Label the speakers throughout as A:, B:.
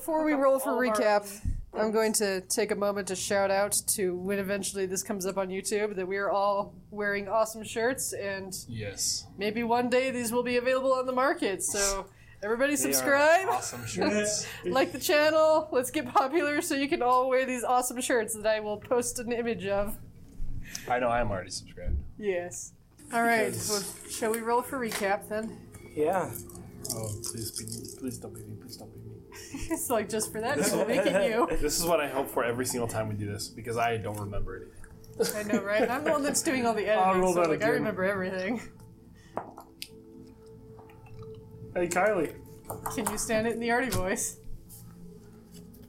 A: before we roll for
B: all
A: recap, I'm going to take a moment to shout out to when eventually this comes up on YouTube that we are all wearing awesome shirts, and
C: Yes.
A: maybe one day these will be available on the market. So everybody
C: They are
A: subscribe,
C: Awesome shirts.
A: like the channel. Let's get popular so you can all wear these awesome shirts that I will post an image of.
C: I know I'm already subscribed.
A: Yes. All right. Well, shall we roll for recap then?
D: Yeah.
C: Oh, please, be, please don't be me. Please don't be me.
A: It's like just for that, we'll make it you.
C: This is what I hope for every single time we do this because I don't remember anything.
A: I know, right? I'm the one that's doing all the
E: I'll
A: editing,
E: roll
A: so
E: that
A: like I
E: again.
A: remember everything.
E: Hey, Kylie.
A: Can you stand it in the Artie voice?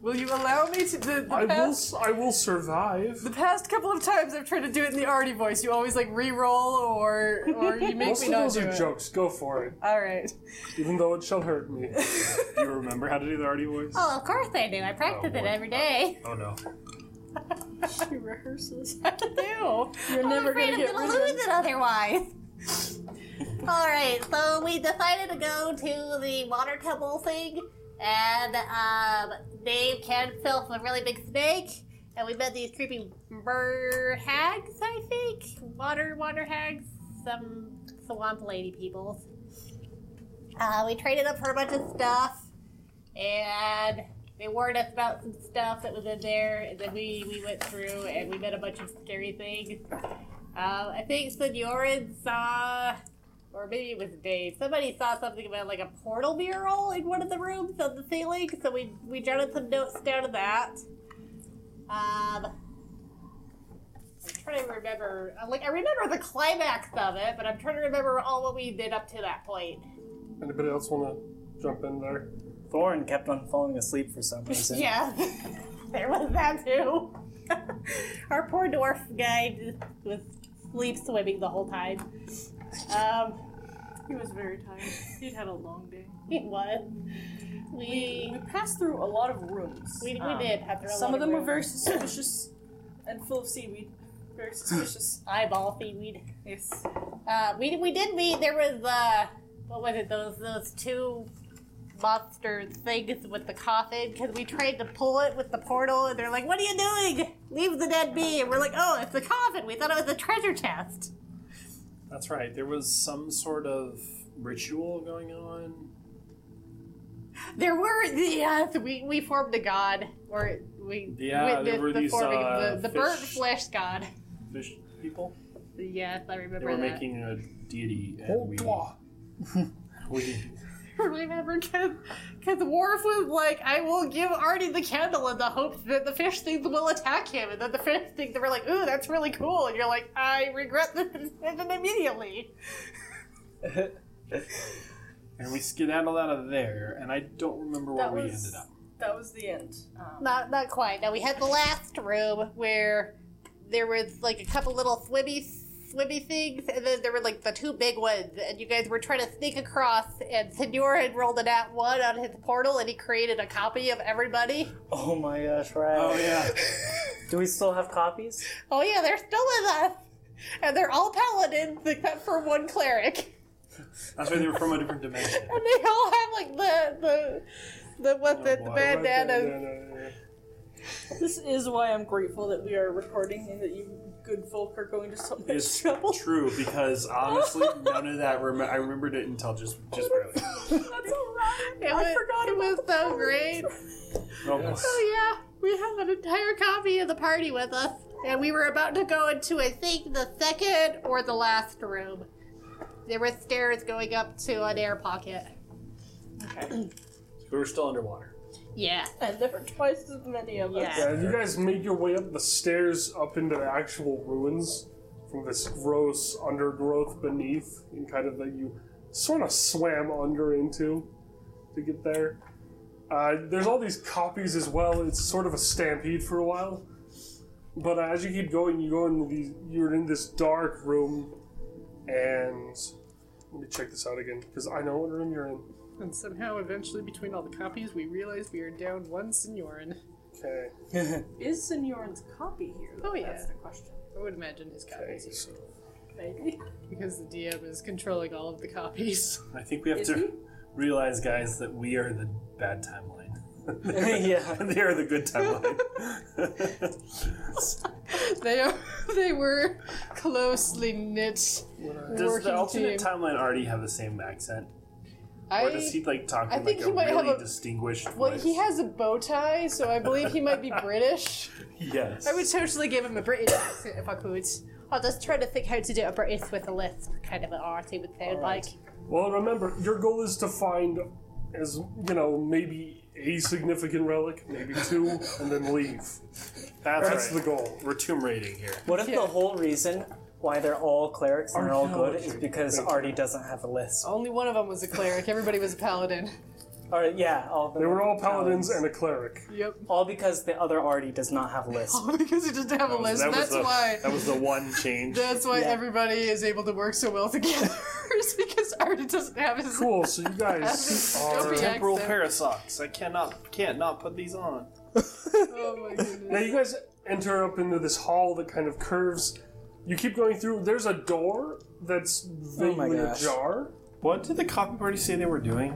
A: Will you allow me to? The, the
E: I will.
A: past,
E: s- I will survive.
A: the past couple of times I've tried to do it in the Artie voice, you always like re-roll or or you make
E: Most
A: me
E: of
A: not
E: those
A: do
E: are
A: it.
E: jokes. Go for it,
A: All right.
E: even though it shall hurt me.
C: Do you remember how to do the Artie voice?
F: Oh, of course I do. I practice
C: Oh,
F: it
C: boy.
F: every day.
C: Oh no.
A: She rehearses. Ew.
B: You're
F: I'm
B: never
F: afraid
B: gonna
F: I'm
B: get
F: gonna
B: rid of
F: lose it otherwise. Alright, so we decided to go to the water temple thing, and um, canned himself a really big snake, and we met these creepy bird hags, I think? Water, water hags? Some swamp lady people. Uh, we traded up for a bunch of stuff, and they warned us about some stuff that was in there, and then we, we went through and we met a bunch of scary things. Uh, I think Signorin saw, or maybe it was Dave, somebody saw something about like a portal mural in one of the rooms on the ceiling, so we, we jotted some notes down of that. Um, I'm trying to remember, uh, like, I remember the climax of it, but I'm trying to remember all what we did up to that point.
E: Anybody else want to jump in there?
D: Thorin kept on falling asleep for some reason.
F: Yeah, there was that too. Our poor dwarf guy was sleep swimming the whole time. Um,
B: He was very tired. He'd had a long day.
F: it was.
B: We,
F: We
B: we passed through a lot of rooms.
F: we, we
B: Um,
F: did have.
B: Some of them were very suspicious and full of seaweed. Very suspicious.
F: eyeball seaweed.
B: yes.
F: Uh, we we did meet. There was uh, what was it? Those those two monster things with the coffin because we tried to pull it with the portal and they're like, "What are you doing? Leave the dead be!" And we're like, "Oh, it's the coffin. We thought it was a treasure chest."
C: That's right. There was some sort of ritual going on.
F: There were yes, we we formed a god, or we
C: Yeah,
F: witnessed
C: there were
F: the
C: these,
F: forming
C: uh,
F: of the, the burnt flesh god.
C: Fish people.
F: Yes, I
C: They
F: remember
C: were
F: that.
C: making a deity, and
E: Hold
C: we,
E: toi.
C: we
F: remember because Worf was like, I will give Artie the candle in the hope that the fish things will attack him. And then the fish things were like, ooh, that's really cool. And you're like, I regret this decision immediately.
C: and we skedaddled out of there, and I don't remember where
B: That
C: we
B: was
C: ended up.
B: that was the end. Um,
F: Not, not quite. Now we had the last room where there was like a couple little swimmy, swimmy things, and then there were like the two big ones, and you guys were trying to sneak across. And Senor had rolled a nat one on his portal, and he created a copy of everybody.
D: Oh my gosh, right.
C: Oh yeah.
D: Do we still have copies?
F: Oh yeah, they're still with us, and they're all paladins except for one cleric,
C: That's why they were from a different dimension.
F: and they all have like the the the what oh, the, the
C: boy.
F: bandanas.
B: this is why I'm grateful that we are recording and that you good folk are going to so much
C: It's
B: trouble.
C: true because honestly, none of that. Rem- I remembered it until just just barely.
B: That's alright.
F: It
B: I
F: was,
B: forgot
F: it
B: about
F: was
B: the
F: so great.
C: Oh, Almost.
F: Oh yeah, we have an entire copy of the party with us, and we were about to go into I think the second or the last room. There were stairs going up to an air pocket.
B: Okay.
C: We were still underwater.
F: Yeah.
B: And there were twice as many of us.
F: Yeah.
E: Yeah, you guys made your way up the stairs up into the actual ruins from this gross undergrowth beneath, and kind of that you sort of swam under into to get there. Uh, there's all these copies as well. It's sort of a stampede for a while. But uh, as you keep going, you go into these. You're in this dark room, and let me check this out again because I know what room you're in.
A: And somehow, eventually, between all the copies, we realize we are down one Signorin.
E: Okay.
B: Is Signorin's copy here? though?
A: Oh, yeah.
B: That's the question.
A: I would imagine his
E: Okay.
A: is here.
E: So
B: Maybe.
A: Because the DM is controlling all of the copies.
C: I think we have
B: Is
C: to
B: he?
C: realize, guys, that we are the bad timeline.
D: yeah.
G: they are the good timeline.
A: They are, they were closely knit.
G: Does
A: working
G: the alternate
A: team.
G: timeline already have the same accent,
A: I,
G: or does he like talk
A: I
G: in
A: think
G: like
A: he
G: a
A: might have
G: really
A: a-
G: distinguished
A: well,
G: voice?
A: he has a bow tie, so I believe he might be British.
G: Yes.
A: I would totally give him a British accent if I could.
F: I'll just try to think how to do a British with a lisp, kind of an Artie would sound like.
E: Well, remember, your goal is to find, as you know, maybe a significant relic, maybe two, and then leave.
G: That's,
E: That's
G: right.
E: the goal.
G: We're tomb raiding here.
D: What if
A: Yeah.
D: the whole reason why they're all clerics and they're all good is because
E: Thank you.
D: Artie doesn't have a list?
A: Only one of them was a cleric. Everybody was a paladin.
D: Or yeah, all of them
E: They were all paladins and a cleric.
A: Yep.
D: all because the other Artie does not have a list.
A: All because he doesn't have a list.
G: That was
A: That's
G: the,
A: why.
G: That was the one change.
A: That's why
D: Yeah.
A: everybody is able to work so well together. is because Artie doesn't have his.
E: Cool. So you guys are.
A: be
G: Temporal
A: accent.
G: pair. I cannot can't not put these on.
A: Oh my goodness.
E: Now you guys enter up into this hall that kind of curves. You keep going through. There's a door that's
D: Oh my
E: vaguely
D: gosh.
E: ajar.
G: What did the copy party say they were doing?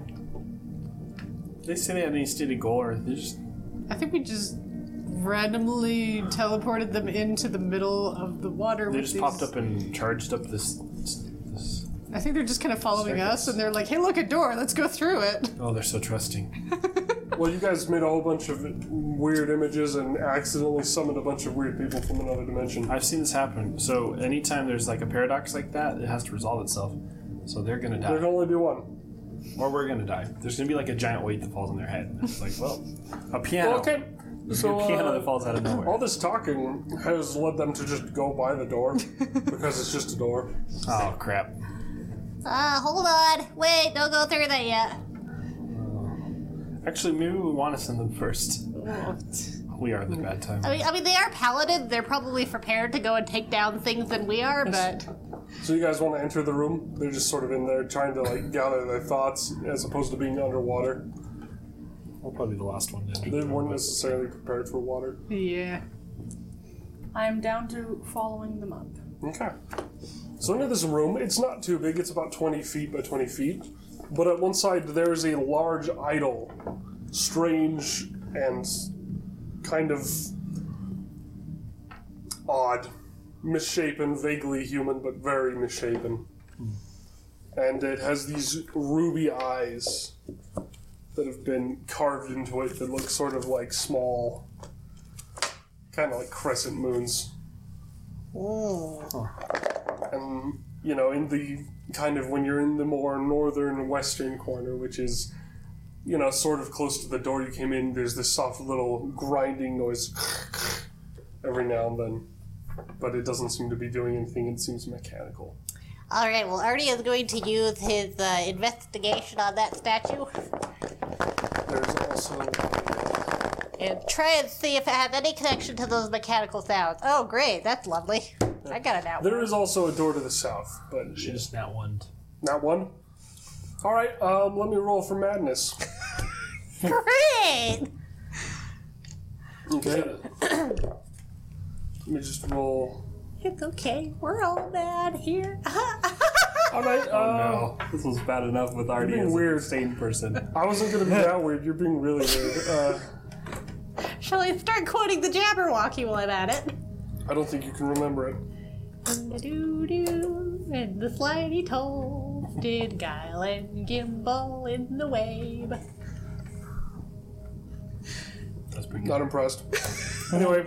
G: Did they say they had any stated goal, or they just
A: I think we just randomly teleported them into the middle of the water.
G: they
A: with
G: just
A: these-
G: popped up and charged up this this?
A: I think they're just kind of following us, and they're like, "Hey, look, a door. Let's go through it."
G: Oh, they're so trusting.
E: Well, you guys made a whole bunch of weird images and accidentally summoned a bunch of weird people from another dimension.
G: I've seen this happen. So anytime there's like a paradox like that, it has to resolve itself. So they're gonna die, There
E: can only be one.
G: or we're gonna die. There's gonna be like a giant weight that falls on their head. It's like, well, a piano.
E: Okay.
G: There's
E: So
G: a piano
E: uh,
G: that falls out of nowhere.
E: all this talking has led them to just go by the door because it's just a door.
G: Oh crap!
F: Uh, hold on. Wait, don't go through that yet.
G: Actually, maybe we want to send them first. We are in the bad time.
F: I mean, I mean, they are paladins. They're probably prepared to go and take down things than we are, but
E: So you guys want to enter the room? They're just sort of in there trying to like gather their thoughts as opposed to being underwater.
G: We'll probably be the last one then.
E: They weren't necessarily prepared for water.
A: Yeah.
B: I'm down to following them up.
E: Okay. So into this room, it's not too big. It's about 20 feet by 20 feet. But at one side there is a large idol, strange and kind of odd, misshapen, vaguely human, but very misshapen. And it has these ruby eyes that have been carved into it that look sort of like small, kind of like crescent moons. And, you know, in the kind of when you're in the more northern western corner, which is, you know, sort of close to the door you came in, there's this soft little grinding noise every now and then. But it doesn't seem to be doing anything, it seems mechanical.
F: all right. Well, Artie is going to use his uh, investigation on that statue
E: There's also.
F: And try and see if it has any connection to those mechanical sounds. Oh, great! That's lovely. I got it out.
E: There is also a door to the south, but
G: She just not one.
E: not one. Alright, um, let me roll for madness.
F: Great.
E: Okay. let me just roll.
F: It's okay. We're all mad here.
E: Alright,
G: Oh
E: uh,
G: no, this was bad enough with Artie
E: being
G: as
E: weird.
G: a sane person.
E: I wasn't gonna be that weird. You're being really weird. Uh,
F: Shall I start quoting the Jabberwocky while I'm at it?
E: I don't think you can remember it.
F: Doo doo, and the slimy toes did guile and gimble in the wave.
G: That's pretty
E: Not
G: good.
E: impressed. anyway,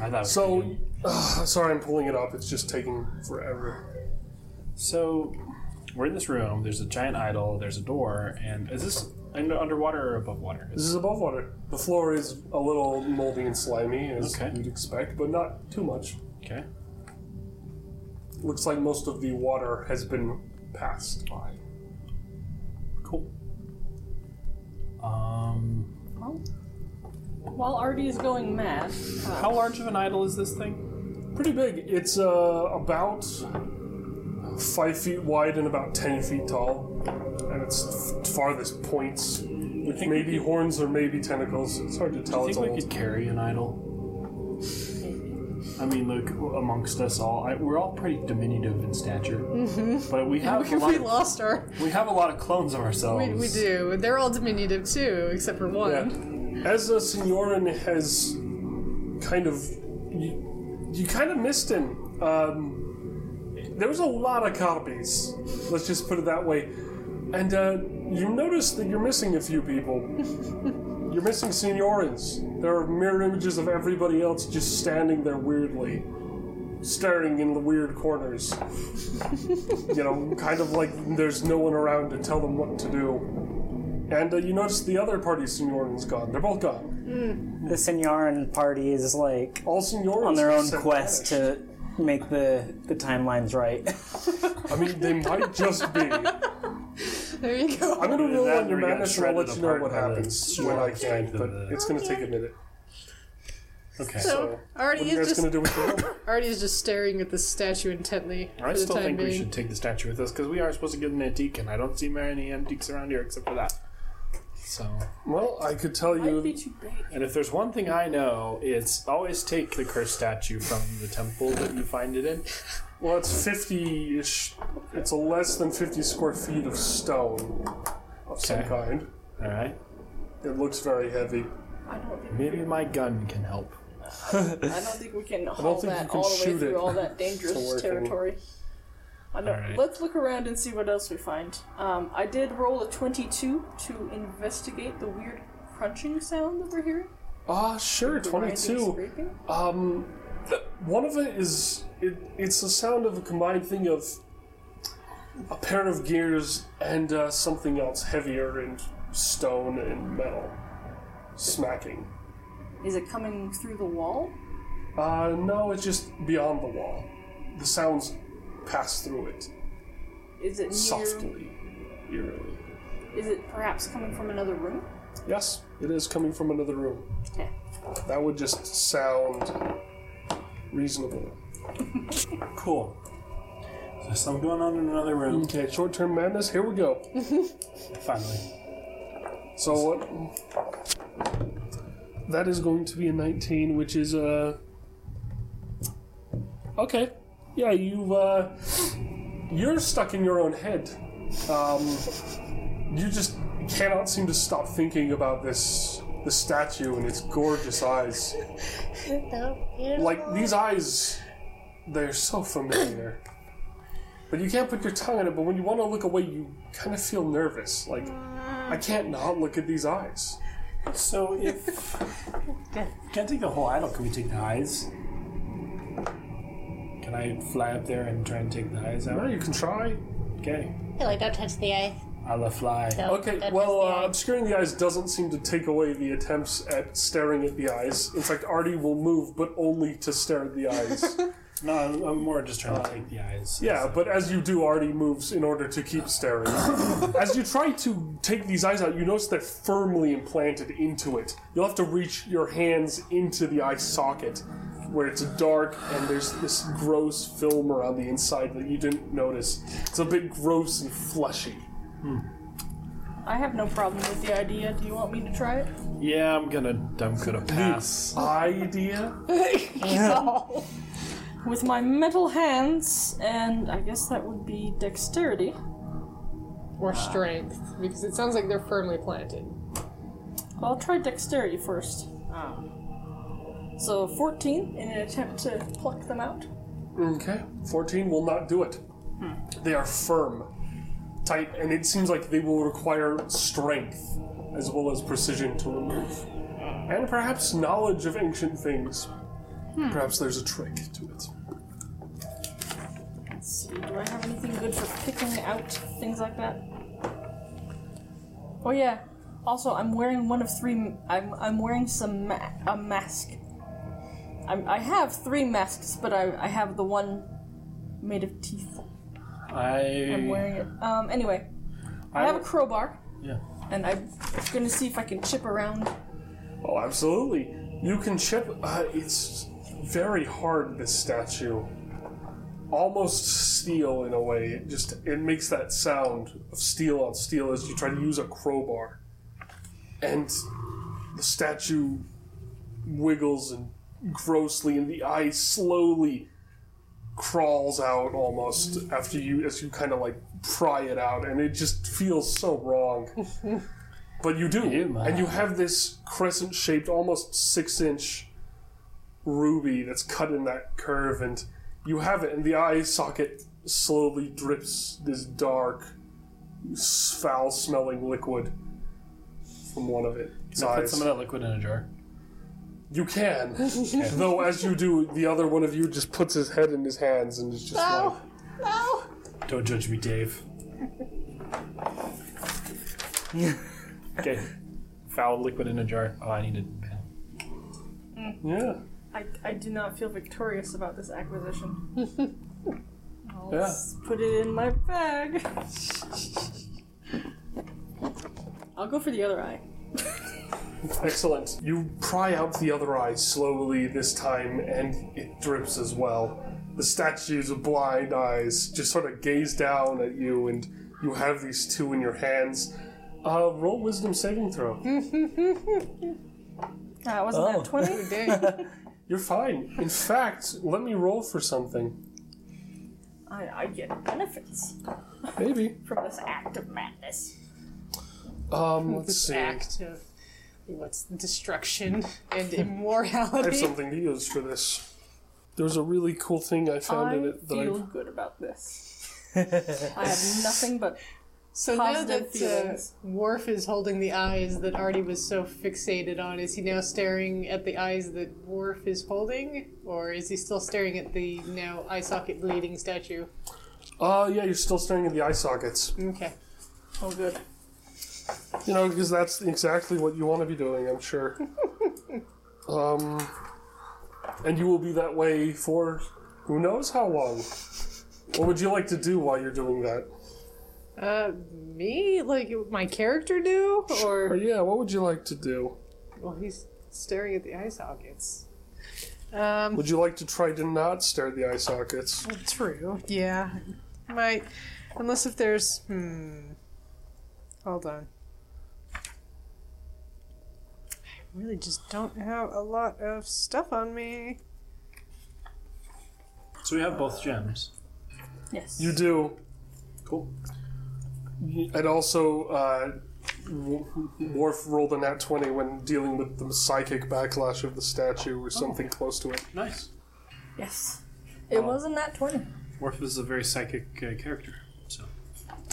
G: I thought. It was
E: so
G: good.
E: uh, sorry I'm pulling it up. It's just taking forever.
G: so we're in this room. There's a giant idol. There's a door, and is this under, underwater or above water?
E: This is above water. The floor is a little moldy and slimy, as
G: Okay.
E: you'd expect, but not too much.
G: Okay.
E: Looks like most of the water has been passed by.
G: Cool. Um,
B: While Artie is going mad,
G: how large of an idol is this thing?
E: Pretty big. It's uh, about five feet wide and about ten feet tall, and its f- farthest points, which
G: think
E: may
G: we
E: be horns or maybe tentacles. It's hard to tell.
G: Do
E: It's
G: you think
E: old.
G: we could carry an idol? I mean, look, amongst us all, I, we're all pretty diminutive in stature, but we have a lot.
A: we
G: Of,
A: lost our.
G: we have a lot of clones of ourselves.
A: We, we do. They're all diminutive too, except for one.
E: as a Signorin has kind of you, you kind of missed him. Um, there was a lot of copies. Let's just put it that way. And uh, you notice that you're missing a few people. you're missing Signorins. There are mirror images of everybody else just standing there weirdly, staring in the weird corners. you know, kind of like there's no one around to tell them what to do. And uh, you notice the other party Signorin's gone. They're both gone.
D: The Signorin party is like
E: All Signorins
D: on their own quest
E: vanish.
D: to make the the timelines right.
E: I mean, they might just be.
A: There you go.
E: I'm gonna roll
C: That
E: on your
C: we got
E: madness and I'll let you know
C: apart
E: what
C: by the
E: happens when I can,
C: strength of
E: but
C: the-
E: it's gonna take a minute.
C: Okay.
A: So
E: So,
A: Artie
E: what are you
A: is
E: guys
A: just
E: gonna do with your?
A: Artie is just staring at the statue intently
C: I
A: for the
C: still
A: time
C: think we
A: being.
C: should take the statue with us because we are supposed to get an antique, and I don't see very many antiques around here except for that. So,
E: Well, I could tell
B: Might be
E: you.
C: and if there's one thing I know, it's always take the cursed statue from the temple that you find it in.
E: Well, it's 50 ish. It's a less than 50 square feet of stone of some
C: Okay.
E: kind.
C: All right.
E: It looks very heavy.
B: I don't think
C: Maybe my gun can help.
B: I don't think we can haul
E: think
B: that
E: can
B: all the way
E: shoot
B: through
E: it
B: all that
E: to
B: dangerous
E: work
B: territory. I know.
C: Alright.
B: Let's look around and see what else we find. Um, I did roll a 22 to investigate the weird crunching sound that we're hearing.
E: Ah, sure,
B: The grinding,
E: 22.
B: scraping.
E: Um, one of it is it, it's the sound of a combined thing of a pair of gears and uh, something else heavier and stone and metal smacking.
B: Is it coming through the wall?
E: Uh, no, it's just beyond the wall. The sounds pass through it
B: Is it near?
E: softly, eerily.
B: Is it perhaps coming from another room?
E: Yes, it is coming from another room.
B: Okay.
E: That would just sound reasonable.
C: Cool. So there's something going on in another room.
E: Okay, short term madness, here we go.
C: Finally.
E: So what? That is going to be a 19, which is uh Okay. Yeah, you uh you're stuck in your own head. Um you just cannot seem to stop thinking about this this statue and its gorgeous eyes. Like these eyes they're so familiar. But you can't put your tongue on it, but when you want to look away you kind of feel nervous. Like I can't not look at these eyes.
C: So if can't take the whole idol, can we take the eyes? Can I fly up there and try and take the eyes
E: Now
C: out?
E: you can try.
C: Okay.
F: Like, don't touch the ice.
C: I'll fly.
F: Don't-
E: Okay,
F: don't
E: well, uh, obscuring the eyes doesn't seem to take away the attempts at staring at the eyes. In fact, Artie will move, but only to stare at the eyes.
C: No, I'm, I'm more just trying to uh, take the eyes.
E: yeah, but as you do, Artie moves in order to keep staring. as you try to take these eyes out, you notice they're firmly implanted into it. You'll have to reach your hands into the eye socket, where it's dark and there's this gross film around the inside that you didn't notice. It's a bit gross and fleshy. Hmm.
B: I have no problem with the idea. Do you want me to try it?
C: Yeah, I'm gonna I'm gonna pass.
E: Idea?
B: With my metal hands, and I guess that would be dexterity.
A: Or strength, because it sounds like they're firmly planted.
B: I'll try dexterity first. Ah. So 14 in an attempt to pluck them out.
E: Okay. 14 will not do it. Hmm. They are firm, tight, and it seems like they will require strength as well as precision to remove. Ah. And perhaps knowledge of ancient things. Perhaps there's a trick to it.
B: Let's see, do I have anything good for picking out things like that? Oh yeah. Also, I'm wearing one of three. I'm I'm wearing some ma- a mask. I'm, I have three masks, but I I have the one made of teeth.
C: I
B: I'm wearing it. Um. Anyway, I have a crowbar,
C: yeah.
B: and I'm gonna see if I can chip around.
E: Oh, absolutely. You can chip. Uh, it's very hard, this statue. Almost steel in a way. It just it makes that sound of steel on steel as you try to use a crowbar. And the statue wiggles and grossly and the eye slowly crawls out almost after you as you kind of like pry it out and it just feels so wrong. But you do,
C: man.
E: and you have this crescent-shaped, almost six-inch ruby that's cut in that curve, and you have it, and the eye socket slowly drips this dark, foul-smelling liquid from one of it.
C: Can I put some of that liquid in a jar?
E: You can, though. As you do, the other one of you just puts his head in his hands and is just
F: No, no.
C: Don't judge me, Dave. okay. Foul liquid in a jar. Oh, I need a pen.
E: like, yeah,
B: I, I do not feel victorious about this acquisition. I'll
E: Yeah.
B: s- put it in my bag. I'll go for the other eye.
E: excellent. You pry out the other eye slowly this time, and it drips as well. The statue's of blind eyes just sort of gaze down at you, and you have these two in your hands. Uh, roll wisdom saving throw.
B: That wasn't
D: Oh.
B: that 20?
E: You're fine. In fact, let me roll for something.
B: I, I get benefits
E: Maybe.
B: from this act of madness.
E: Um, let's
A: This
E: see.
A: act of what's destruction and immorality.
E: I have something to use for this. There's a really cool thing I found
B: I
E: in it that I
B: feel
E: I
B: good about this. I have nothing but
A: So now that uh,
B: feelings.
A: Worf is holding the eyes that Artie was so fixated on, is he now staring at the eyes that Worf is holding, or is he still staring at the now eye socket bleeding statue?
E: Uh, yeah, you're still staring at the eye sockets.
A: Okay.
B: oh good.
E: You know, because that's exactly what you want to be doing, I'm sure. um, and you will be that way for who knows how long. What would you like to do while you're doing that?
A: Uh, me? Like my character do,
E: Or
A: or
E: yeah, what would you like to do?
A: well, he's staring at the eye sockets. Um,
E: Would you like to try to not stare at the eye sockets?
A: True. Yeah. Might. Unless if there's. Hmm. Hold on. I really just don't have a lot of stuff on me.
C: So we have both gems.
B: Yes.
E: You do.
C: Cool.
E: And also, uh, W- Worf rolled a nat 20 when dealing with the psychic backlash of the statue or something close to it.
C: Nice.
B: Yes. It wasn't that 20.
C: Worf is a very psychic uh, character. So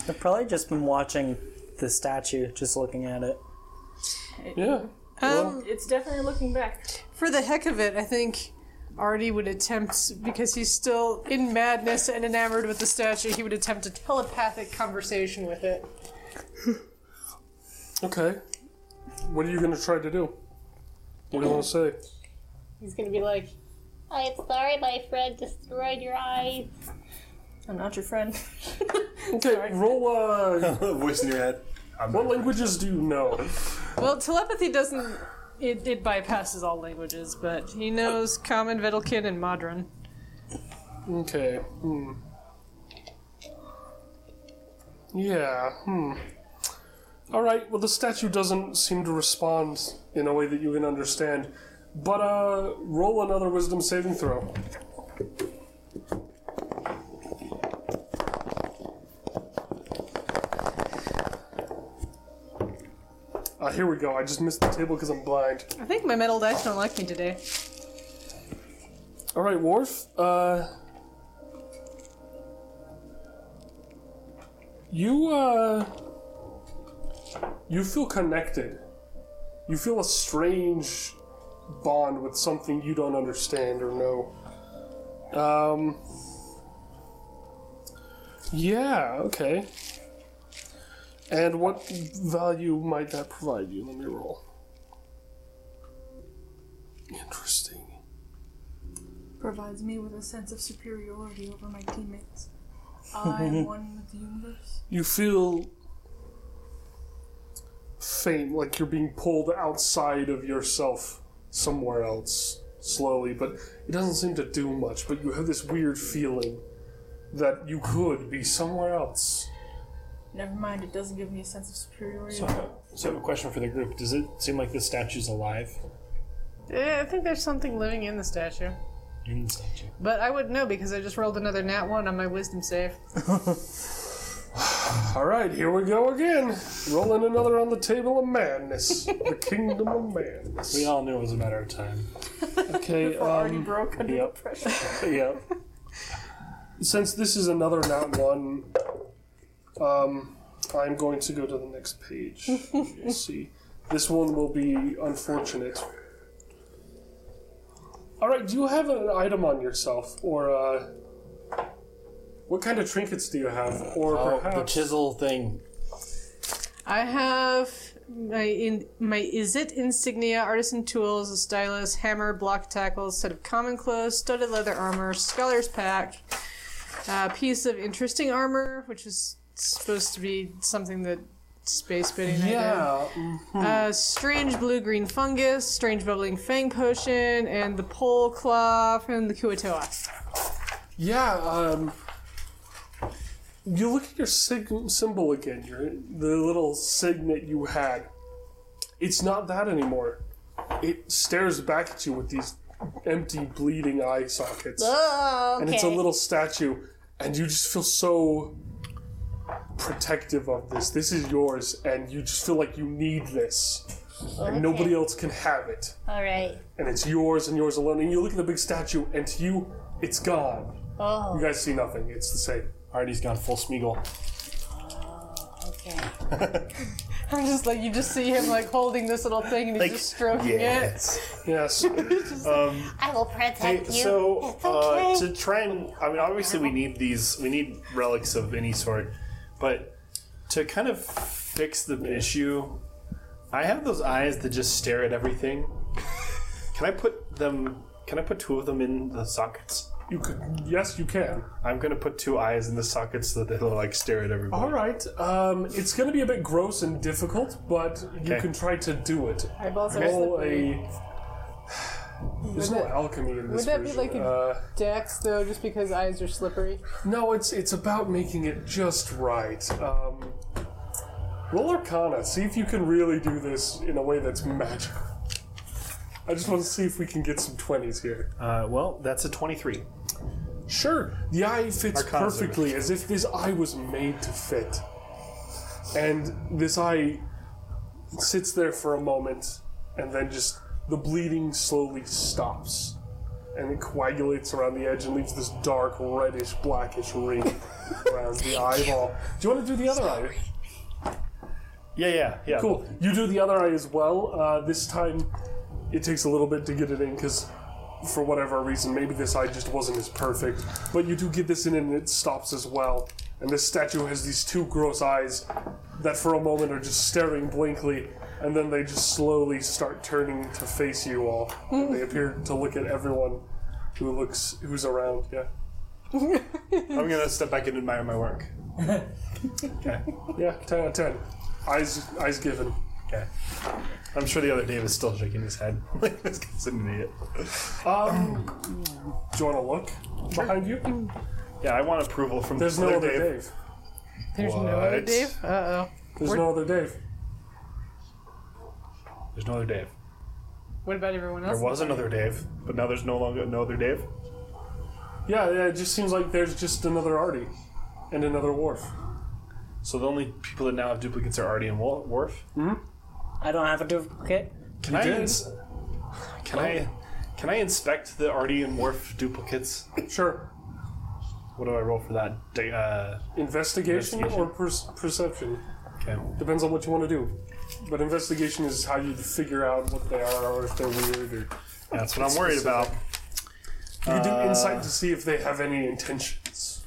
D: I've probably just been watching the statue, just looking at it.
E: Yeah.
A: Um,
B: It's definitely looking back.
A: for the heck of it, I think Artie would attempt, because he's still in madness and enamored with the statue, he would attempt a telepathic conversation with it.
E: Okay. What are you going to try to do? What do you want to say?
A: He's gonna be like,
F: I'm sorry my friend destroyed your eyes.
B: I'm not your friend.
E: Okay, roll, uh.
C: voice in your head.
E: What languages do you know?
A: Well, telepathy doesn't. It, it bypasses all languages, but he knows Common, Vedalken, and Modron.
E: Okay, hmm. Yeah, hmm. Alright, well, the statue doesn't seem to respond in a way that you can understand. But, uh, roll another wisdom saving throw. Ah, here we go. I just missed the table because I'm blind.
A: I think my metal dice don't like me today.
E: All right, Worf. Uh, you uh, you feel connected. You feel a strange bond with something you don't understand or know. Um. Yeah. Okay. And what value might that provide you? Let me roll. Interesting.
B: Provides me with a sense of superiority over my teammates. I am one with the universe.
E: you feel faint, like you're being pulled outside of yourself somewhere else slowly, but it doesn't seem to do much. But you have this weird feeling that you could be somewhere else.
B: Never mind, it doesn't give me a sense of superiority.
C: So, so I have a question for the group. Does it seem like the statue's alive
A: Yeah, I think there's something living in the statue.
C: in the statue?
A: But I wouldn't know because I just rolled another nat 1 on my wisdom save.
E: All right, here we go again. Rolling another on the table of madness. the kingdom of madness.
C: We all knew it was a matter of time.
E: Okay,
B: Already
E: um,
B: broke under
C: yep.
B: pressure.
C: yeah.
E: since this is another not one, um, I'm going to go to the next page. Let's see. This one will be unfortunate. All right, do you have an item on yourself, or uh, what kind of trinkets do you have, or
C: Oh,
E: perhaps
C: the chisel thing.
A: I have my in my is it insignia, artisan tools, a stylus, hammer, block tackles, set of common clothes, studded leather armor, scholar's pack, a piece of interesting armor, which is supposed to be something that space bidding. I
E: yeah,
A: did. Uh, strange blue green fungus, strange bubbling fang potion, and the pole claw from the Kuo-toa.
E: yeah. Um, you look at your sig- symbol again. Your the little signet you had. It's not that anymore. It stares back at you with these empty, bleeding eye sockets,
F: Oh, okay.
E: and it's a little statue, and you just feel so protective of this. This is yours, and you just feel like you need this, and nobody else can have it,
F: All right.
E: and it's yours and yours alone. And you look at the big statue, and to you, it's gone.
F: Oh,
E: You guys see nothing. It's the same.
C: Artie's gone full Smeagol.
F: okay.
A: I'm just like you just see him like holding this little thing and he's just stroking it.
C: yes.
E: Yes.
F: I will protect
G: Hey,
F: you.
G: so
F: okay.
G: uh, to try and I mean, obviously we need these, we need relics of any sort, but to kind of fix the issue, I have those eyes that just stare at everything. Can I put them? Can I put two of them in the sockets?
E: You could. Yes, you can.
G: I'm gonna put two eyes in the sockets so that they'll like stare at everybody.
E: All right. Um, it's going to be a bit gross and difficult, but you
G: Okay.
E: can try to do it.
A: Eyeballs are
E: Roll
A: slippery.
E: A. There's no
A: that-
E: alchemy in this
A: would that be like a-
E: Uh,
A: Dex though, just because eyes are slippery.
E: no, it's it's about making it just right. Um, roll Arcana. See if you can really do this in a way that's magical. I just want to see if we can get some twenties here.
G: Uh, well, that's a 23.
E: Sure, the eye fits
G: Arcana.
E: perfectly as if this eye was made to fit. And this eye sits there for a moment, and then just the bleeding slowly stops. And it coagulates around the edge and leaves this dark, reddish, blackish ring around the eyeball. Do you want to do the other eye?
G: Yeah, yeah, yeah.
E: Cool. You do the other eye as well. Uh, this time, it takes a little bit to get it in because, for whatever reason, maybe this eye just wasn't as perfect. But you do get this in, and it stops as well. And this statue has these two gross eyes that, for a moment, are just staring blankly, and then they just slowly start turning to face you all. And they appear to look at everyone who looks who's around. Yeah.
G: I'm gonna step back and admire my work. okay.
E: Yeah. Ten out of ten. Eyes eyes given.
G: Okay. I'm sure the other Dave is still shaking his head. like this guy's an idiot.
E: Um, do you want to look behind you?
G: Yeah, I want approval from
E: There's no other Dave.
A: There's no other
G: What?
A: Dave. Uh oh.
E: There's no other Dave.
G: There's no other Dave.
A: What about everyone else?
G: There was another Dave, but now there's no longer no other Dave.
E: Yeah, yeah, it just seems like there's just another Artie and another Worf.
G: So the only people that now have duplicates are Artie and Wa- Worf.
D: I don't have a duplicate.
G: Can I?
E: did.
G: Ins- can I? Can I inspect the Artie and Worf duplicates?
E: Sure.
G: What do I roll for that? Da- Uh,
E: Investigation,
G: Investigation.
E: or per- perception.
G: okay.
E: Depends on what you want to do. But investigation is how you figure out what they are or if they're weird. Or
G: that's what I'm worried about.
E: you do insight to see if they have any intentions.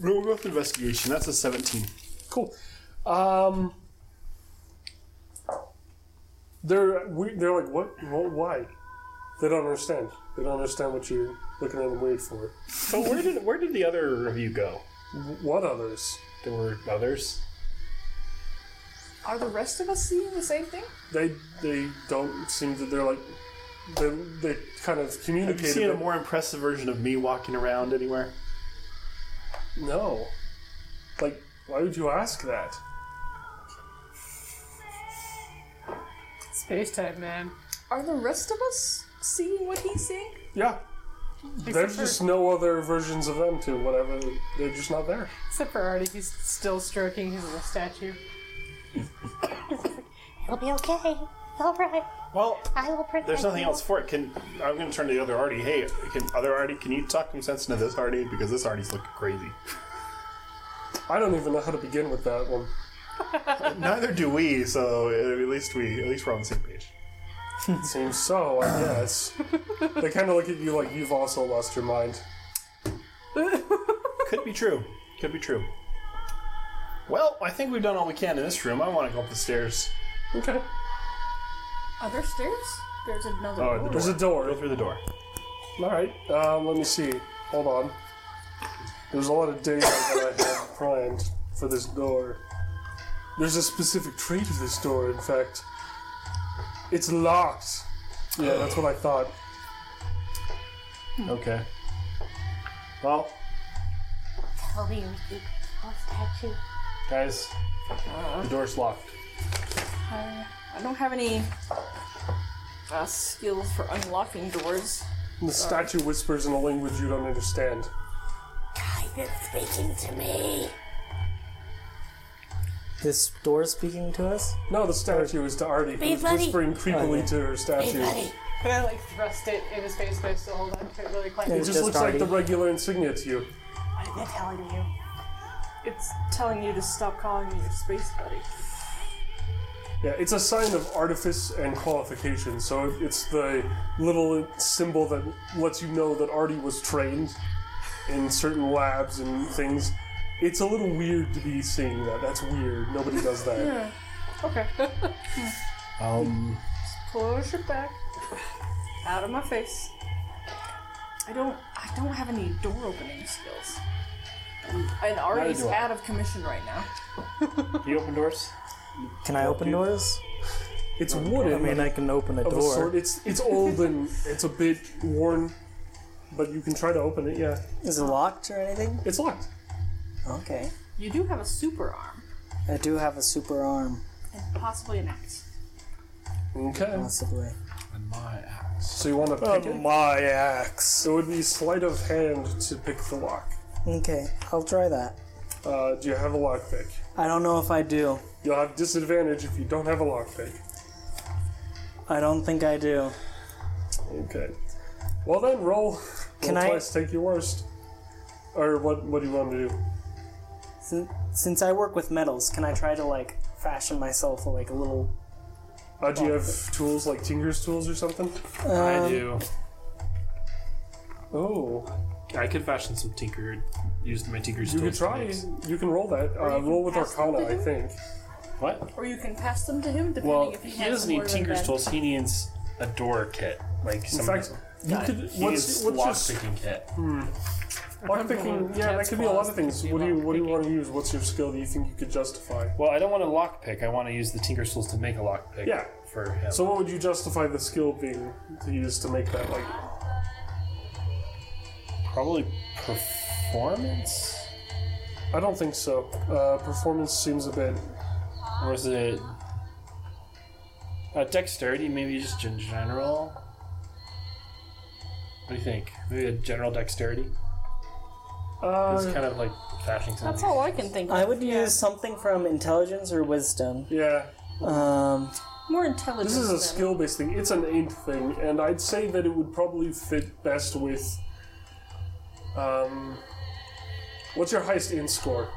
G: We'll go with investigation. That's a 17.
E: Cool. Um, they're we, they're like what? Why? They don't understand. They don't understand what you're looking at them weird for.
G: So where did where did the other of you go?
E: What others?
G: There were others.
B: Are the rest of us seeing the same thing?
E: They they don't seem to. They're like they they kind of
G: Have you
E: communicated.
G: seen a more impressive version of me walking around anywhere?
E: no. Like, why would you ask that?
A: Space time, man.
B: Are the rest of us seeing what he's seeing?
E: Yeah, There's just no other versions of them to whatever. They're just not there.
A: Except for Artie, he's still stroking his little statue.
F: It'll be okay. All right.
G: Well,
F: I will protect
G: there's nothing
F: you.
G: else for it. Can I'm going to turn to the other Artie. Hey, can other Artie? Can you talk some sense into this Artie because this Artie's looking crazy.
E: I don't even know how to begin with that one.
G: Neither do we. So uh, at least we at least we're on the same page.
E: Seems so, I guess. they kind of look at you like you've also lost your mind.
G: Could be true. Could be true. Well, I think we've done all we can in this room. I want to go up the stairs.
E: Okay.
B: Are there stairs? There's another
G: Oh,
B: door.
G: the
E: There's a door.
G: Go through the door.
E: All right. Um, let me see. Hold on. There's a lot of data that I have primed for this door. There's a specific trait of this door, in fact. It's locked. Yeah, that's what I thought.
G: Okay. Well,
F: Tell me you keep your statue.
G: Guys, the door's locked.
B: I, I don't have any uh, skills for unlocking doors.
E: And the statue whispers in a language you don't understand.
F: I've been speaking to me.
D: This door speaking to us?
E: No, the statue is to Artie,
F: Hey,
E: who's
F: buddy.
E: whispering creepily to her
F: Hey,
E: statue.
F: buddy.
A: Can I like thrust it in his face, but I still hold on to it really quietly?
E: It just
D: just
E: looks like the regular insignia to you.
F: What am I telling you?
B: It's telling you to stop calling me your space buddy.
E: Yeah, it's a sign of artifice and qualification. So it's the little symbol that lets you know that Artie was trained in certain labs and things. It's a little weird to be seeing that. That's weird. Nobody does that.
B: Okay.
G: Um, Just
B: Push it back. Out of my face. I don't. I don't have any door opening skills. And, and Artie's
G: do I.
B: out of commission right now.
G: can you open doors?
D: Can I open doors?
E: It's wooden.
D: I mean, I can open a
E: of a
D: door.
E: sort. It's it's old and it's a bit worn, but you can try to open it. Yeah,
D: Is it locked or anything?
E: it's locked.
D: Okay.
B: You do have a super arm
D: I do have a super arm,
B: and possibly an axe.
E: Okay.
D: possibly.
G: And my axe.
E: So you want to oh, pick it?
D: my axe.
E: It would be sleight of hand to pick the lock.
D: Okay, I'll try that.
E: Uh, do you have a lockpick?
D: I don't know if I do.
E: You'll have disadvantage if you don't have a lockpick.
D: I don't think I do.
E: Okay. Well then, roll.
D: Can
E: roll
D: I-
E: twice, take your worst. Or what? What do you want to do?
D: Since, since I work with metals, can I try to like fashion myself like a little?
E: Uh, do you have tools like Tinker's tools or something?
G: I do.
E: Oh,
G: I could fashion some tinker. Use my tinker's
E: you could
G: tools
E: try.
G: techniques.
E: You can roll that. Uh,
B: you can
E: roll with
B: pass them
E: Arcana,
B: to
E: I
B: him?
E: think.
G: What?
B: Or you can pass them to him depending
G: Well,
B: if he,
G: he
B: has
G: doesn't
B: more
G: need
B: than
G: tinker's
B: that.
G: tools. He needs a door kit, like
E: In
G: some.
E: fact, you could.
G: he
E: What's,
G: needs
E: what's
G: lock
E: your
G: picking kit.
E: lockpicking? Yeah, that could be a lot of things. What do you What do you want to use? What's your skill that you think you could justify?
G: Well, I don't want a lock pick. I want to use the tinker's tools to make a lock pick.
E: Yeah.
G: For him.
E: So, what would you justify the skill being to use to make that? Like,
G: probably performance,
E: I don't think so. Uh, performance seems a bit.
G: or is it uh, dexterity? Maybe just in general. What do you think? Maybe a general dexterity. It's
E: Uh,
G: kind of like fashioning something.
B: That's all I can think of.
D: I would use something from intelligence or wisdom.
E: yeah.
D: Um,
B: more intelligence.
E: This is a skill based thing. It's an int thing, and I'd say that it would probably fit best with. Um, what's your highest in score?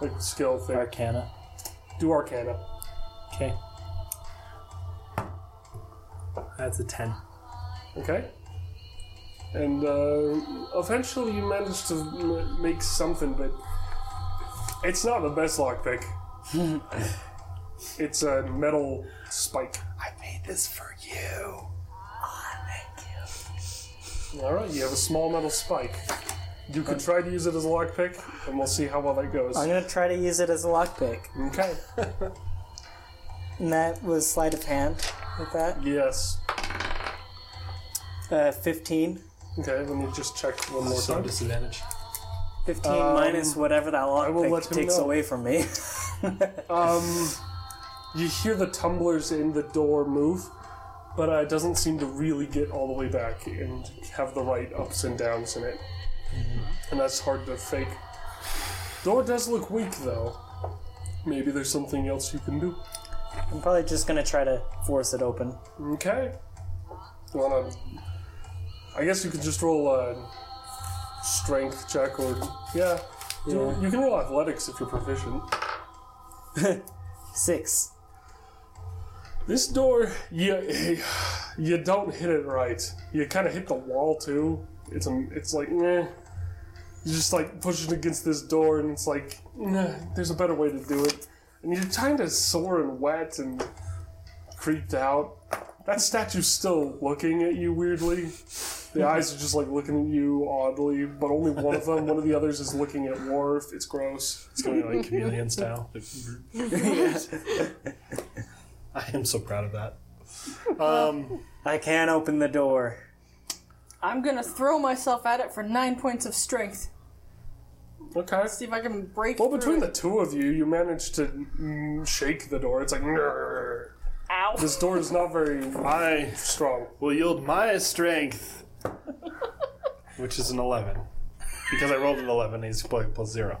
E: Like skill thing.
G: Arcana.
E: Do Arcana.
G: Okay. That's a ten.
E: Okay. And uh, eventually you manage to m- make something, but it's not the best lockpick. it's a metal spike.
G: I made this for you.
E: All right, you have a small metal spike. You could try to use it as a lockpick, and we'll see how well that goes.
D: I'm gonna try to use it as a lockpick.
E: Okay.
D: And that was sleight of hand with that.
E: yes.
D: Uh, 15.
E: Okay, let me just check one more
G: So
E: time.
G: disadvantage.
D: 15
E: Um,
D: minus whatever that
E: will let
D: lockpick
E: him
D: takes
E: know.
D: away from me.
E: Um, you hear the tumblers in the door move, but uh, it doesn't seem to really get all the way back and have the right ups and downs in it. And that's hard to fake. Door does look weak though. Maybe there's something else you can do.
D: I'm probably just gonna try to force it open.
E: Okay. You wanna? I guess you could just roll a strength check or yeah. You, you can roll athletics if you're proficient.
D: Six.
E: This door, you you don't hit it right. You kind of hit the wall too. It's a, it's like eh. You're just like pushing against this door, and it's like nah, there's a better way to do it. And you're kind of sore and wet and creeped out. That statue's still looking at you weirdly. The eyes are just like looking at you oddly, but only one of them, one of the others, is looking at Worf. It's gross.
G: It's going like chameleon style. I am so proud of that. Um,
D: I can't open the door.
B: I'm gonna throw myself at it for nine points of strength.
E: Okay.
B: See if I can break
E: Well, between
B: it.
E: the two of you, you managed to mm, shake the door. It's like, "Grrr."
B: Ow.
E: this door is not very
G: I
E: strong.
G: will yield my strength, which is an 11. Because I rolled an 11, he's plus plus zero.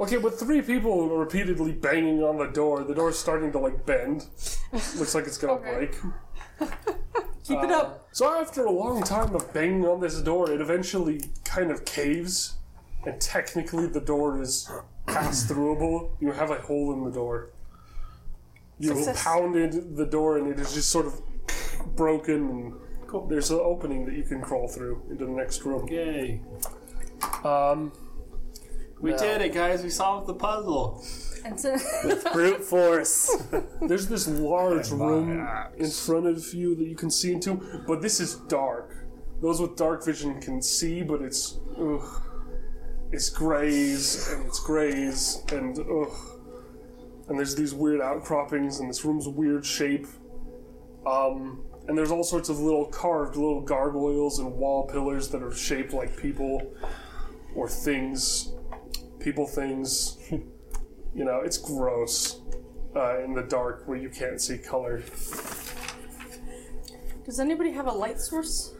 E: Okay, with three people repeatedly banging on the door, the door's starting to like bend. Looks like it's gonna
B: Okay.
E: break.
B: Keep it up.
E: So after a long time of banging on this door, it eventually kind of caves, and technically the door is pass throughable. You have a hole in the door. You've
B: Success.
E: pounded the door, and it is just sort of broken. And there's an opening that you can crawl through into the next room.
G: Yay.
E: Um,
G: We did it, guys. We solved the puzzle.
B: And so,
D: Brute force.
E: there's this large room
G: axe.
E: in front of you that you can see into, but this is dark. Those with dark vision can see, but it's ugh, it's grays and it's grays and ugh. And there's these weird outcroppings, and this room's weird shape. Um, and there's all sorts of little carved little gargoyles and wall pillars that are shaped like people or things, people things. you know, it's gross uh, in the dark where you can't see color.
B: does anybody have a light source?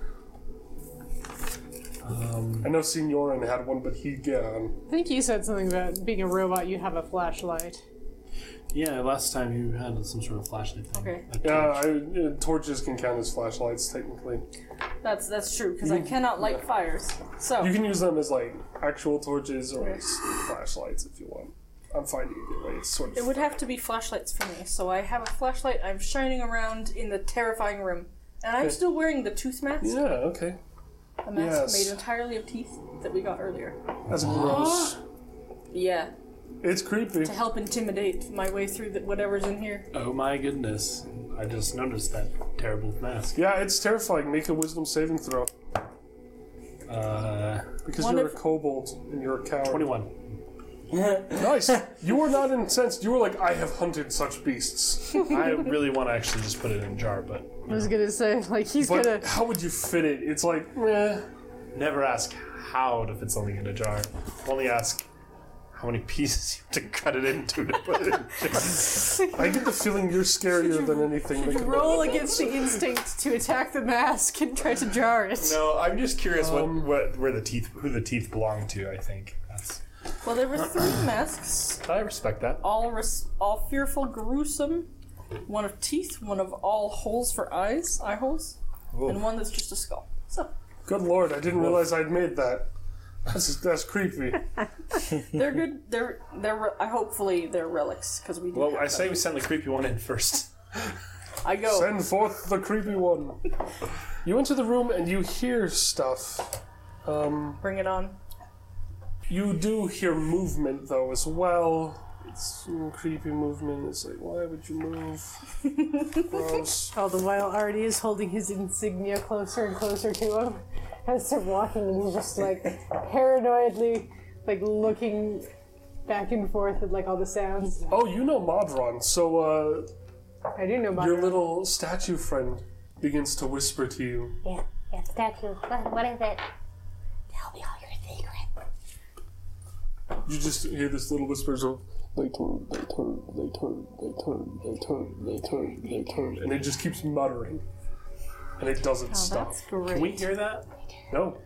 E: I know Signorin had one, but he gone.
A: I think you said something about being a robot, you have a flashlight.
G: Yeah, last time you had some sort of flashlight thing.
B: Okay.
G: A
E: Yeah,
G: torch.
E: I, uh, torches can count as flashlights technically.
B: That's that's true because I cannot light fires. So
E: You can use them as like actual torches or as flashlights if you want. I'm fine either way. It's sort of.
B: it would have to be flashlights for me. So I have a flashlight. I'm shining around in the terrifying room, and I'm
E: Okay.
B: still wearing the tooth mask.
E: yeah. Okay.
B: A mask
E: Yes.
B: made entirely of teeth that we got earlier.
E: That's gross.
B: Yeah,
E: It's creepy.
B: to help intimidate my way through the, whatever's in here.
G: Oh my goodness. I just noticed that terrible mask.
E: Yeah, it's terrifying. Make a wisdom saving throw
G: Uh,
E: because
B: One
E: you're
B: if-
E: a kobold and you're a coward.
G: 21.
E: Nice. you were not incensed. You were like, I have hunted such beasts.
G: I really want to actually just put it in a jar, but
A: I was gonna say, like, he's
E: But
A: gonna.
E: how would you fit it? It's like, eh.
G: never ask how to fit something in a jar. Only ask how many pieces you have to cut it into to put it in.
E: I get the feeling you're scarier than anything. That could
A: Roll against the instinct to attack the mask and try to jar it.
G: no, I'm just curious
E: Um,
G: what, what where the teeth who the teeth belong to. I think that's
B: Well, there were three masks,
G: I respect that.
B: all res- all fearful, gruesome. One of teeth, one of all holes for eyes, eye holes, and one that's just a skull. So
E: Good lord, I didn't realize I'd made that. That's, that's creepy.
B: they're good. They're they're. Re- I hopefully they're relics because we. Do
G: Well,
B: have
G: I say
B: them.
G: we send the creepy one in first.
B: I go.
E: Send forth the creepy one. You enter the room and you hear stuff. Um,
B: Bring it on.
E: you do hear movement though as well. It's mm, creepy movement. It's like, why would you move? Gross.
A: All the while, Artie is holding his insignia closer and closer to him as they're walking, and he's just like paranoidly, like looking back and forth at like all the sounds.
E: Oh, you know Modron, so uh,
A: I do know about
E: your little statue friend begins to whisper to you.
F: Yeah, yeah, statue. What, what is it? Tell me all your secrets.
E: You just hear this little whispers of they turn, they turn, they turn, they turn, they turn, they turn, they turn, and it just keeps muttering. And it doesn't
B: Oh,
E: stop.
B: that's great.
G: Can we hear that?
E: No,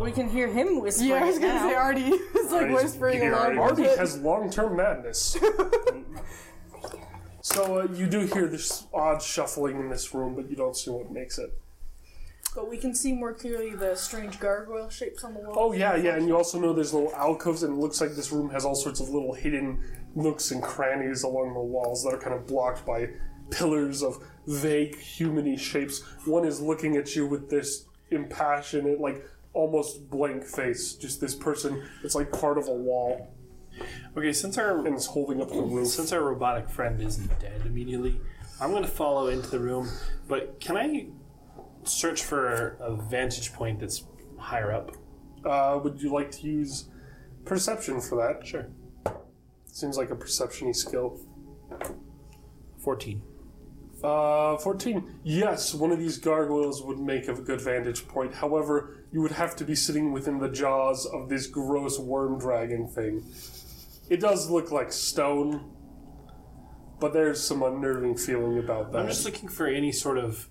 B: We can hear him whispering.
A: Yeah, I was gonna
B: now.
A: say Artie is like
C: Artie's-
A: whispering
C: you hear
A: along.
C: Artie
A: with
E: Artie has long-term madness. so uh, you do hear this odd shuffling in this room, but you don't see what makes it.
B: But we can see more clearly the strange gargoyle shapes on the wall.
E: Oh yeah, yeah, and you also know there's little alcoves, and it looks like this room has all sorts of little hidden nooks and crannies along the walls that are kind of blocked by pillars of vague humany shapes. One is looking at you with this impassionate, like almost blank face. Just this person that's like part of a wall
G: Okay, since our
E: and is holding up the roof.
G: since our robotic friend isn't dead immediately, I'm going to follow into the room. But can I search for a vantage point that's higher up?
E: Uh, would you like to use perception for that?
G: Sure.
E: Seems like a perception skill.
G: Fourteen.
E: Uh, 14. Yes, one of these gargoyles would make a good vantage point. However, you would have to be sitting within the jaws of this gross worm dragon thing. It does look like stone, but there's some unnerving feeling about that.
G: I'm just looking for any sort of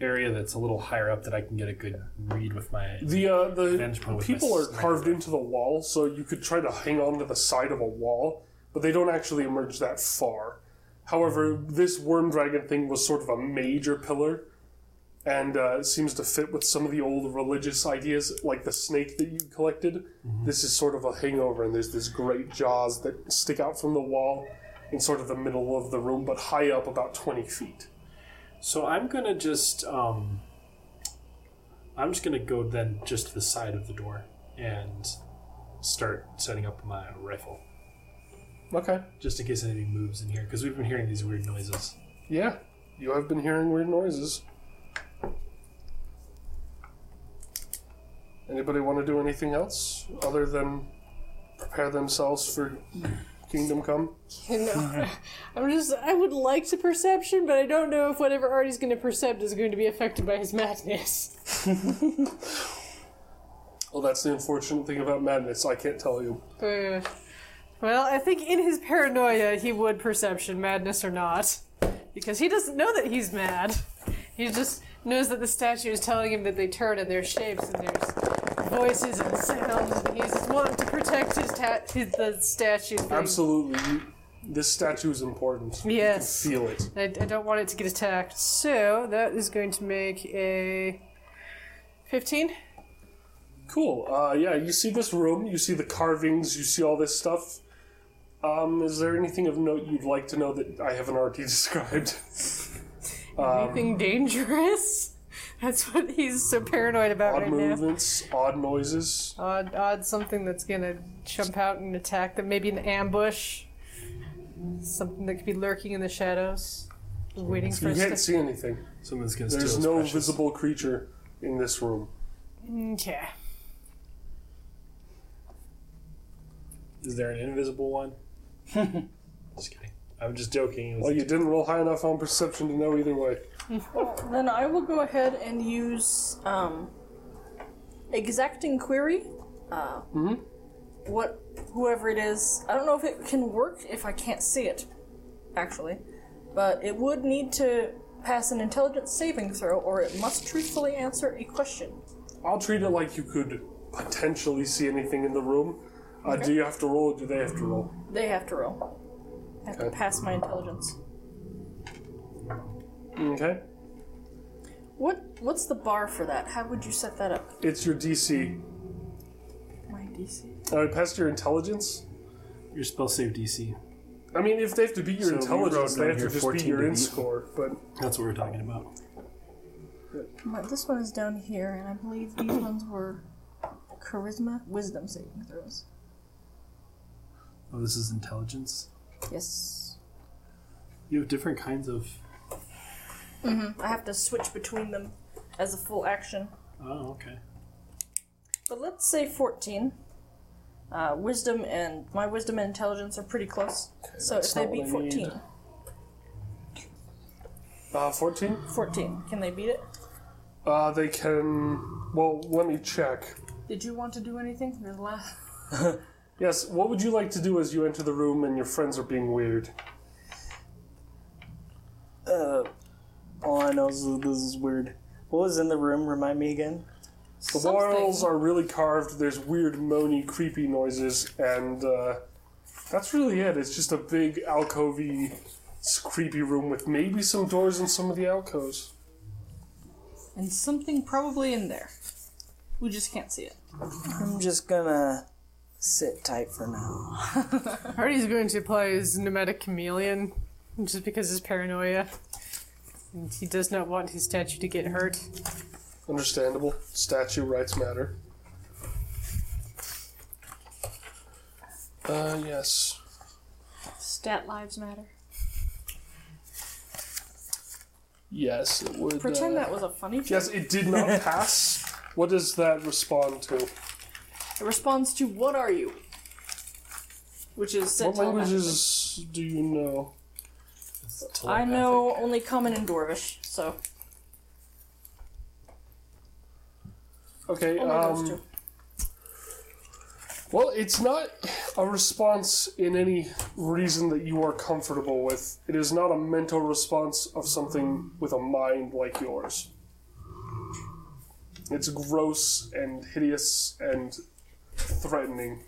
G: area that's a little higher up that I can get a good read with my.
E: the uh, the people are carved into the wall, so you could try to hang on to the side of a wall, but they don't actually emerge that far. However, this worm dragon thing was sort of a major pillar, and uh, it seems to fit with some of the old religious ideas, like the snake that you collected. This is sort of a hangover, and there's this great jaws that stick out from the wall in sort of the middle of the room, but high up about 20 feet.
G: So I'm gonna just um. I'm just gonna go then just to the side of the door and start setting up my rifle,
E: Okay.
G: just in case anything moves in here, because we've been hearing these weird noises.
E: Yeah, you have been hearing weird noises. Anybody want to do anything else other than prepare themselves for Kingdom Come?
A: You know, I'm just. I would like to perception, but I don't know if whatever Artie's going to percept is going to be affected by his madness.
E: Well, that's the unfortunate thing about madness. I can't tell you.
A: Uh, well, I think in his paranoia, he would perception, madness or not, because he doesn't know that he's mad. He just knows that the statue is telling him that they turn in their shapes and there's voices and sounds, and he's just wanting to protect his, ta- his the statue. Thing.
E: Absolutely, you, this statue is important.
A: Yes.
E: Feel it.
A: I, I don't want it to get attacked. So that is going to make a fifteen.
E: Cool. Uh, yeah, you see this room. You see the carvings. You see all this stuff. Um, is there anything of note you'd like to know that I haven't already described?
A: Anything dangerous? That's what he's so paranoid about
E: Odd
A: right now.
E: movements, odd noises.
A: Odd, odd something that's gonna jump out and attack them. Maybe an ambush. Something that could be lurking in the shadows, waiting for
E: You
A: us
E: can't
A: to.
E: see anything.
G: Someone's gonna steal
E: There's
G: his
E: no
G: precious.
E: visible creature in this room.
A: Okay.
G: Is there an invisible one? Just kidding. I'm just joking. It was-
E: Well, you didn't roll high enough on perception to know either way.
B: Then I will go ahead and use um, exacting query. Uh, What, whoever it is, I don't know if it can work if I can't see it, actually, but it would need to pass an intelligence saving throw, or it must truthfully answer a question.
E: I'll treat it like you could potentially see anything in the room. Uh, Do you have to roll or do they have to roll?
B: They have to roll. I have to pass my intelligence.
E: Okay.
B: What What's the bar for that? How would you set that up?
E: It's your DC.
B: My DC.
E: Uh, past your intelligence?
G: your spell save DC.
E: I mean, if they have to beat your
G: So
E: intelligence, they have to
G: here
E: just beat
G: 14
E: your
G: to
E: in score. But
G: That's what we're talking about.
B: My, this one is down here, and I believe these ones were charisma, wisdom saving throws.
G: Oh, this is intelligence.
B: Yes.
G: You have different kinds of. Mm-hmm.
B: I have to switch between them as a full action.
G: Oh, okay.
B: But let's say 14. Uh, wisdom and my wisdom and intelligence are pretty close. so if
E: that's
B: they
E: not
B: beat
E: what I
B: 14,
E: need. uh, 14?
B: 14, can they beat it?
E: Uh, they can. Well, let me check.
B: Did you want to do anything? Your last.
E: Yes, what would you like to do as you enter the room and your friends are being weird?
D: Uh, on I know is this is weird. What was in the room? Remind me again.
E: The walls are really carved. There's weird, moany, creepy noises, and uh, that's really it. It's just a big alcovey, creepy room with maybe some doors in some of the alcoves.
B: And something probably in there. We just can't see it.
D: I'm just gonna sit tight for now.
A: Artie's going to play his nomadic chameleon just because his paranoia. And he does not want his statue to get hurt.
E: Understandable. Statue rights matter. Uh, yes.
B: Stat lives matter.
E: Yes, it would.
B: Pretend
E: uh,
B: that was a funny joke.
E: Yes, it did not pass. what does that respond to?
B: It responds to what are you? Which is set
E: What languages do you know?
B: I know only common and dwarvish, so
E: Okay,
B: only those
E: um,
B: two.
E: well, it's not a response in any reason that you are comfortable with. It is not a mental response of something with a mind like yours. It's gross and hideous and threatening.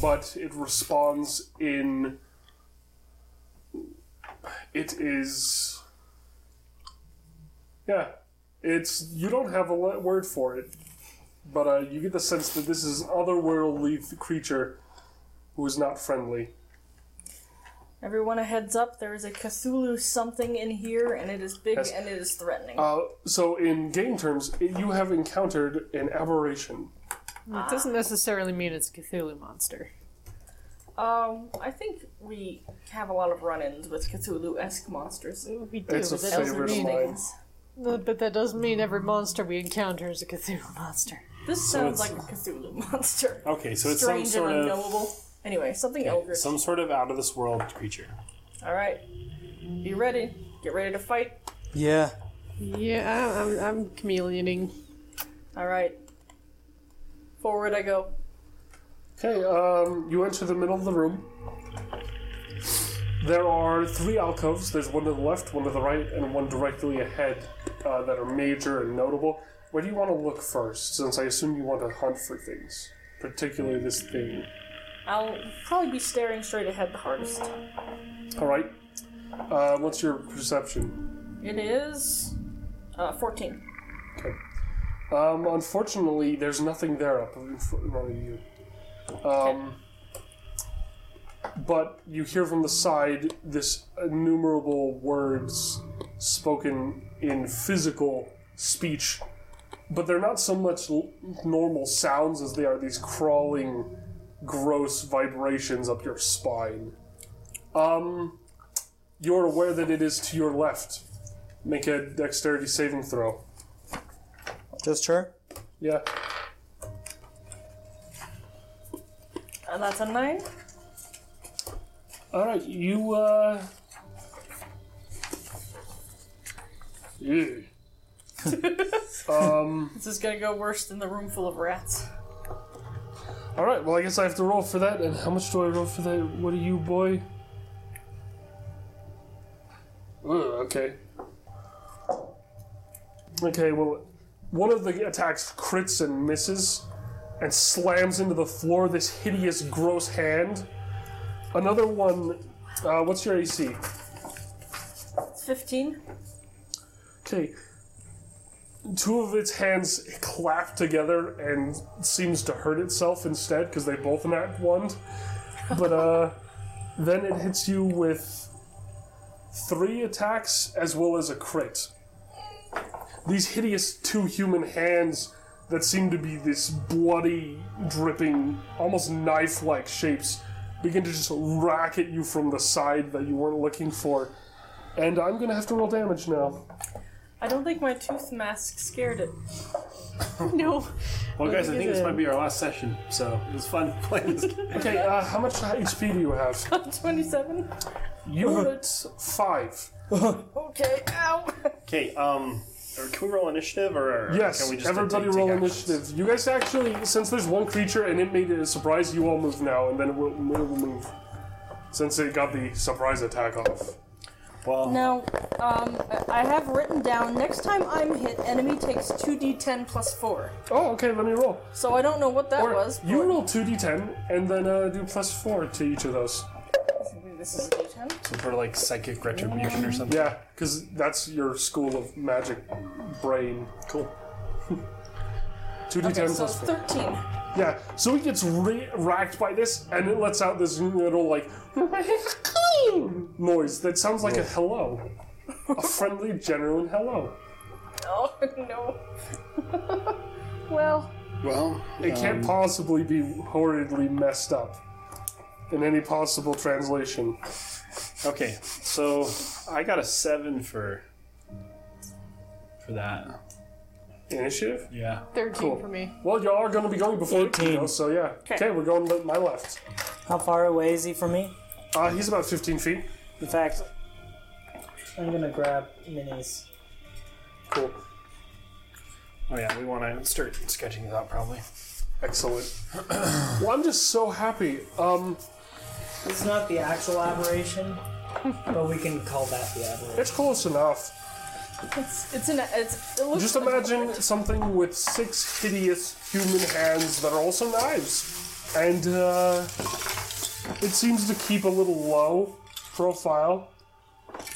E: But it responds in. It is. Yeah. It's. You don't have a le- word for it but uh, you get the sense that this is an otherworldly creature who is not friendly.
B: Everyone a heads up, there is a Cthulhu something in here, and it is big
E: Yes.
B: and it is threatening.
E: Uh, so, in game terms, you have encountered an aberration.
A: It doesn't necessarily mean it's a Cthulhu monster.
B: um, I think we have a lot of run-ins with Cthulhu-esque monsters.
A: We do,
E: It's a
A: but that doesn't
E: favorite of
A: mean
E: mine.
A: No, but that doesn't mean every monster we encounter is a Cthulhu monster.
B: This sounds
G: it's-
B: like a Cthulhu monster.
G: Okay, so it's some sort
B: and
G: of
B: unknowable. Anyway, something eldritch.
G: some sort of out of this world creature.
B: All right, be ready. Get ready to fight.
D: Yeah.
A: Yeah, I'm, I'm chameleoning.
B: All right. Forward I go.
E: Okay, um, you enter the middle of the room. There are three alcoves. There's one to the left, one to the right, and one directly ahead uh, that are major and notable. Where do you want to look first, since I assume you want to hunt for things, particularly this thing?
B: I'll probably be staring straight ahead the hardest.
E: All right. Uh, what's your perception?
B: It is uh, 14.
E: Um, unfortunately, there's nothing there up in front of you. Um, but you hear from the side this innumerable words spoken in physical speech, but they're not so much l- normal sounds as they are these crawling, gross vibrations up your spine. Um, you're aware that it is to your left. Make a dexterity saving throw.
D: Just her?
E: Yeah.
B: And that's a 9.
E: All right, you uh. Yeah. um.
B: This is gonna go worse than the room full of rats.
E: All right. Well, I guess I have to roll for that. And how much do I roll for that? What are you, boy? Ugh, okay. Okay. Well, one of the attacks crits and misses, and slams into the floor this hideous, gross hand. Another one. Uh, what's your AC?
B: It's 15.
E: Okay. Two of its hands clap together and seems to hurt itself instead because they both nat one. But uh, then it hits you with three attacks as well as a crit. These hideous two human hands that seem to be this bloody, dripping, almost knife like shapes begin to just rack at you from the side that you weren't looking for. And I'm gonna have to roll damage now.
B: I don't think my tooth mask scared it.
A: No.
G: Well, guys, I think this might be our last session, so it was fun playing this game.
E: Okay, uh, how much HP do you have?
B: 27?
E: You at five.
B: Okay, ow!
G: Okay, um, or can we roll initiative, or
E: Yes,
G: can we just
E: everybody
G: take-
E: roll
G: take
E: initiative. You guys actually, since there's one creature and it made it a surprise, you all move now, and then it will, it will move. Since it got the surprise attack off.
G: Well,
B: Now, um, I I have written down next time I'm hit, enemy takes 2d10 plus 4.
E: Oh, okay, let me roll.
B: So I don't know what that
E: Or
B: was.
E: you
B: but-
E: roll 2d10 and then uh, do plus 4 to each of those.
B: This is a d10.
G: some sort of like psychic retribution or something.
E: Yeah, because that's your school of magic brain.
G: Cool.
E: 2d10
B: Okay, so
E: plus 4.
B: 13.
E: Yeah, so he gets ra- racked by this, and it lets out this little, like, noise that sounds like a hello. A friendly, genuine hello.
B: Oh, no. well,
G: Well,
E: It can't um, possibly be horridly messed up in any possible translation.
G: okay. So I got a seven for for that.
E: Initiative?
G: Yeah.
A: 13
E: Cool.
A: for me.
E: Well, y'all are going to be going before
D: 18.
E: you know, so yeah. Okay, we're going to my left.
D: How far away is he from me?
E: Uh, he's about 15 feet.
D: In fact, I'm gonna grab minis.
E: Cool.
G: Oh yeah, we want to start sketching this out probably.
E: Excellent. well, I'm just so happy. Um,
D: It's not the actual aberration, but we can call that the aberration.
E: it's close enough.
B: it's it's an it's it looks
E: Just imagine something with six hideous human hands that are also knives. And uh, it seems to keep a little low profile.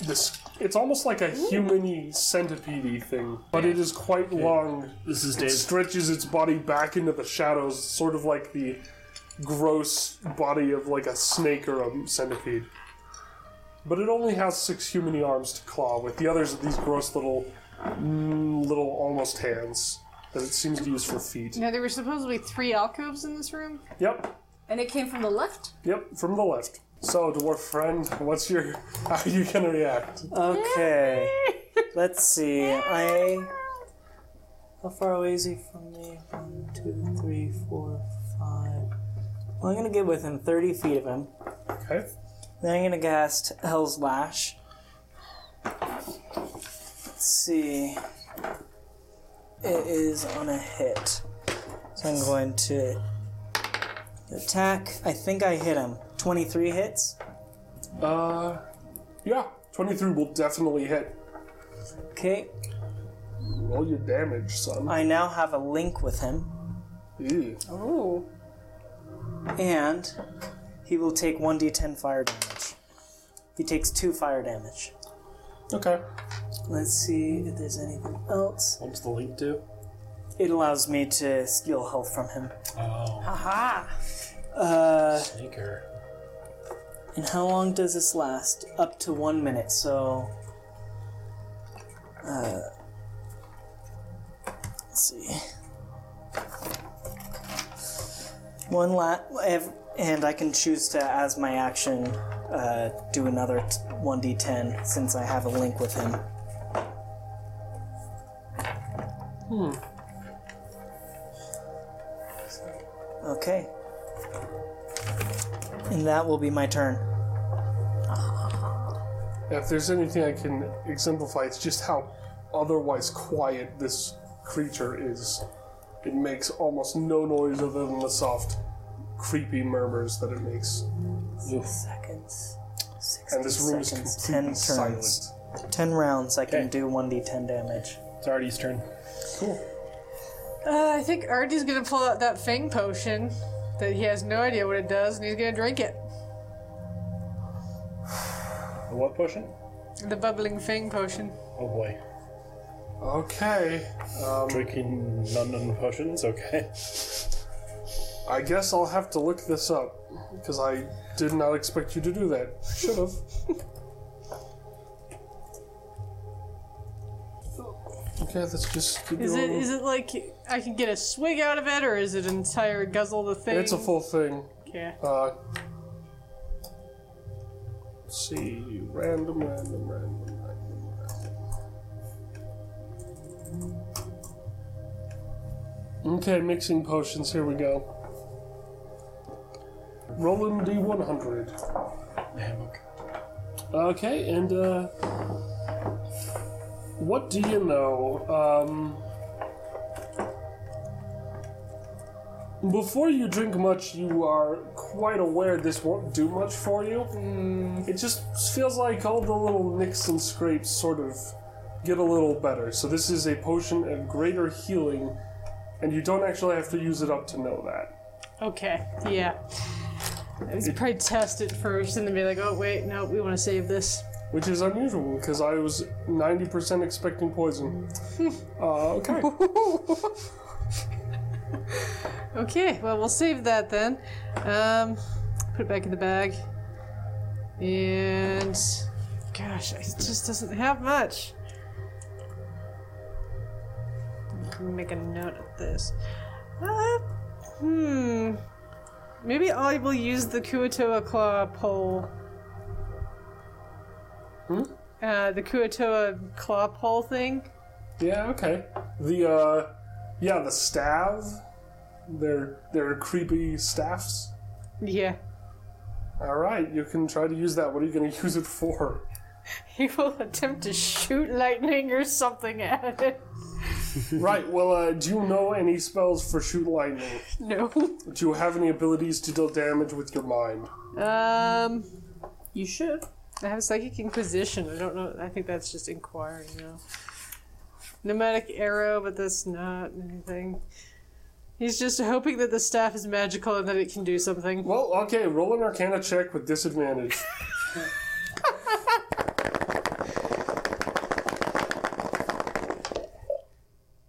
E: This it's almost like a human-y centipede thing, but it is quite long.
G: This is
E: It
G: Dave.
E: stretches its body back into the shadows, sort of like the gross body of like a snake or a centipede. But it only has six human arms to claw with. The others are these gross little, mm, little almost hands that it seems to use for feet.
A: Now, there were supposedly three alcoves in this room.
E: Yep,
B: and it came from the left.
E: yep, from the left. So, dwarf friend, what's your? How are you gonna react?
D: Okay. Let's see. I. How far away is he from me? One, two, three, four, five. Well, I'm gonna get within 30 feet of him.
E: Okay.
D: Then I'm gonna cast Hell's Lash. Let's see. It is on a hit. So I'm going to attack. I think I hit him. 23 hits.
E: Uh, yeah, twenty-three will definitely hit.
D: Okay.
E: Roll your damage, son.
D: I now have a link with him.
E: Ew.
B: Ooh.
D: And he will take 1d10 fire damage. He takes 2 fire damage.
E: Okay.
D: Let's see if there's anything else.
G: What's the link do?
D: It allows me to steal health from him.
G: Oh,
B: Aha.
D: Uh,
G: sneaker.
D: and how long does this last? Up to one minute, so. Uh, let's see. One lat, and I can choose to, as my action, uh, do another t- 1d10 since I have a link with him. Hmm. Okay. And that will be my turn.
E: If there's anything I can exemplify, it's just how otherwise quiet this creature is. It makes almost no noise other than the soft, creepy murmurs that it makes.
D: Six Seconds. 60
E: And this room is
D: seconds.
E: completely
D: 10
E: silent.
D: turns. 10 rounds, I can
G: Okay.
D: do 1d10 damage.
G: It's Artie's turn.
E: Cool.
A: Uh, I think Artie's gonna pull out that Fang potion that he has no idea what it does, and he's gonna drink it.
G: The what potion?
A: The bubbling Fang potion.
G: Oh boy.
E: Okay. Um,
G: Drinking London potions. Okay.
E: I guess I'll have to look this up because I did not expect you to do that. Should have. okay, let's just keep
A: Is it
E: going.
A: is it like I can get a swig out of it, or is it entire guzzle the thing?
E: It's a full thing.
A: Yeah.
E: Uh, let's see. Random, random, random, Okay, mixing potions. Here we go. Rolling D100.
G: The.
E: Okay, and uh, what do you know? Um, before you drink much, you are quite aware this won't do much for you. It just feels like all the little nicks and scrapes sort of get a little better. So this is a potion of greater healing, and you don't actually have to use it up to know that.
A: Okay, yeah. I should probably test it first and then be like, oh, wait, no, we want to save this.
E: Which is unusual because I was 90% expecting poison. uh, okay.
A: Okay, well, we'll save that then. Um, put it back in the bag. And. Gosh, it just doesn't have much. Make a note of this. Uh, hmm. Maybe I will use the Kuo-toa claw pole.
E: Hmm?
A: Uh, the Kuo-toa claw pole thing.
E: Yeah, okay. The, uh, yeah, the staff. They're, they're creepy staffs.
A: Yeah.
E: Alright, you can try to use that. What are you going to use it for?
A: He will attempt to shoot lightning or something at it.
E: right, well, uh, do you know any spells for shoot lightning?
A: No.
E: Do you have any abilities to deal damage with your mind?
A: Um,
B: You should.
A: I have psychic inquisition. I don't know. I think that's just inquiring now. Pneumatic arrow, but that's not anything. He's just hoping that the staff is magical and that it can do something.
E: Well, okay, roll an arcana check with disadvantage.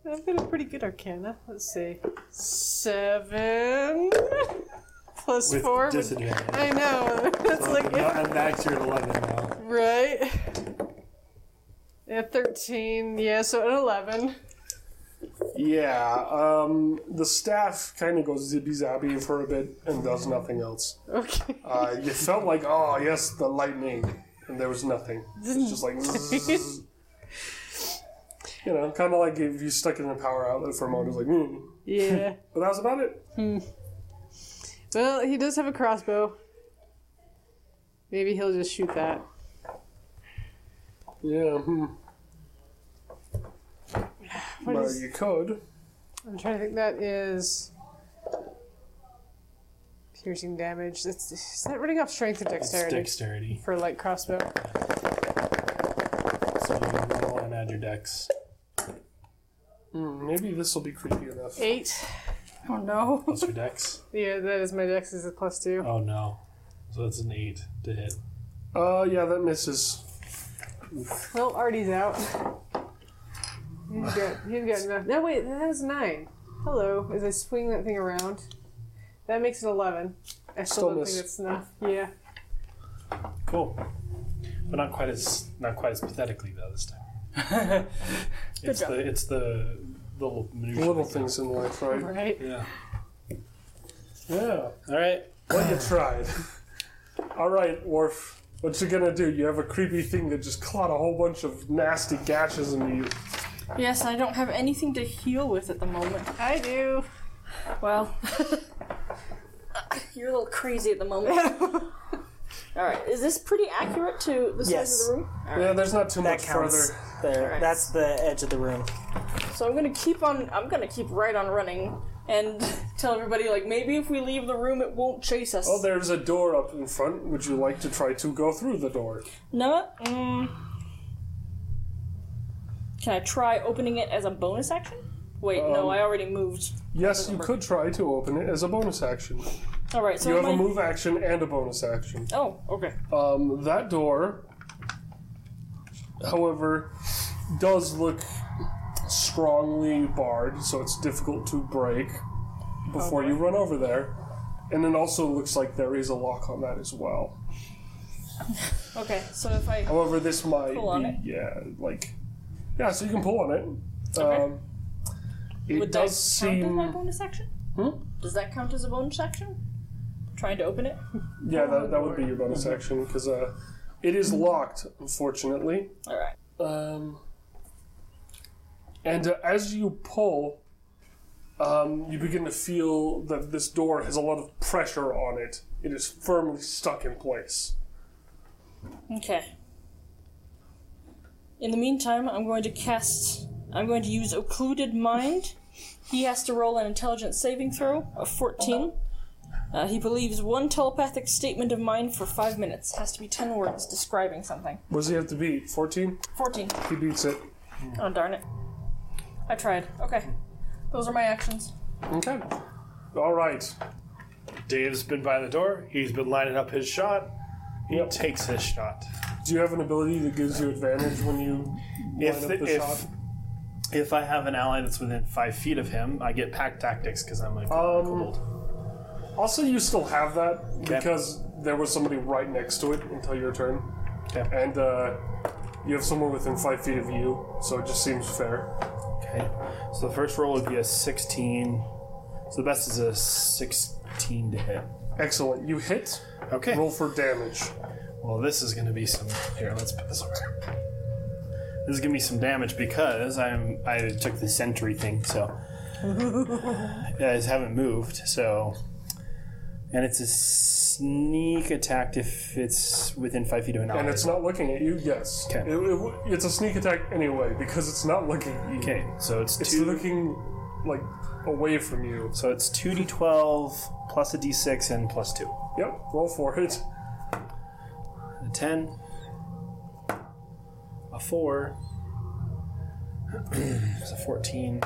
A: I've got a pretty good arcana. Let's see. Seven plus
G: With
A: four.
G: disadvantage.
A: I know. It's like
G: No, and max you're at 11 now.
A: right. Yeah, thirteen. Yeah, so an eleven.
E: Yeah, um, the staff kind of goes zippy zappy for a bit and does nothing else.
A: Okay.
E: Uh, you felt like, oh, yes, the lightning, and there was nothing. It's just like, zzz. You know, kind of like if you stuck it in a power outlet for a moment, it's like, hmm.
A: Yeah.
E: But that was about it. Hmm.
A: Well, he does have a crossbow. Maybe he'll just shoot that.
E: Yeah, hmm.
A: What
E: Well,
A: is-
E: you could.
A: I'm trying to think. That is piercing damage. That's is that running off strength or
G: It's
A: dexterity
G: dexterity.
A: for light crossbow?
G: So you roll and add your dex.
E: Hmm, maybe this will be creepy enough.
A: Eight.
B: Oh no.
G: Plus your dex.
A: Yeah, that is my dex. Is a plus two.
G: Oh no. So that's an 8 to hit.
E: Uh, yeah, that misses.
A: Well, Artie's out. He's got. He's got enough. No, wait. That was nine. Hello. As I swing that thing around, that makes it eleven. I still,
E: Still
A: don't
E: miss.
A: think that's enough. Yeah.
G: Cool. But not quite as not quite as pathetically though this time. it's
B: job.
G: the it's the the little
E: Little things in life, right?
A: Right.
G: Yeah.
E: Yeah.
G: All right.
E: Well, you tried. All right, Worf. What you gonna do? You have a creepy thing that just clawed a whole bunch of nasty gashes into you.
B: Yes, I don't have anything to heal with at the moment.
A: I do.
B: Well, you're a little crazy at the moment. All right, is this pretty accurate to the size
D: Yes.
B: of the room? All
E: Yeah,
B: right.
E: there's not too
D: That
E: much
D: counts.
E: further.
D: There.
B: Alright.
D: That's the edge of the room.
B: So I'm gonna keep on. I'm gonna keep right on running and tell everybody like maybe if we leave the room, it won't chase us.
E: Oh, there's a door up in front. Would you like to try to go through the door?
B: No. Mm. Can I try opening it as a bonus action? Wait, no, I already moved.
E: Yes, you could try to open it as a bonus action.
B: All right, so
E: You have
B: am
E: a move action and a bonus action.
B: Oh, okay.
E: Um, that door, however, does look strongly barred, so it's difficult to break before you run over there. And it also looks like there is a lock on that as well.
B: Okay, so if I
E: However, this might
B: Pull on
E: be,
B: it?
E: yeah, like, yeah, so you can pull on it.
B: Okay.
E: Um, it
B: would
E: does
B: that count as my bonus action?
E: Hmm?
B: Does that count as a bonus action? Trying to open it.
E: yeah, that, that would be your bonus
B: Mm-hmm.
E: action because uh, it is locked, unfortunately.
B: All right.
E: Um, and uh, as you pull, um, you begin to feel that this door has a lot of pressure on it. It is firmly stuck in place.
B: Okay. In the meantime, I'm going to cast I'm going to use Occluded Mind. He has to roll an intelligence saving throw of 14. Uh, he believes one telepathic statement of mine for five minutes. Has to be 10 words describing something.
E: What does he have to beat? 14?
B: 14.
E: He beats it.
B: Oh, darn it. I tried. Okay. Those are my actions.
E: Okay. All right.
G: Dave's been by the door. He's been lining up his shot. He
E: Yep.
G: takes his shot.
E: Do you have an ability that gives you advantage when you line
G: If
E: up
G: the-
E: the
G: if-
E: shot?
G: If I have an ally that's within five feet of him, I get pack tactics because I'm like
E: Um,
G: kobold.
E: Also, you still have that because there was somebody right next to it until your turn,
G: Okay.
E: and uh, you have someone within five feet of you, so it just seems fair.
G: Okay. So the first roll would be a 16. So the best is a 16 to hit.
E: Excellent. You hit.
G: Okay.
E: Roll for damage.
G: Well, this is going to be some. Here, let's put this over. This is going to be some damage because I'm. I took the sentry thing, so guys haven't moved. So, and it's a sneak attack if it's within five feet of an.
E: And it's not looking at you. Yes.
G: Okay.
E: It- it- it's a sneak attack anyway because it's not looking at you.
G: Okay, so it's
E: It's
G: two.
E: looking like away from you.
G: so it's two d12 plus a d6 and plus two.
E: Yep. Roll for it.
G: A 10, a 4, it's a 14,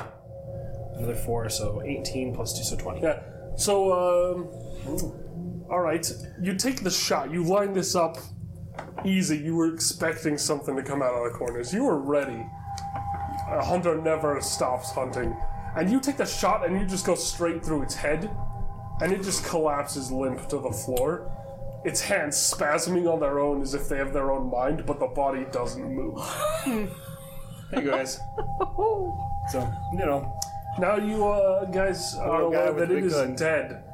G: another 4, so 18 plus 2, so 20.
E: Yeah. So, um, all right. You take the shot. You line this up easy. You were expecting something to come out of the corners. You were ready. A hunter never stops hunting. And you take the shot and you just go straight through its head, and it just collapses limp to the floor. Its hands spasming on their own as if they have their own mind, but the body doesn't move.
G: Hey guys. so, you know,
E: Now you uh, guys are
G: Little guy
E: aware
G: with
E: that it
G: big
E: is
G: gun.
E: dead.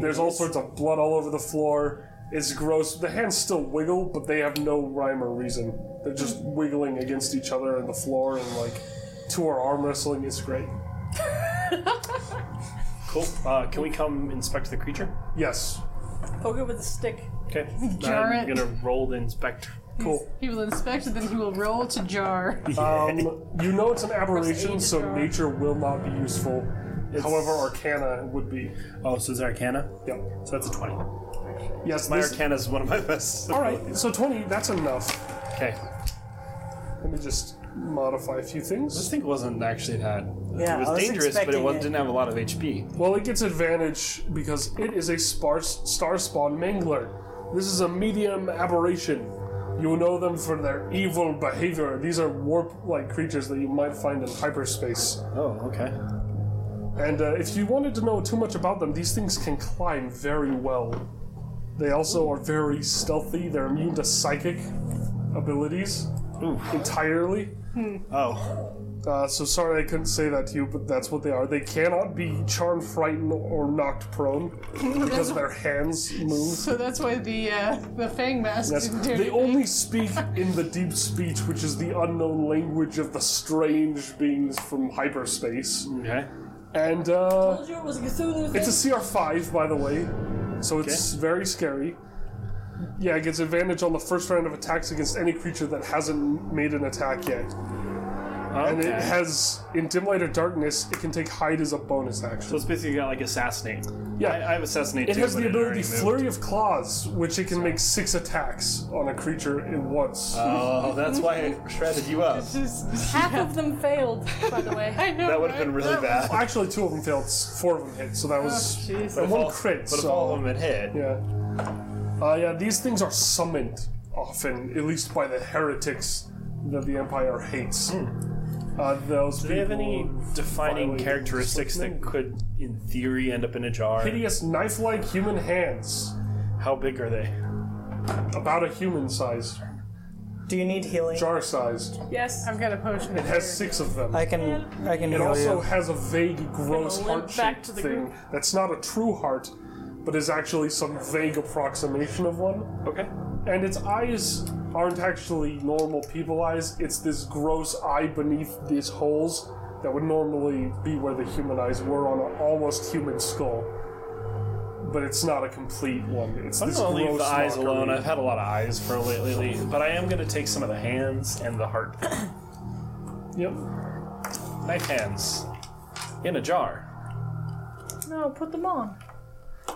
E: There's all sorts of blood all over the floor. It's gross. The hands still wiggle, but they have no rhyme or reason. They're just wiggling against each other on the floor and like two are arm wrestling. It's great.
G: cool. Uh, can we come inspect the creature?
E: Yes.
B: Poke it with a stick.
G: Okay.
A: Jar
G: I'm
A: it.
G: gonna roll the inspect.
E: Cool.
A: He will inspect it, then he will roll to jar.
E: Um, you know it's an aberration, so
B: jar.
E: nature will not be useful. However, Arcana would be.
G: Oh, so it's Arcana?
E: Yep.
G: So that's a 20.
E: Yes.
G: My
E: this-
G: Arcana is one of my best.
E: all right. So twenty. That's enough.
G: Okay.
E: Let me just modify a few things.
G: This
E: things.
G: thing wasn't actually that.
D: Yeah,
G: it was,
D: I was
G: dangerous, but it
D: expecting
G: was,
D: it.
G: didn't have a lot of HP.
E: Well, it gets advantage because it is a sparse star spawn mangler. This is a medium aberration. You know them for their evil behavior. These are warp-like creatures that you might find in hyperspace.
G: Oh, okay.
E: And uh, if you wanted to know too much about them, these things can climb very well. They also are very stealthy. They're immune to psychic abilities entirely.
G: Oh,
E: Uh, so sorry I couldn't say that to you, but that's what they are. They cannot be charmed, frightened, or knocked prone because their hands move.
A: So that's why the uh, the Fang mask
E: Yes,
A: didn't do
E: they
A: anything.
E: only speak in the deep speech, which is the unknown language of the strange beings from hyperspace.
G: okay.
E: And uh,
B: Told you it was a Cthulhu thing.
E: it's a CR5, by the way, so it's very scary. Yeah, it gets advantage on the first round of attacks against any creature that hasn't made an attack yet. And it
G: Okay.
E: has, in dim light or darkness, it can take hide as a bonus action.
G: So it's basically got like assassinate.
E: Yeah.
G: I, I have assassinate.
E: It
G: too,
E: has
G: but
E: the ability
G: already moved.
E: Flurry of Claws, which it can make six attacks on a creature in once.
G: Oh, that's why I shredded you up.
A: Just,
B: Half of them failed, by the way.
A: I know.
G: That would have
A: right?
G: been really bad.
E: Well, Actually, two of them failed, s- four of them hit, so that was.
A: jeez.
E: and one
G: All-
E: crit,
G: But if
E: so.
G: all of them had hit,
E: Yeah. Uh, yeah, these things are summoned often, at least by the heretics that the Empire hates. Uh, those
G: do they have any defining characteristics that could, in theory, end up in a jar?
E: Hideous knife like human hands,
G: How big are they?
E: about a human sized,
D: Do you need healing?
E: jar sized.
B: Yes.
A: I've got a potion.
E: It has six of them.
D: I can I can
E: It
D: heal
E: also
D: you.
E: has a vague, gross
B: limp
E: heart
B: back
E: shaped
B: to the
E: thing
B: group.
E: that's not a true heart, but is actually some vague approximation of one.
G: Okay.
E: And its eyes aren't actually normal people eyes, it's this gross eye beneath these holes that would normally be where the human eyes were on an almost human skull. But it's not a complete one. It's
G: I'm
E: this
G: gonna leave
E: gross
G: the eyes
E: mockery.
G: alone. I've had a lot of eyes for lately, but I am gonna take some of the hands and the heart.
E: Yep.
G: Knife hands. In a jar.
B: No, put them on.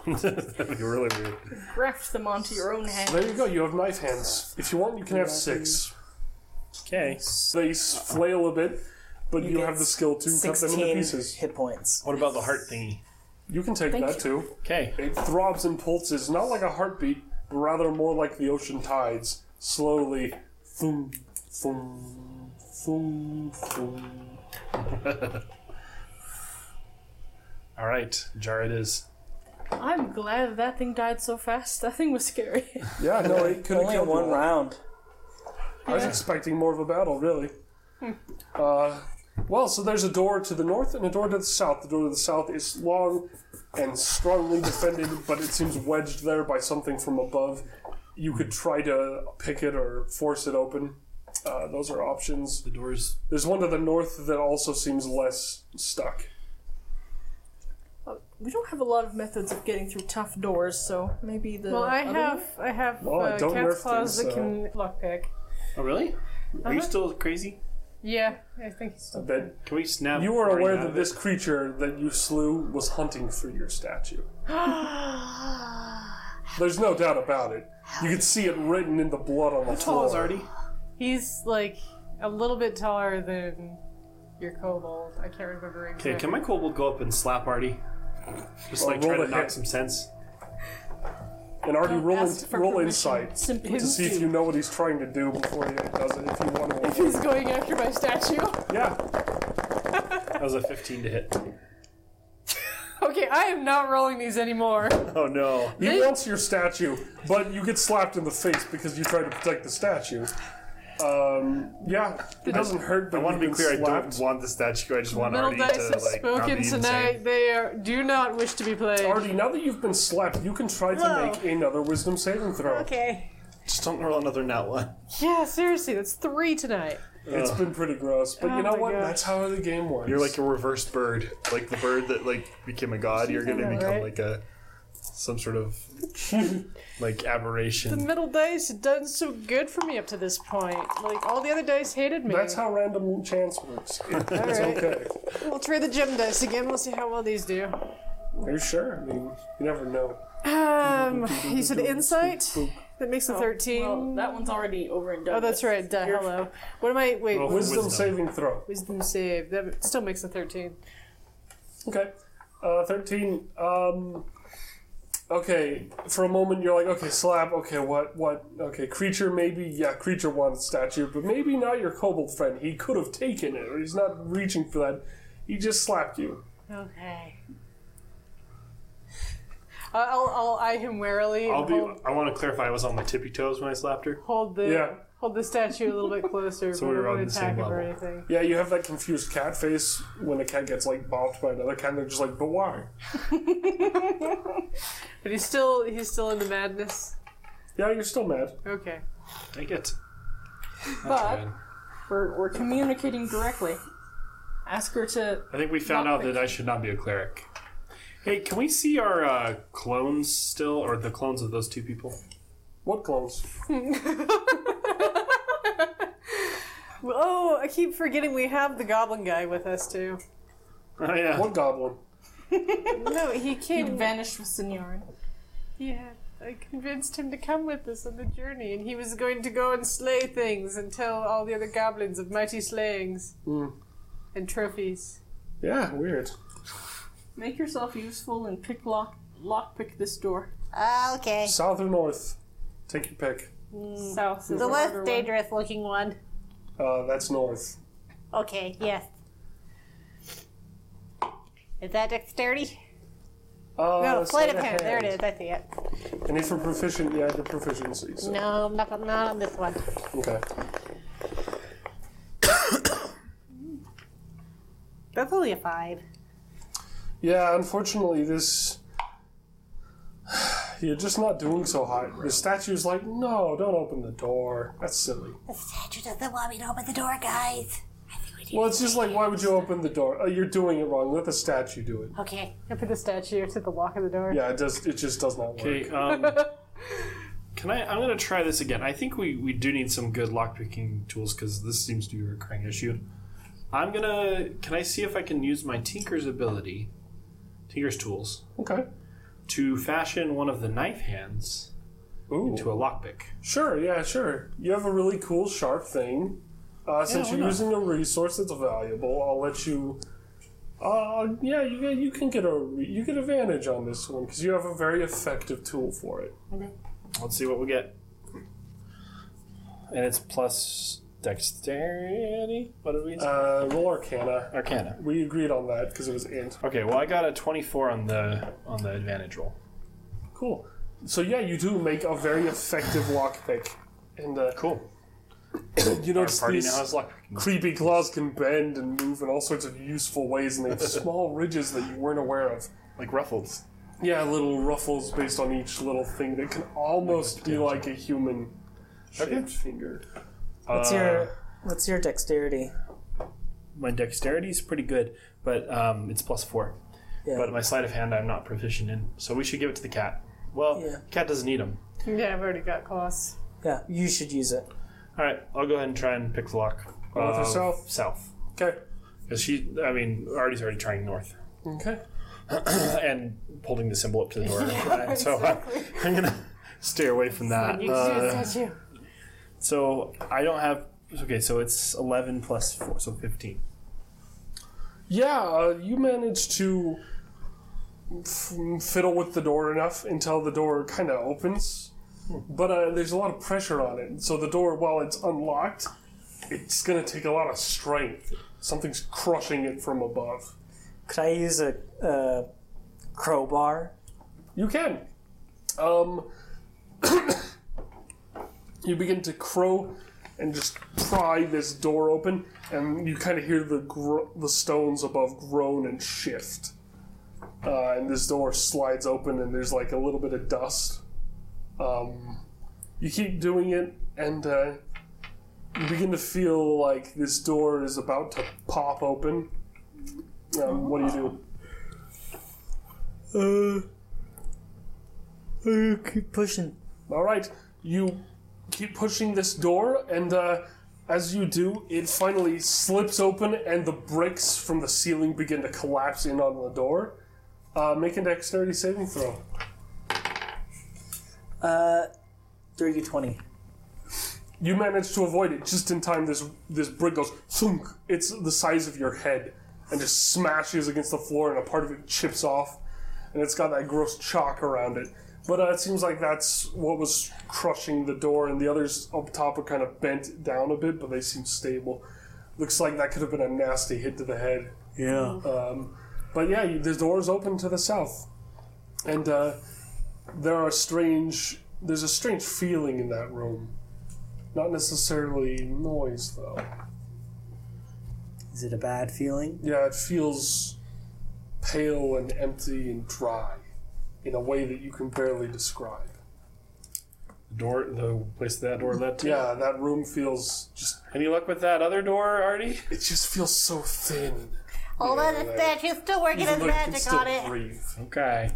G: That'd be really weird.
B: Graft them onto your own hand.
E: There you go. You have knife hands. If you want, you can have six.
G: Okay.
E: They s- flail a bit, but you,
D: get
E: have the skill to cut them into
D: 16
E: pieces.
D: hit points.
G: What about the heart thingy?
E: You can take
B: Thank
E: that
B: you.
E: too.
G: Okay.
E: It throbs and pulses, not like a heartbeat, but rather more like the ocean tides, slowly. Thum, thum, thum, thum.
G: All right. Jar it is.
B: I'm glad that thing died so fast. That thing was scary.
E: Yeah, no, it could have
D: Only
E: killed
D: one
E: you all.
D: round.
E: I was expecting more of a battle, really. Uh, well, so there's a door to the north and a door to the south. The door to the south is long and strongly defended, but it seems wedged there by something from above. You could try to pick it or force it open. Uh, those are options.
G: The doors.
E: There's one to the north that also seems less stuck.
B: We don't have a lot of methods of getting through tough doors, so maybe the.
A: Well, I
B: other
A: have I have
E: Well, I
A: uh,
E: don't
A: cat's
E: nerf
A: claws
E: things,
A: that
E: so-
A: can lockpick.
G: Oh, really? Are you
A: Uh-huh.
G: still crazy?
A: Yeah, I think he's still.
E: That
G: Can we snap?
E: you are
G: Artie
E: aware
G: out
E: that
G: of
E: this
G: it?
E: creature that you slew was hunting for your statue. There's no doubt about it. You can see it written in the blood on the
G: How
E: floor.
G: tall is Artie?
A: He's like a little bit taller than your kobold. I can't remember exactly.
G: Okay, can my kobold go up and slap Artie? Just
E: Well,
G: like
E: roll
G: try to
E: the
G: knock
E: hit.
G: some sense.
E: And already roll,
B: ask
E: in,
B: for
E: roll
B: permission.
E: insight
B: Simply
E: to see if you know what he's trying to do before he does it. If you want to.
A: He's going after my statue.
E: Yeah,
G: That was a 15 to hit.
A: Okay, I am not rolling these anymore.
G: Oh no.
E: he wants your statue, but you get slapped in the face because you try to protect the statue. Um, yeah, it doesn't hurt. But
G: I want to be clear.
E: been
G: I don't want the statue. I just want
A: Middle
G: Artie
A: dice
G: to
A: have
G: like not
A: spoken
G: be
A: tonight.
G: insane.
A: They are, do not wish to be played.
E: Artie, now that you've been slapped, you can try to make another wisdom saving throw.
F: Okay.
G: Just don't roll another nat one.
A: Yeah, seriously, that's three tonight.
E: It's been pretty gross, but
A: Oh
E: you know what?
A: gosh.
E: That's how the game works.
G: You're like a reverse bird, like the bird that like became a god. You're gonna become
A: right?
G: like a some sort of like aberration.
A: The middle dice had done so good for me up to this point. Like all the other dice hated me.
E: That's how random chance works. It- it's
A: Alright.
E: okay.
A: We'll try the gem dice again. We'll see how well these do.
E: Are you sure? I mean, you never know.
A: Um, you said insight. That makes a thirteen.
B: Well, that one's already over and done.
A: oh, that's
B: with.
A: right. Duh, hello. What am I? Wait,
G: Oh,
E: Wisdom,
G: Wisdom.
E: saving throw.
A: wisdom save. That still makes a thirteen.
E: Okay. Uh, 13. Um, okay, for a moment you're like, okay, slap, okay, what, what, okay, creature, maybe, yeah, creature wants statue, but maybe not your kobold friend. He could have taken it, or he's not reaching for that. He just slapped you.
A: Okay. I'll, I'll eye him warily.
G: I'll
A: and
G: be.
A: hold,
G: I want to clarify. I was on my tippy toes when I slapped her.
A: hold the
E: Yeah.
A: Hold the statue a little bit closer.
G: So
A: but
G: we're
A: I
G: on
A: won't
G: the same
A: attack him or
G: level.
A: anything.
E: Yeah, you have that confused cat face when a cat gets, like, bopped by another cat, and they're just like, but why?
A: But he's still he's still in the madness.
E: Yeah, you're still mad.
A: Okay.
G: Take it.
B: But we're, we're communicating directly. Ask her to.
G: I think we found
B: Not
G: out that I should not be a cleric. Hey, can we see our uh, clones still, or the clones of those two people?
E: What clothes?
A: Oh, I keep forgetting we have the goblin guy with us too.
G: Oh yeah.
E: What goblin?
A: No, he
B: He
A: came.
B: vanished with Signorin.
A: Yeah, I convinced him to come with us on the journey, and he was going to go and slay things and tell all the other goblins of mighty slayings
E: Hmm.
A: and trophies.
E: Yeah, weird.
B: Make yourself useful and pick lock lockpick this door.
F: Uh, okay.
E: South or north? Take your pick.
B: South is
F: The
B: the
F: less dangerous looking one.
E: Uh, that's north.
F: Okay, yes. Is that dexterity?
E: Uh,
F: No, sleight of
E: hand.
F: hand. There it is. I see it.
E: And if you're proficient, you add your proficiency. So.
F: No, I'm not, not on this one.
E: Okay.
F: That's only a five.
E: Yeah, unfortunately, this. You're just not doing so hot. The statue's like, no, don't open the door. That's silly.
F: The statue doesn't want me to open the door, guys. I think we do.
E: Well, it's just like, why would you open the door? Oh, you're doing it wrong. Let the statue do it.
F: Okay.
A: I put the statue to the lock of the door.
E: Yeah, it does. It just does not work.
G: Okay. Um, can I? I'm gonna try this again. I think we we do need some good lockpicking tools because this seems to be a recurring issue. I'm gonna. Can I see if I can use my Tinker's ability, Tinker's tools,
E: Okay.
G: To fashion one of the knife hands
E: Ooh.
G: into a lockpick?
E: Sure, yeah, sure. You have a really cool sharp thing. Uh, since
G: why
E: you're
G: not?
E: using a resource that's valuable, I'll let you. Uh, yeah, you you can get a you get advantage on this one because you have a very effective tool for it. Okay.
G: Let's see what we get. And it's plus dexterity. What did we? say?
E: Uh, roll Arcana.
G: Arcana.
E: We agreed on that because it was int.
G: Okay, well I got a 24 on the on the advantage roll.
E: Cool. So yeah, you do make a very effective lockpick, and uh,
G: Cool.
E: you
G: Our
E: notice
G: party
E: these
G: now has luck.
E: creepy claws can bend and move in all sorts of useful ways, and they have small ridges that you weren't aware of.
G: Like ruffles.
E: Yeah, little ruffles based on each little thing that can almost be like a human shaped
G: Okay.
E: finger.
D: What's
G: Uh,
D: your What's your dexterity?
G: My dexterity is pretty good, but um, it's plus four.
D: Yeah.
G: But my sleight of hand I'm not proficient in, so we should give it to the cat. Well,
D: Yeah.
G: cat doesn't need them.
A: Yeah, I've already got claws.
D: Yeah, you should use it.
G: All right, I'll go ahead and try and pick the lock.
E: North or
G: Uh,
E: south?
G: South.
E: Okay.
G: Because she, I mean, Artie's already trying north
E: Okay.
G: and holding the symbol up to the door. And so I'm, I'm gonna stay away from that. You, Uh, so I don't have. Okay, so it's eleven plus four, so fifteen.
E: Yeah, uh, you managed to f- fiddle with the door enough until the door kind of opens. But uh, there's a lot of pressure on it. So the door, while it's unlocked, it's going to take a lot of strength. Something's crushing it from above.
D: Could I use a, a crowbar?
E: You can. Um, you begin to crow and just pry this door open, and you kind of hear the gro- the stones above groan and shift. Uh, and this door slides open, and there's like a little bit of dust. Um, you keep doing it, and uh, you begin to feel like this door is about to pop open. Um, what do you do?
D: Uh, uh, keep pushing.
E: All right, you keep pushing this door, and uh, as you do, it finally slips open, and the bricks from the ceiling begin to collapse in on the door. Uh, make a dexterity saving throw.
D: Uh, dirty twenty.
E: You manage to avoid it just in time. This this brick goes thunk. It's the size of your head, and just smashes against the floor, and a part of it chips off, and it's got that gross chalk around it. But uh, it seems like that's what was crushing the door, and the others up top are kind of bent down a bit, but they seem stable. Looks like that could have been a nasty hit to the head.
D: Yeah.
E: Um, but yeah, you, the door's open to the south, and uh, there are strange. There's a strange feeling in that room. Not necessarily noise, though.
D: Is it a bad feeling?
E: Yeah, it feels pale and empty and dry, in a way that you can barely describe.
G: The door, the place that door led to.
E: Yeah, that room feels just.
G: Any luck with that other door, Artie?
E: It just feels so thin.
F: Hold on, the
E: Yeah,
F: statue's still working
E: Even
F: his
E: though you can
F: magic
E: still
F: on it.
E: breathe.
G: Okay.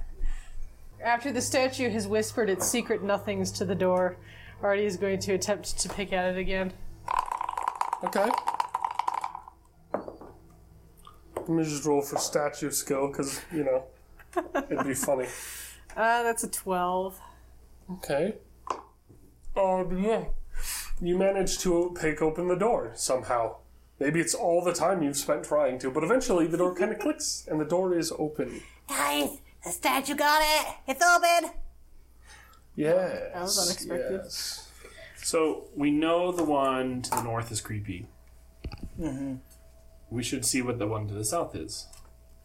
A: After the statue has whispered its secret nothings to the door, Artie is going to attempt to pick at it again.
E: Okay. Let me just roll for statue skill, because, you know, it'd be funny.
A: Uh, that's a 12.
E: Okay. Uh, yeah. You manage to pick open the door somehow. Maybe it's all the time you've spent trying to, but eventually the door kind of clicks and the door is open.
F: Guys, the statue got it. It's open.
E: Yes.
A: That was unexpected.
E: Yes.
G: So we know the one to the north is creepy.
D: Mm-hmm.
G: We should see what the one to the south is.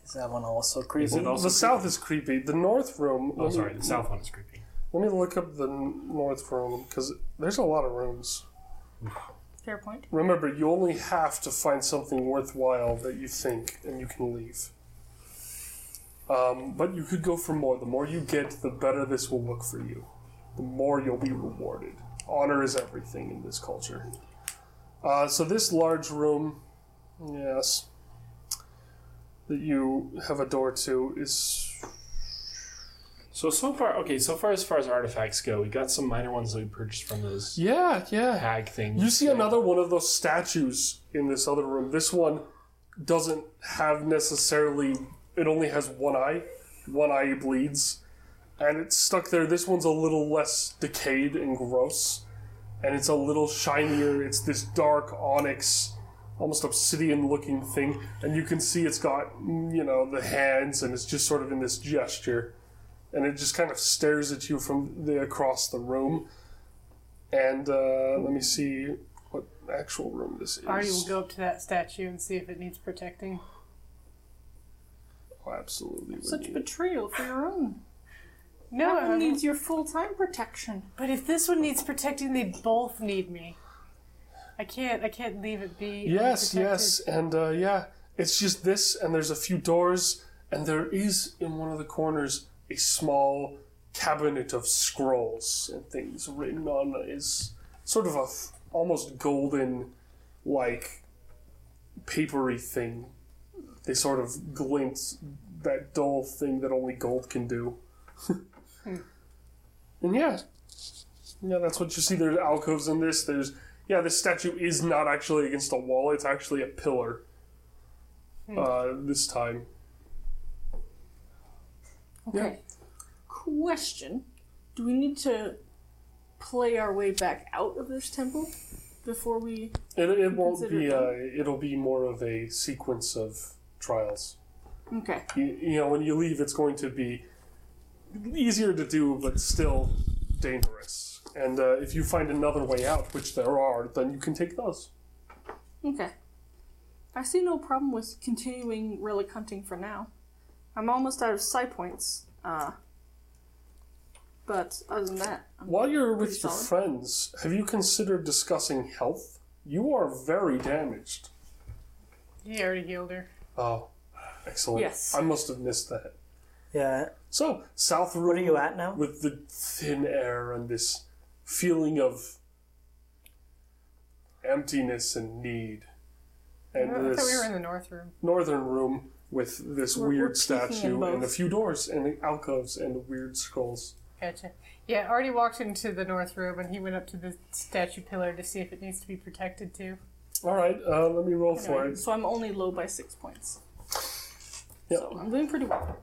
D: Is that one also creepy?
G: Is also
E: the south is creepy. The north room.
G: Oh,
E: let me-
G: sorry, the south one is creepy.
E: Let me look up the north room because there's a lot of rooms.
B: Fair point.
E: Remember, you only have to find something worthwhile that you think, and you can leave. Um, but you could go for more. The more you get, the better this will look for you. The more you'll be rewarded. Honor is everything in this culture. Uh, so this large room, yes, that you have a door to is
G: So so far, okay. So far as far as artifacts go, we got some minor ones that we purchased from those
E: yeah, yeah.
G: hag things.
E: You see another one of those statues in this other room. This one doesn't have necessarily. It only has one eye. One eye bleeds, and it's stuck there. This one's a little less decayed and gross, and it's a little shinier. It's this dark onyx, almost obsidian-looking thing, and you can see it's got mm, you know the hands, and it's just sort of in this gesture, and it just kind of stares at you from the across the room. And uh, let me see what actual room this is.
A: Artie will go up to that statue and see if it needs protecting.
E: Oh, absolutely.
B: Such
E: need
B: betrayal for your own.
A: No,
B: That one needs your full time protection.
A: but if this one needs protecting, they both need me. I can't. I can't leave it be.
E: Yes,
A: unprotected.
E: yes, and uh, yeah, it's just this, and there's a few doors, and there is in one of the corners a small cabinet of scrolls and things written on is sort of a f- almost golden, like papery thing. They sort of glint that dull thing that only gold can do. and yeah, yeah, that's what you see. There's alcoves in this. There's yeah, this statue is not actually against a wall. It's actually a pillar. Uh, this time.
B: Okay. Question: Do we need to play our way back out of this temple before we?
E: It, it won't be. Uh, it'll be more of a sequence of trials.
B: Okay.
E: You, you know, when you leave, it's going to be easier to do, but still dangerous. And uh, if you find another way out, which there are, then you can take those.
B: Okay. I see no problem with continuing relic hunting for now. I'm almost out of psi points. Uh, but other than that, I'm
E: While you're with
B: Pretty
E: your
B: solid.
E: friends, have you considered discussing health? You are very damaged.
A: He already healed her.
E: Oh, excellent.
B: Yes.
E: I must have missed that.
D: Yeah.
E: So, South Room.
D: What are you at now?
E: With the thin air and this feeling of emptiness and need. And
A: I thought
E: this
A: we were in the north room.
E: northern room with this
B: We're- we're
E: weird
B: peeking in
E: statue and a few doors and alcoves and weird scrolls.
A: Gotcha. Yeah, Artie walked into the north room and he went up to the statue pillar to see if it needs to be protected too.
E: All right, uh, let me roll for
B: anyway,
E: it.
B: so I'm only low by six points.
E: Yep.
B: So I'm doing pretty well.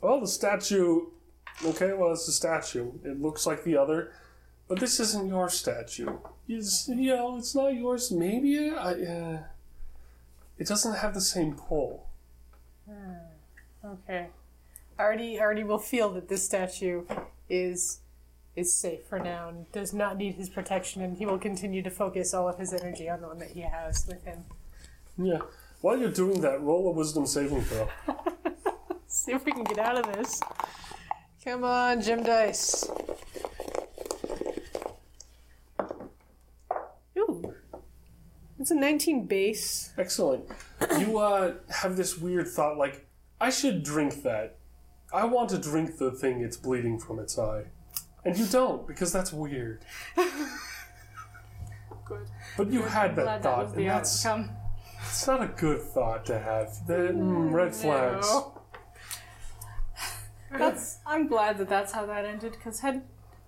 E: Well, the statue. Okay, well, it's a statue. It looks like the other, but this isn't your statue. It's, you know, it's not yours. Maybe I. Uh, it doesn't have the same pull.
A: Okay. Artie Artie will feel that this statue is is safe for now and does not need his protection and he will continue to focus all of his energy on the one that he has with him.
E: Yeah. While you're doing that, roll a wisdom saving throw.
A: See if we can get out of this. Come on, gem dice. It's a 19 base.
E: Excellent. You uh, have this weird thought like, I should drink that. I want to drink the thing it's bleeding from its eye. And you don't, because that's weird.
B: Good.
E: But you had that
B: Glad that
E: thought,
B: was
E: and
B: the
E: that's
B: outcome.
E: it's not a good thought to have. The, mm, red flags.
A: No.
B: That's. I'm glad that that's how that ended because had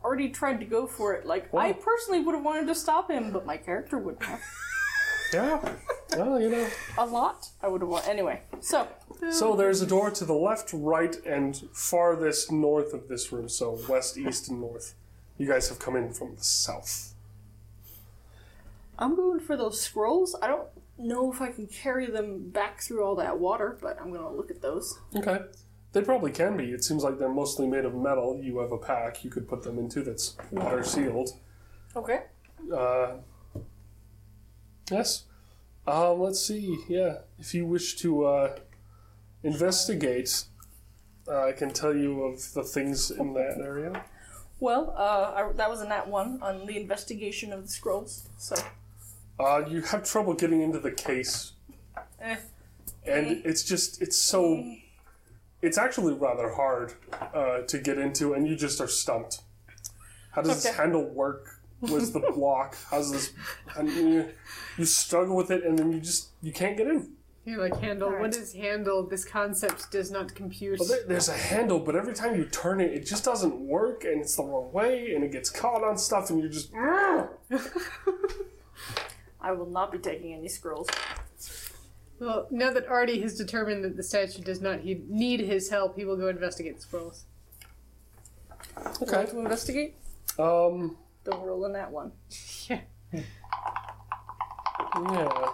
B: already tried to go for it. Like I personally would have wanted to stop him, but my character wouldn't have.
E: Yeah. Well, you know.
B: A lot. I would have wanted. Anyway, so
E: So there's a door to the left, right, and farthest north of this room. So west, east, and north. You guys have come in from the south.
B: I'm going for those scrolls. I don't know if I can carry them back through all that water, but I'm gonna look at those.
E: Okay. They probably can be. It seems like they're mostly made of metal. You have a pack you could put them into that's water sealed.
B: Okay.
E: Uh, yes. Um, let's see. Yeah. If you wish to uh, investigate, uh, I can tell you of the things in that area.
B: Well, uh, I, that was a nat one on the investigation of the scrolls. So,
E: Uh, you have trouble getting into the case,
B: eh.
E: and it's just it's so. It's actually rather hard uh, to get into, and you just are stumped. How does this
B: Okay.
E: handle work? Where's the block? How's this? And you, you struggle with it, and then you just you can't get in.
A: You're like, handle.
B: Alright.
A: What is handle? This concept does not compute.
E: Well, there, there's a handle, but every time you turn it, it just doesn't work, and it's the wrong way, and it gets caught on stuff, and you're just.
B: I will not be taking any scrolls.
A: Well, now that Artie has determined that the statue does not he need his help, he will go investigate the scrolls.
E: Okay.
B: To investigate.
E: Um.
B: Don't roll on that one.
A: Yeah.
E: Yeah.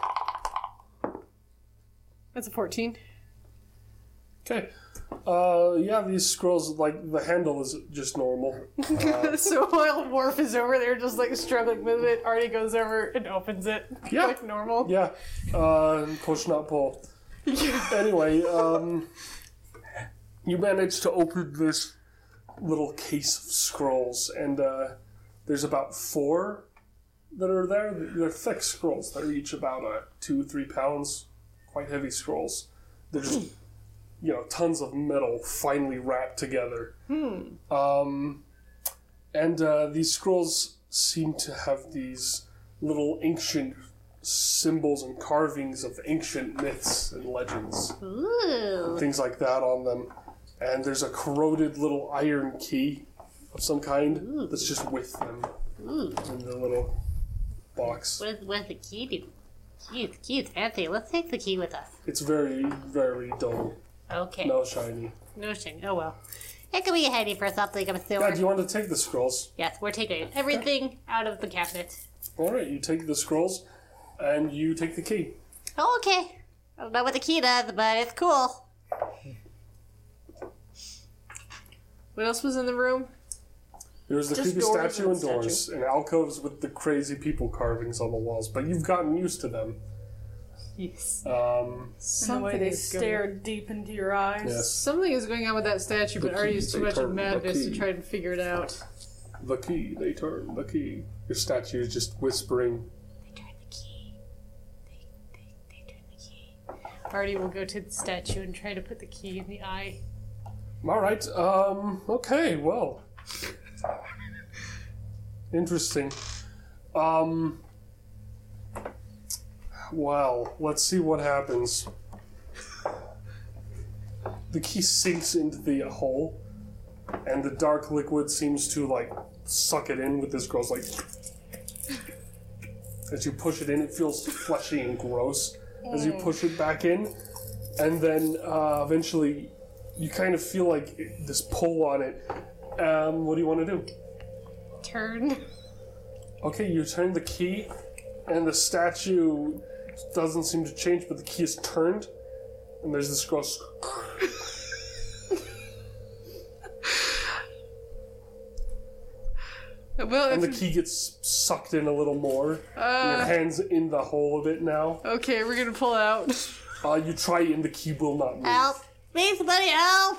A: That's a 14.
E: Okay. Uh. Yeah. These scrolls, like the handle, is just normal.
A: so while Worf is over there just like struggling with it, Artie goes over and opens it.
E: Yeah.
A: Like normal.
E: Yeah. Uh. Push not pull. Yeah. Anyway, um. You manage to open this little case of scrolls, and uh, there's about four that are there. They're thick scrolls. They're each about uh, two, three pounds. Quite heavy scrolls. They're just, you know, tons of metal finely wrapped together. Hmm. Um, and uh, these scrolls seem to have these little ancient symbols and carvings of ancient myths and legends
F: Ooh.
E: things like that on them. And there's a corroded little iron key of some kind that's just with them
F: Ooh.
E: in the little box.
F: What, is, what does the key do? Key is, key is fancy. Let's take the key with us.
E: It's very, very dull.
F: Okay.
E: No shiny.
F: No shame. Oh well. It could be a handy for something of a
E: Yeah,
F: silver.
E: do you want to take the scrolls?
F: Yes, we're taking everything out of the cabinet.
E: Alright, you take the scrolls and you take the key.
F: Oh, okay. I don't know what the key does, but it's cool.
A: What else was in the room?
E: There's the
B: Just
E: creepy
B: doors
E: statue
B: and
E: and doors, and alcoves with the crazy people carvings on the walls, but you've gotten used to them.
A: Yes.
E: Um,
B: And the way they stare deep into your eyes.
E: yes.
A: Something is going on with that statue, but
E: The
A: Artie is too much of
E: the
A: madness to try and figure it out.
E: The key, they turn the key. Your statue is just whispering.
F: They turn the key. They, they, they turn the key.
A: Artie will go to the statue and try to put the key in the eye.
E: Alright, um, okay, well. Interesting. Um, well, let's see what happens. The key sinks into the hole, and the dark liquid seems to, like, suck it in with this girl's, like. As you push it in, it feels fleshy and gross. As you push it back in, and then uh, eventually you kind of feel like it- this pull on it. Um, what do you want to do?
A: Turn.
E: Okay, you turn the key, and the statue doesn't seem to change, but the key is turned, and there's this gross.
A: Well,
E: And the key gets sucked in a little more.
A: uh,
E: Your hand's in the hole a bit now.
A: okay, we're gonna pull out.
E: Uh, you try, and the key will not move.
F: Help! Please, somebody help!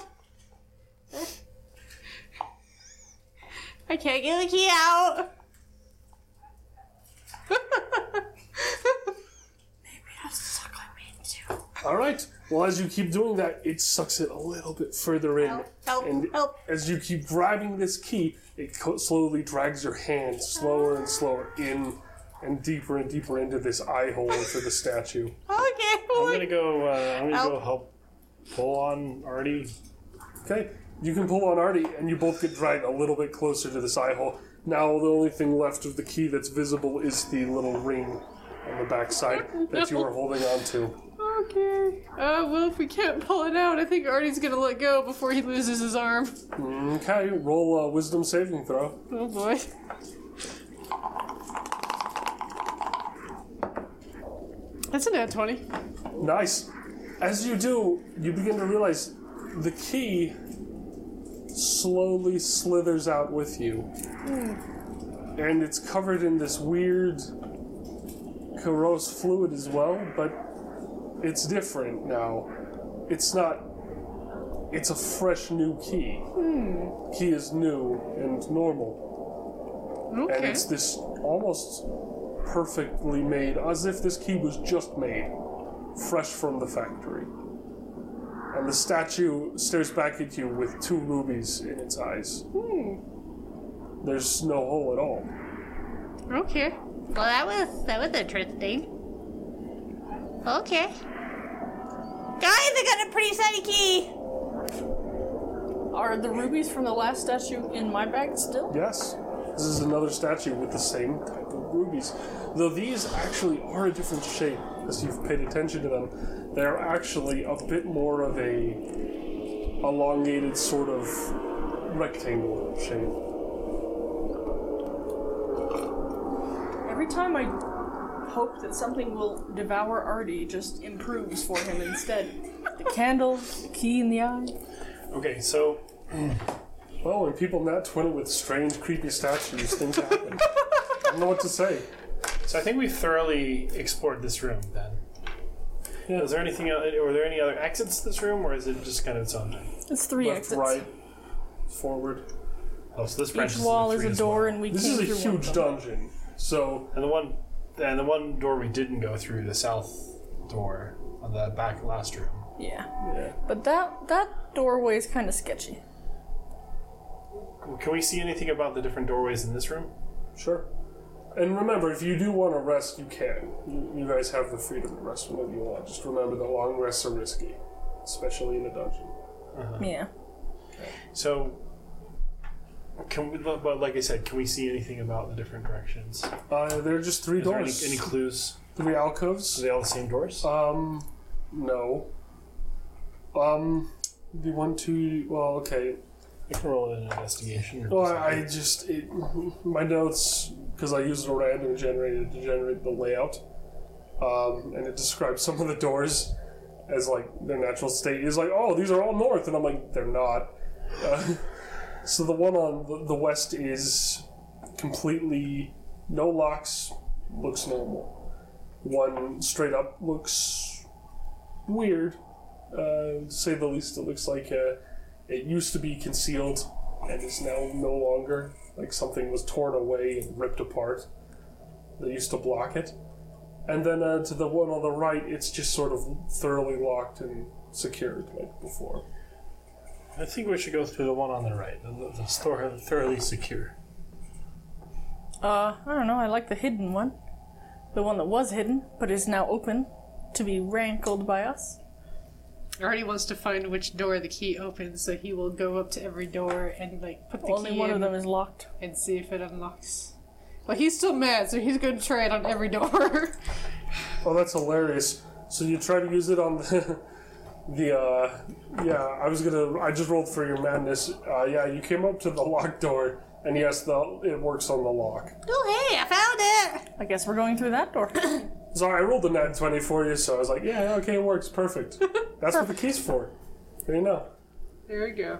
F: I can't get the key out.
E: All right. Well, as you keep doing that, it sucks it a little bit further in.
F: Help, help,
E: and
F: help.
E: as you keep grabbing this key, it co- slowly drags your hand slower and slower in and deeper and deeper into this eye hole for the statue.
F: Okay,
G: I'm gonna go. Uh, I'm gonna go
F: Help.
G: help pull on Artie.
E: Okay, you can pull on Artie, and you both get dragged a little bit closer to this eye hole. Now, the only thing left of the key that's visible is the little ring on the backside that you are holding on to.
A: Okay. Uh, well, if we can't pull it out, I think Artie's gonna let go before he loses his arm.
E: Okay, roll a wisdom saving throw.
A: Oh boy. That's a nat 20.
E: Nice. As you do, you begin to realize the key slowly slithers out with you. And it's covered in this weird corrosive fluid as well, but it's different now. It's not. It's a fresh new key. Key is new and normal. And it's this almost perfectly made, as if this key was just made, fresh from the factory. And the statue stares back at you with two rubies in its eyes. Hmm. There's no hole at all.
A: Okay.
F: Well, that was that was interesting. Okay. Guys, I got a pretty shiny key.
B: Are the rubies from the last statue in my bag still?
E: Yes, this is another statue with the same type of rubies. Though these actually are a different shape. as you've paid attention to them, they're actually a bit more of a elongated sort of rectangle shape.
B: Every time I hope that something will devour Artie, just improves for him instead. The candle, the key in the eye.
G: Okay, so
E: Well, when people nat 20 with strange, creepy statues, things happen. I don't know what to say.
G: so I think we thoroughly explored this room then.
E: Yeah.
G: Is there anything? el- Were there any other exits to this room, or is it just kind of its own thing?
B: It's three
E: Left,
B: exits.
E: right, forward.
G: Oh, so this
B: Each
G: branches into
B: wall is
G: three
B: a
G: as
B: door,
G: well.
B: and we
E: This
B: came
E: is a
B: through one
E: huge
B: them.
E: dungeon. So,
G: And the one, and the one door we didn't go through, the south door on the back last room.
B: Yeah,
E: yeah.
B: but that that doorway is kind of sketchy.
G: Can we see anything about the different doorways in this room?
E: Sure. And remember, if you do want to rest, you can. You, you guys have the freedom to rest whenever you want. Just remember that long rests are risky, especially in a dungeon.
B: Yeah.
G: So, can we? But like I said, can we see anything about the different directions?
E: Uh, there are just three
G: Is there any,
E: doors.
G: any clues?
E: three alcoves.
G: Are
E: alcoves.
G: they all the same doors?
E: Um, no. Um, the one, two. Well, okay.
G: I can roll an investigation. Or
E: Well,
G: something.
E: I, I just it, my notes because I used a random generator to generate the layout, um, and it describes some of the doors as like their natural state is like, oh, these are all north, and I'm like, they're not. Uh, so the one on the, the west is completely no locks, looks normal. One straight up looks weird, uh, to say the least. It looks like uh, it used to be concealed and is now no longer. Like something was torn away and ripped apart that used to block it. And then uh, to the one on the right, it's just sort of thoroughly locked and secured like before.
G: I think we should go through the one on the right. The, the store thoroughly secure.
B: Uh, I don't know. I like the hidden one, the one that was hidden but is now open to be rankled by us.
A: Artie wants to find which door the key opens, so he will go up to every door and like put the
B: Only
A: key
B: one
A: in
B: of them is locked.
A: and see if it unlocks. But he's still mad, so he's going to try it on every door.
E: Oh, that's hilarious. So you try to use it on the. The uh, yeah, I was gonna. I just rolled for your madness. Uh, yeah, you came up to the locked door, and yes, the it works on the lock.
F: Oh, hey, I found it!
B: I guess we're going through that door.
E: So I rolled a nat 20 for you, so I was like, yeah, okay, it works, perfect. That's what the key's for. There you know.
A: there we go.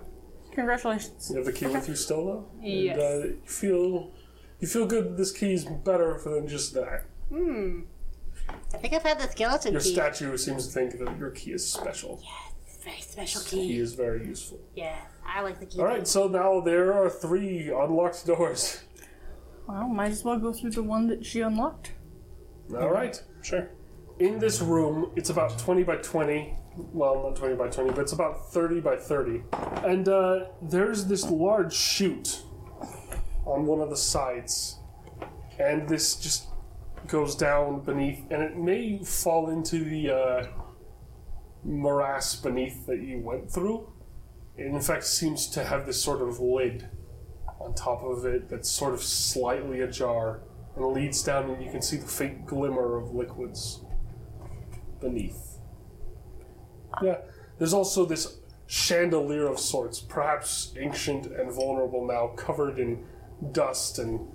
B: Congratulations.
E: You have the key with you still, though?
A: Yes.
E: And, uh, you feel you feel good that this key's better than just that. Hmm.
F: I think I've had the skeleton
E: Your
F: key.
E: statue seems to think that your key is special.
F: Yes, very special
E: Key
F: key.
E: is very useful.
F: Yeah, I like the key.
E: All right, so now there are three unlocked doors.
B: Well, might as well go through the one that she unlocked.
E: All right.
G: Sure.
E: In this room, it's about 20 by 20. Well, not 20 by 20, but it's about 30 by 30. And uh, there's this large chute on one of the sides. And this just goes down beneath, and it may fall into the uh, morass beneath that you went through. It, in fact, seems to have this sort of lid on top of it that's sort of slightly ajar and leads down, and you can see the faint glimmer of liquids beneath. Yeah, there's also this chandelier of sorts, perhaps ancient and vulnerable now, covered in dust and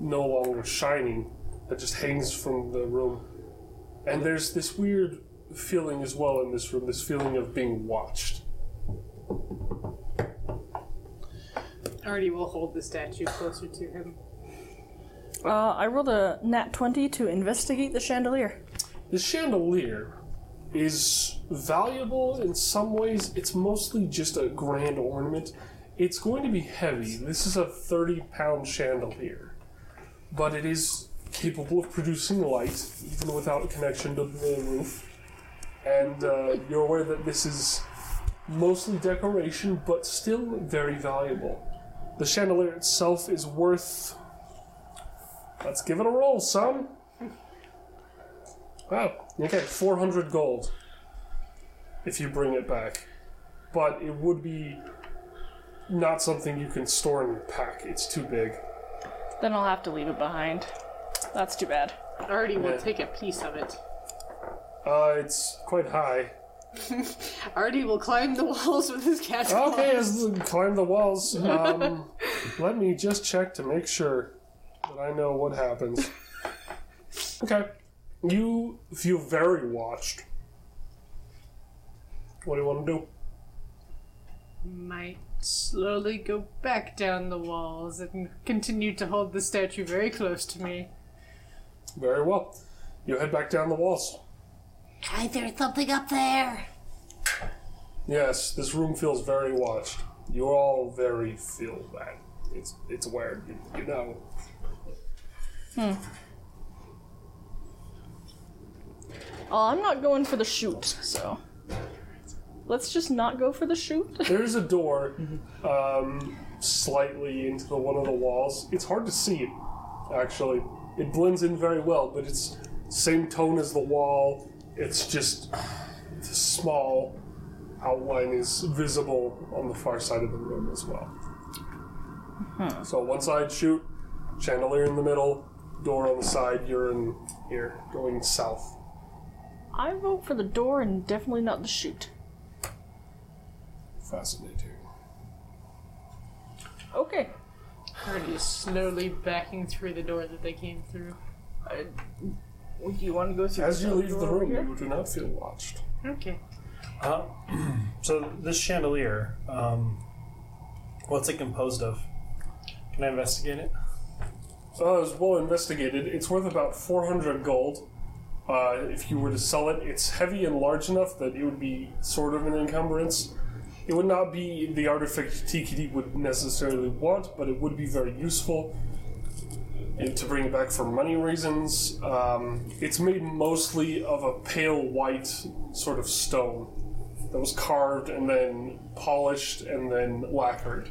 E: no longer shining, that just hangs from the room. And there's this weird feeling as well in this room this feeling of being watched.
A: Artie will hold the statue closer to him.
B: Uh, I rolled a nat 20 to investigate the chandelier.
E: The chandelier is valuable in some ways. It's mostly just a grand ornament. It's going to be heavy. This is a 30 pound chandelier. But it is capable of producing light, even without a connection to the roof. And uh, you're aware that this is mostly decoration, but still very valuable. The chandelier itself is worth. Let's give it a roll, son. Wow. Okay, 400 gold. If you bring it back. But it would be not something you can store in your pack. It's too big.
B: Then I'll have to leave it behind. That's too bad.
A: Artie will
E: Yeah.
A: take a piece of it.
E: Uh, it's quite high.
A: Artie will climb the walls with his cat.
E: Okay, as the, climb the walls. Um, let me just check to make sure that I know what happens. Okay, you feel very watched. What do you want to do?
A: Might slowly go back down the walls and continue to hold the statue very close to me.
E: Very well. You head back down the walls.
F: Guys, there's something up there.
E: Yes, this room feels very watched. You all very feel that. It's it's weird, you, you know.
B: Oh, I'm not going for the chute, so. Let's just not go for the chute.
E: There is a door, um, slightly into the one of the walls. It's hard to see it, actually. It blends in very well, but it's same tone as the wall. It's just the small outline is visible on the far side of the room as well. So one side chute, chandelier in the middle, door on the side. You're in here, going south.
B: I vote for the door and definitely not the chute.
E: Fascinating.
B: Okay.
A: Artie is slowly backing through the door that they came through.
B: I, Do you want to go through
E: As you leave the
B: door over
E: room, you do not feel watched.
A: Okay.
G: Uh, so this chandelier, um, what's it composed of? Can I investigate it?
E: Uh, it was well investigated. It's worth about 400 gold. Uh, if you were to sell it, it's heavy and large enough that it would be sort of an encumbrance. It would not be the artifact TKD would necessarily want, but it would be very useful and to bring it back for money reasons. Um, it's made mostly of a pale white sort of stone that was carved and then polished and then lacquered.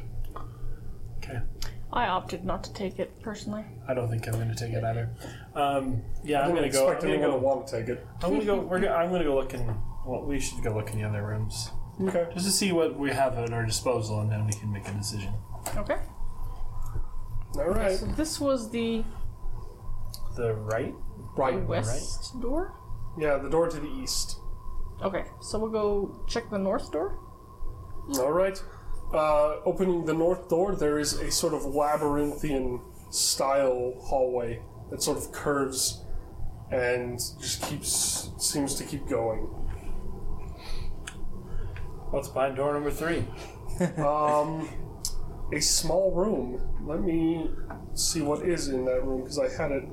G: Okay.
B: I opted not to take it personally.
G: I don't think I'm going to take it either. Um, yeah,
E: I
G: I'm going to go. I'm
E: expect
G: going to
E: anyone to
G: go.
E: want to take it.
G: I'm going to go. We're. Go, I'm going to go look in. Well, we should go look in the other rooms
E: Okay.
G: just to see what we have at our disposal, and then we can make a decision.
B: Okay.
E: All right.
B: So this was the
G: The right.
E: Right.
B: west door?
E: Yeah, the door to the east.
B: Okay, so we'll go check the north door.
E: All right. Uh, opening the north door, there is a sort of labyrinthian style hallway that sort of curves and just keeps seems to keep going.
G: What's behind door number three?
E: Um, a small room. Let me see what is in that room because I had it.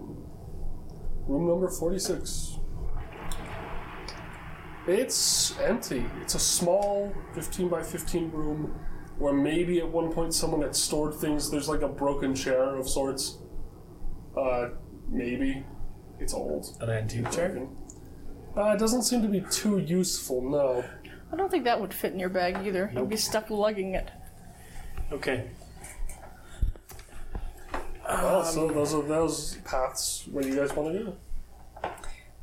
E: Room number forty-six. It's empty. It's a small 15 by 15 room where maybe at one point someone had stored things. There's like a broken chair of sorts. Uh, maybe. It's old.
G: An antique chair.
E: Uh, it doesn't seem to be too useful, no.
B: I don't think that would fit in your bag either. You'd be stuck lugging it.
G: Okay.
E: Well, so those are those paths where you guys want to go.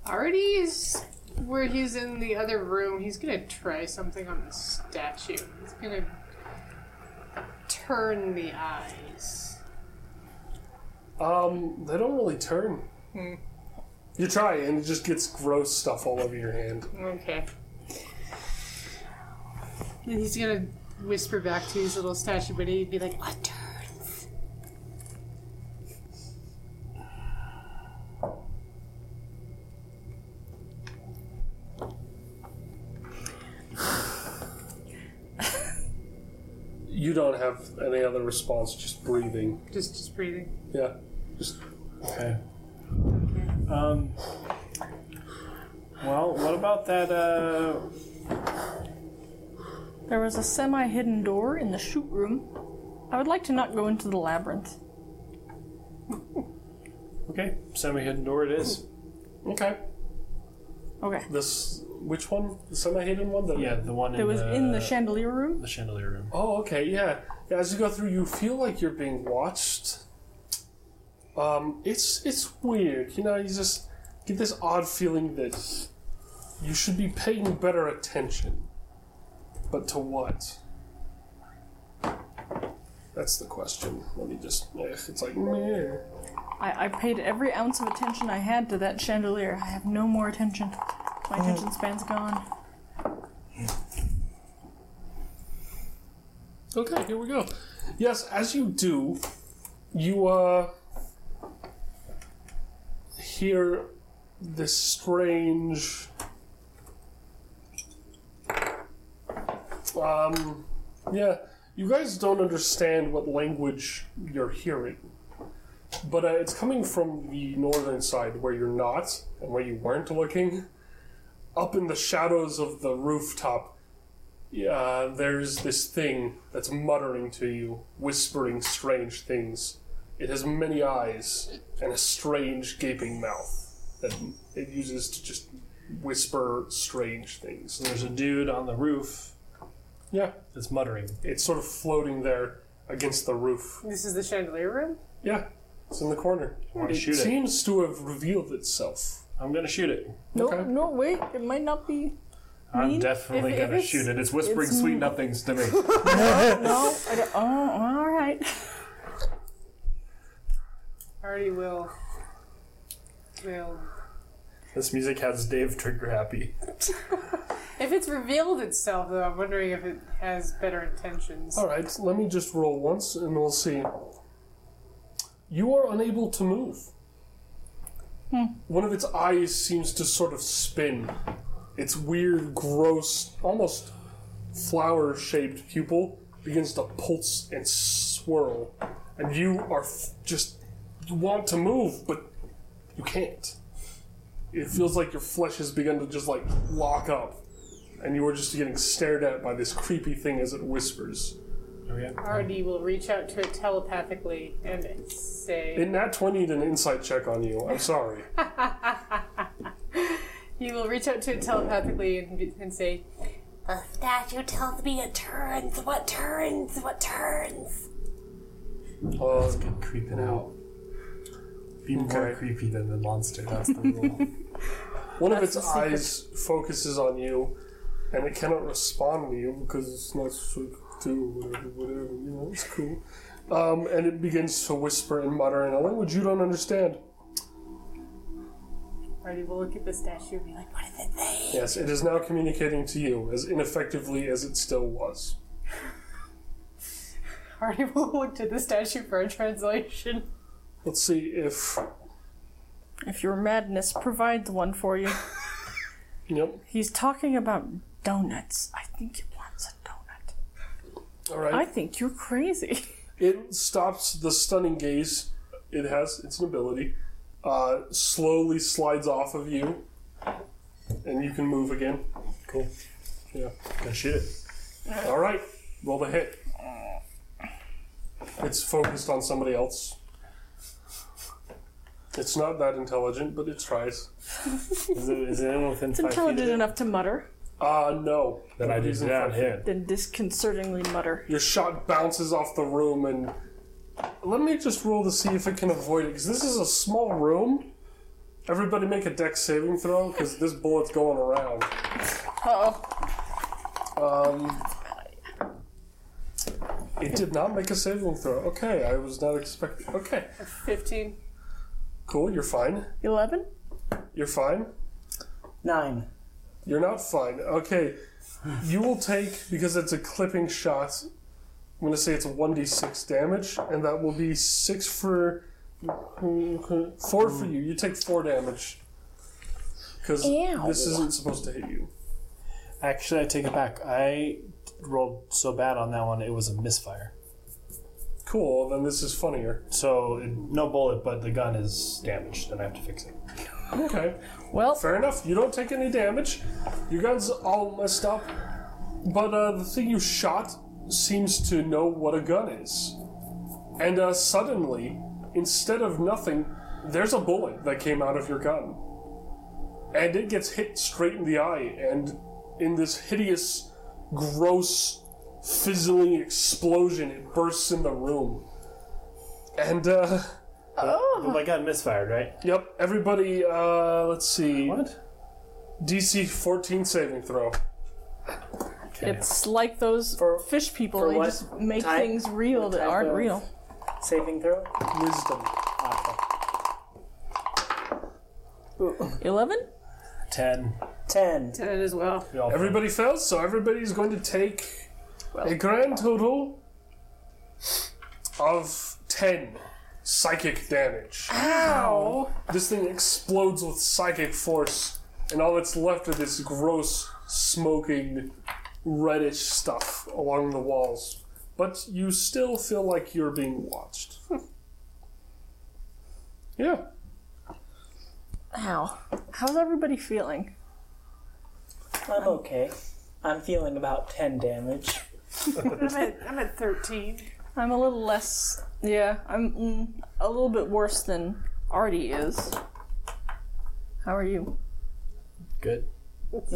A: Artie is where he's in the other room. He's gonna try something on the statue. He's gonna turn the eyes.
E: Um, they don't really turn. You try, and it just gets gross stuff all over your hand.
A: Okay. And he's gonna whisper back to his little statue, but he'd be like, "What turns?"
E: You don't have any other response, just breathing.
A: Just, just breathing.
E: Yeah, just
G: Okay. Um. Well, what about that? Uh.
B: There was a semi hidden door in the chute room. I would like to not go into the labyrinth.
G: Okay, semi-hidden door it is.
E: okay.
B: Okay.
E: This which one? The semi-hidden one? The,
G: Yeah, the one
B: that
G: in
B: was
G: the,
B: in the chandelier room.
G: the chandelier room.
E: Oh, okay. Yeah. yeah. As you go through, you feel like you're being watched. Um, it's it's weird. You know, you just get this odd feeling that you should be paying better attention. But to what? That's the question. Let me just. eh, It's like meh.
B: I, I paid every ounce of attention I had to that chandelier. I have no more attention. My attention span's gone.
E: Okay, here we go. Yes, as you do, you uh hear this strange um yeah, you guys don't understand what language you're hearing. But uh, it's coming from the northern side where you're not and where you weren't looking. Up in the shadows of the rooftop, yeah, uh, there's this thing that's muttering to you, whispering strange things. It has many eyes and a strange gaping mouth that it uses to just whisper strange things.
G: And There's a dude on the roof
E: Yeah,
G: that's muttering.
E: it's sort of floating there against the roof.
A: This is the chandelier room?
E: Yeah, it's in the corner.
G: Want to
E: It
G: shoot it?
E: seems to have revealed itself.
G: I'm gonna shoot it.
B: No,
E: Okay.
B: no, wait. It might not be.
G: I'm
B: Mean?
G: definitely
A: If- if
G: gonna
A: it's-
G: shoot it. It's whispering
B: it's-
G: sweet nothings to me.
B: No, I don't. Oh, all right.
A: Already will. Will.
G: this music has Dave trigger happy.
A: If it's revealed itself, though, I'm wondering if it has better intentions.
E: All right, let me just roll once and we'll see. You are unable to move. One of its eyes seems to sort of spin. Its weird, gross, almost flower shaped pupil begins to pulse and swirl. And you are f- just. You want to move, but you can't. It feels like your flesh has begun to just like lock up. And you are just getting stared at by this creepy thing as it whispers.
G: Oh.
A: Artie will reach out to it telepathically and say,
E: In that 20 need an insight check on you. I'm sorry.
A: he will reach out to it telepathically and, and say,
F: The statue tells me it turns. What turns? What turns?
E: Oh, it's been
G: Creeping out. Be more
E: Okay.
G: creepy than the monster. That's the rule.
E: one of its
B: That's the secret.
E: eyes focuses on you, and it cannot respond to you because it's not supposed to, whatever, whatever, you know, it's cool. Um, and it begins to whisper and mutter in a language you don't understand.
A: Artie will look at the statue and be like,
F: "What is it say?
E: Yes, it is now communicating to you as ineffectively as it still was.
A: Artie will look to the statue for a translation.
E: Let's see if.
B: If your madness provides one for you.
E: Yep.
B: He's talking about donuts. I think it wants a donut.
E: All right.
B: I think you're crazy.
E: It stops the stunning gaze. It has it's an ability. Uh, slowly slides off of you, and you can move again.
G: cool.
E: Yeah.
G: Gonna shoot it.
E: All right. Roll the hit. It's focused on somebody else. It's not that intelligent, but it tries.
G: Is it, is it anyone within
B: It's
G: five feet
B: intelligent
G: it?
B: enough to mutter,
E: Uh, no.
G: Then I
E: Nobody's
G: did
E: in
G: not
E: five
G: hit.
B: then disconcertingly mutter.
E: Your shot bounces off the room, and let me just roll to see if it can avoid it, because this is a small room. Everybody make a deck saving throw, because this bullet's going around.
B: Uh oh.
E: Um, it did not make a saving throw. Okay, I was not expecting. Okay,
A: 15.
E: cool. You're fine.
B: 11?
E: You're fine.
D: Nine.
E: You're not fine. Okay, you will take because it's a clipping shot. I'm gonna say it's a one d six damage, and that will be six for four for you. You take four damage because
B: Ow.
E: this isn't supposed to hit you.
G: Actually, I take it back. I rolled so bad on that one, it was a misfire.
E: Cool. Then this is funnier.
G: So, no bullet, but the gun is damaged, and I have to fix it.
E: Okay.
B: Well,
E: Fair enough. You don't take any damage. Your gun's all messed up. But uh, the thing you shot seems to know what a gun is. And uh, suddenly, instead of nothing, there's a bullet that came out of your gun. And it gets hit straight in the eye, and in this hideous, gross, fizzling explosion, it bursts in the room. And, uh,
G: But my god, misfired, right?
E: yep, everybody, uh, let's see.
G: What?
E: DC 14 saving throw.
G: Okay.
B: it's like those
D: For-
B: fish people.
D: for
B: They
D: what
B: just make
D: type-
B: things real
D: what
B: that
D: type
B: aren't
D: of-
B: real.
D: Saving throw.
E: Wisdom.
D: Okay.
B: 11?
G: 10.
D: Ten.
A: Ten as well.
G: We all failed.
E: Everybody fails, so everybody's going to take a grand total of 10 psychic damage.
A: Ow!
E: This thing explodes with psychic force, and all that's left of this gross, smoking, reddish stuff along the walls. But you still feel like you're being watched. yeah.
B: Ow. How's everybody feeling?
D: I'm okay. I'm feeling about ten damage.
A: I'm at, I'm at 13.
B: I'm a little less. Yeah, I'm mm, a little bit worse than Artie is. How are you?
G: Good.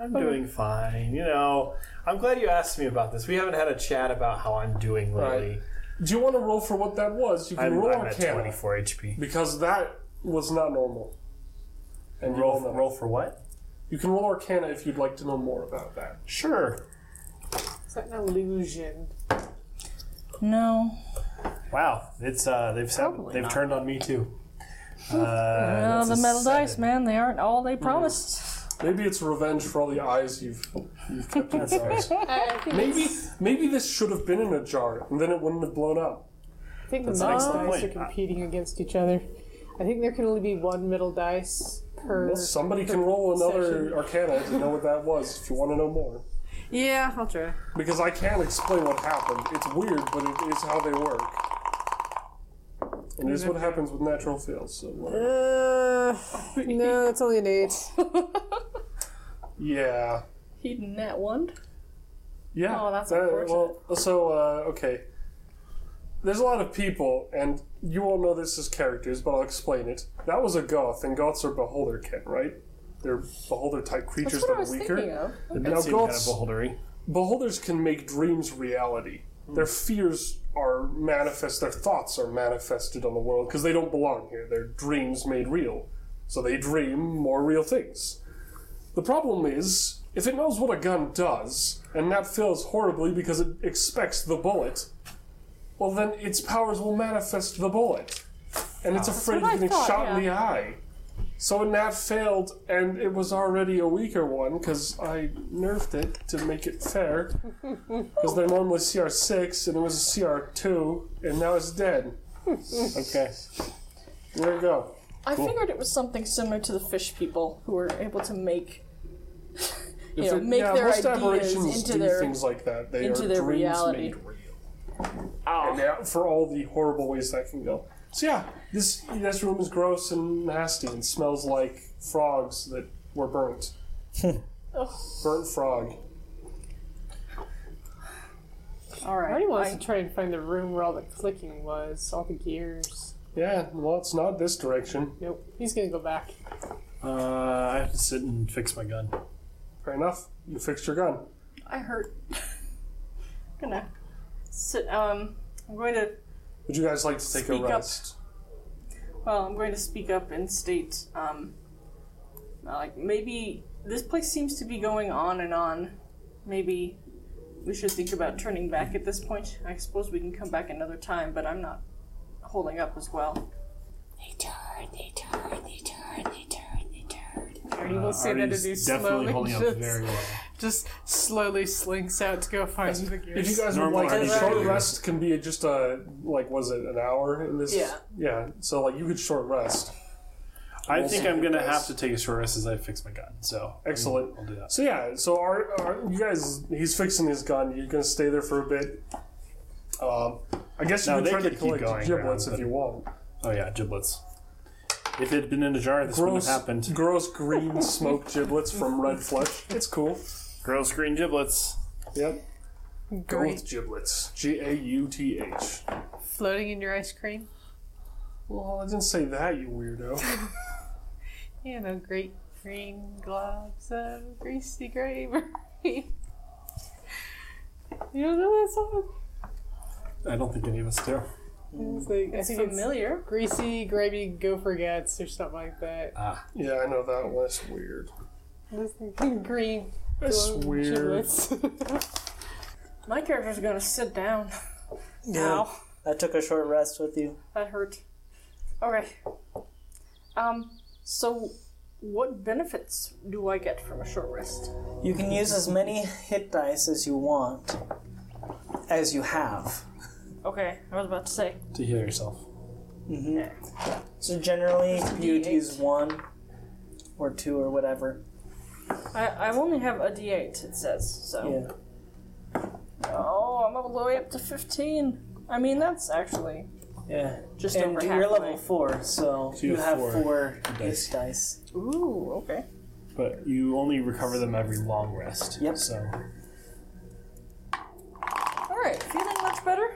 G: I'm doing fine. You know, I'm glad you asked me about this. We haven't had a chat about how I'm doing lately.
E: Do you want to roll for what that was? You can
G: I'm,
E: roll
G: I'm at
E: Arcana,
G: 24 HP.
E: because that was not normal. And you
G: Roll,
E: all know.
G: roll for what?
E: You can roll Arcana if you'd like to know more about that.
G: Sure.
A: Is that an illusion?
B: No.
G: Wow, it's uh, they've said,
B: Probably
G: they've
B: not.
G: turned on me too. Uh,
B: Well,
G: that's
B: the
G: a
B: metal dice, man, they aren't all they promised.
E: Maybe it's revenge for all the eyes you've you've kept in
G: That's
E: sight.
G: right.
A: I, I think
E: Maybe maybe this should have been in a jar and then it wouldn't have blown up.
A: I think the
G: That's an
A: middle
G: excellent
A: dice are
G: point.
A: competing against each other. I think there can only be one metal dice per.
E: Well, somebody can roll another
A: session.
E: Arcana to know what that was if you want to know more.
A: Yeah, I'll try.
E: Because I can't explain what happened. It's weird, but it is how they work. And it is what happens with natural fails. So whatever.
A: Uh, no, it's only an eight.
E: yeah.
B: Heeding that one.
E: Yeah.
B: Oh, that's
E: that-
B: unfortunate.
E: Well, so uh, okay. There's a lot of people, and you won't know this as characters, but I'll explain it. That was a gauth, and gauths are beholderkin, right? They're beholder type creatures
B: That's what I
E: that
B: was
E: are weaker.
B: thinking of.
G: It
E: Now,
G: did seem kind of
E: gauths-
G: beholdery.
E: Beholders can make dreams reality. Hmm. Their fears are manifest, their thoughts are manifested on the world because they don't belong here. Their dreams made real. So they dream more real things. The problem is, if it knows what a gun does, and that fails horribly because it expects the bullet, well, then its powers will manifest the bullet. And it's oh, afraid
B: what
E: of
B: I
E: getting
B: thought,
E: shot in the eye. So Nat failed, and it was already a weaker one because I nerfed it to make it fair. Because they're normally CR6, and it was a CR2, and now it's dead.
G: Okay.
E: There you go.
B: I figured it was something similar to the fish people who were able to make
E: If
B: know,
E: it-
B: make
E: yeah,
B: their
E: most
B: ideas
E: aberrations
B: into
E: do
B: their-
E: things like that. They
B: into
E: are
B: their
E: dreams
B: reality.
E: made real. And that, for all the horrible ways that can go. So yeah, this this room is gross and nasty and smells like frogs that were burnt. burnt frog.
B: All right.
A: Artie wants
B: I-
A: to try and find the room where all the clicking was, all the gears.
E: Yeah, well, it's not this direction.
A: Nope, he's gonna go back.
G: Uh, I have to sit and fix my gun.
E: Fair enough. You fixed your gun.
B: I hurt. gonna sit. Um, I'm going to.
E: Would you guys like to take
B: Speak
E: a
B: up.
E: rest?
B: Well, I'm going to speak up and state. Um, like maybe this place seems to be going on and on. Maybe we should think about turning back at this point. I suppose we can come back another time, but I'm not holding up as well.
H: They turn, they turn, they turn, they turn, they turn.
A: Artie will say that
G: Artie's
A: as he
G: definitely
A: slowly
G: holding up
A: just,
G: very well.
A: Just slowly slinks out to go find the gears.
E: If you guys would
G: Normal
E: like, a
G: Artie
E: short
G: behavior.
E: rest can be just a like was it an hour in this?
B: Yeah.
E: Yeah. So like you could short rest.
G: I
E: We'll
G: think I'm gonna
E: it
G: have to take a short rest as I fix my gun. So
E: Excellent.
G: I'll, I'll do that.
E: So yeah, so are, are you guys? He's fixing his gun. You're gonna stay there for a bit. Um, I guess you
G: No,
E: could
G: they
E: try to
G: could keep
E: collect
G: going
E: giblets
G: around,
E: if you want.
G: Oh yeah, giblets. If it had been in a jar, this wouldn't
E: Gross,
G: have happened.
E: gross green smoke giblets from red flesh. It's cool.
G: Gross green giblets.
E: Yep.
A: Great.
E: Gauth giblets. G A U T H.
A: Floating in your ice cream?
E: Well, I didn't say that, you weirdo.
A: You know, great green globs of greasy gravy. you don't know that song?
G: I don't think any of us do.
A: It's like, I
B: It's
A: think
B: familiar.
A: greasy gravy gopher gets or something like that.
G: Ah,
E: yeah, I know that one. That's weird.
A: This green
E: That's weird.
A: giblets.
B: My character's gonna sit down.
D: Yeah.
B: Ow,
D: I took a short rest with you.
B: that hurt. Okay. Um, so what benefits do I get from a short rest?
D: You can use as many hit dice as you want, as you have.
B: Okay, I was about to say.
G: To heal yourself. Mm-hmm.
D: So generally, you'd use one or two or whatever.
B: I, I only have a D8, it says, so.
D: Yeah.
B: Oh, I'm all the way up to 15. I mean, that's actually
D: Yeah.
B: just
D: and
B: over
D: you're
B: halfway.
D: level four, so,
G: So you
D: you
G: have
D: have
G: four
D: four
G: dice.
D: hit dice.
B: Ooh, okay.
G: But you only recover them every long rest.
D: Yep.
G: So
B: Alright, feeling much better?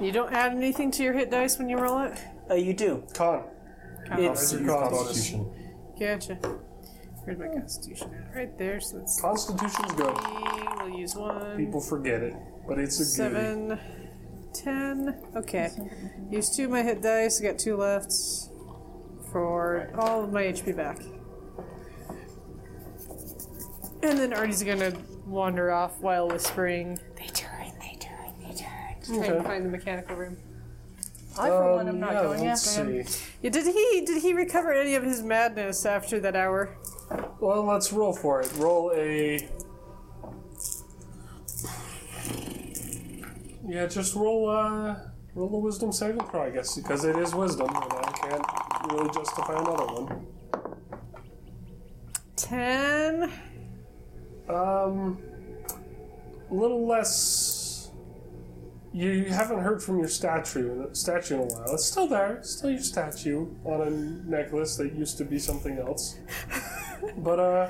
A: You don't add anything to your hit dice when you roll it?
D: Uh, you do.
E: Con.
D: It's
E: Your con.
G: Constitution.
A: Gotcha. Where's my constitution at? Right there, so that's
E: Constitution's good.
A: We'll use one.
E: People forget it, but it's a good.
A: Seven, ten. Okay. Use two of my hit dice. I got two left for all of my HP back. And then Artie's gonna wander off while whispering. They turn, they turn, they turn. Trying to find the mechanical room.
B: I, for one,
E: Um,
B: am not
E: yeah,
B: going
E: let's
B: after him.
E: see.
A: Yeah, did he did he recover any of his madness after that hour?
E: Well, let's roll for it. Roll a. Yeah, just roll uh roll a wisdom saving throw, I guess, because it is wisdom, and I can't really justify another one.
A: Ten.
E: Um, a little less. You haven't heard from your statue statue in a while. It's still there. It's still your statue on a necklace that used to be something else. but uh,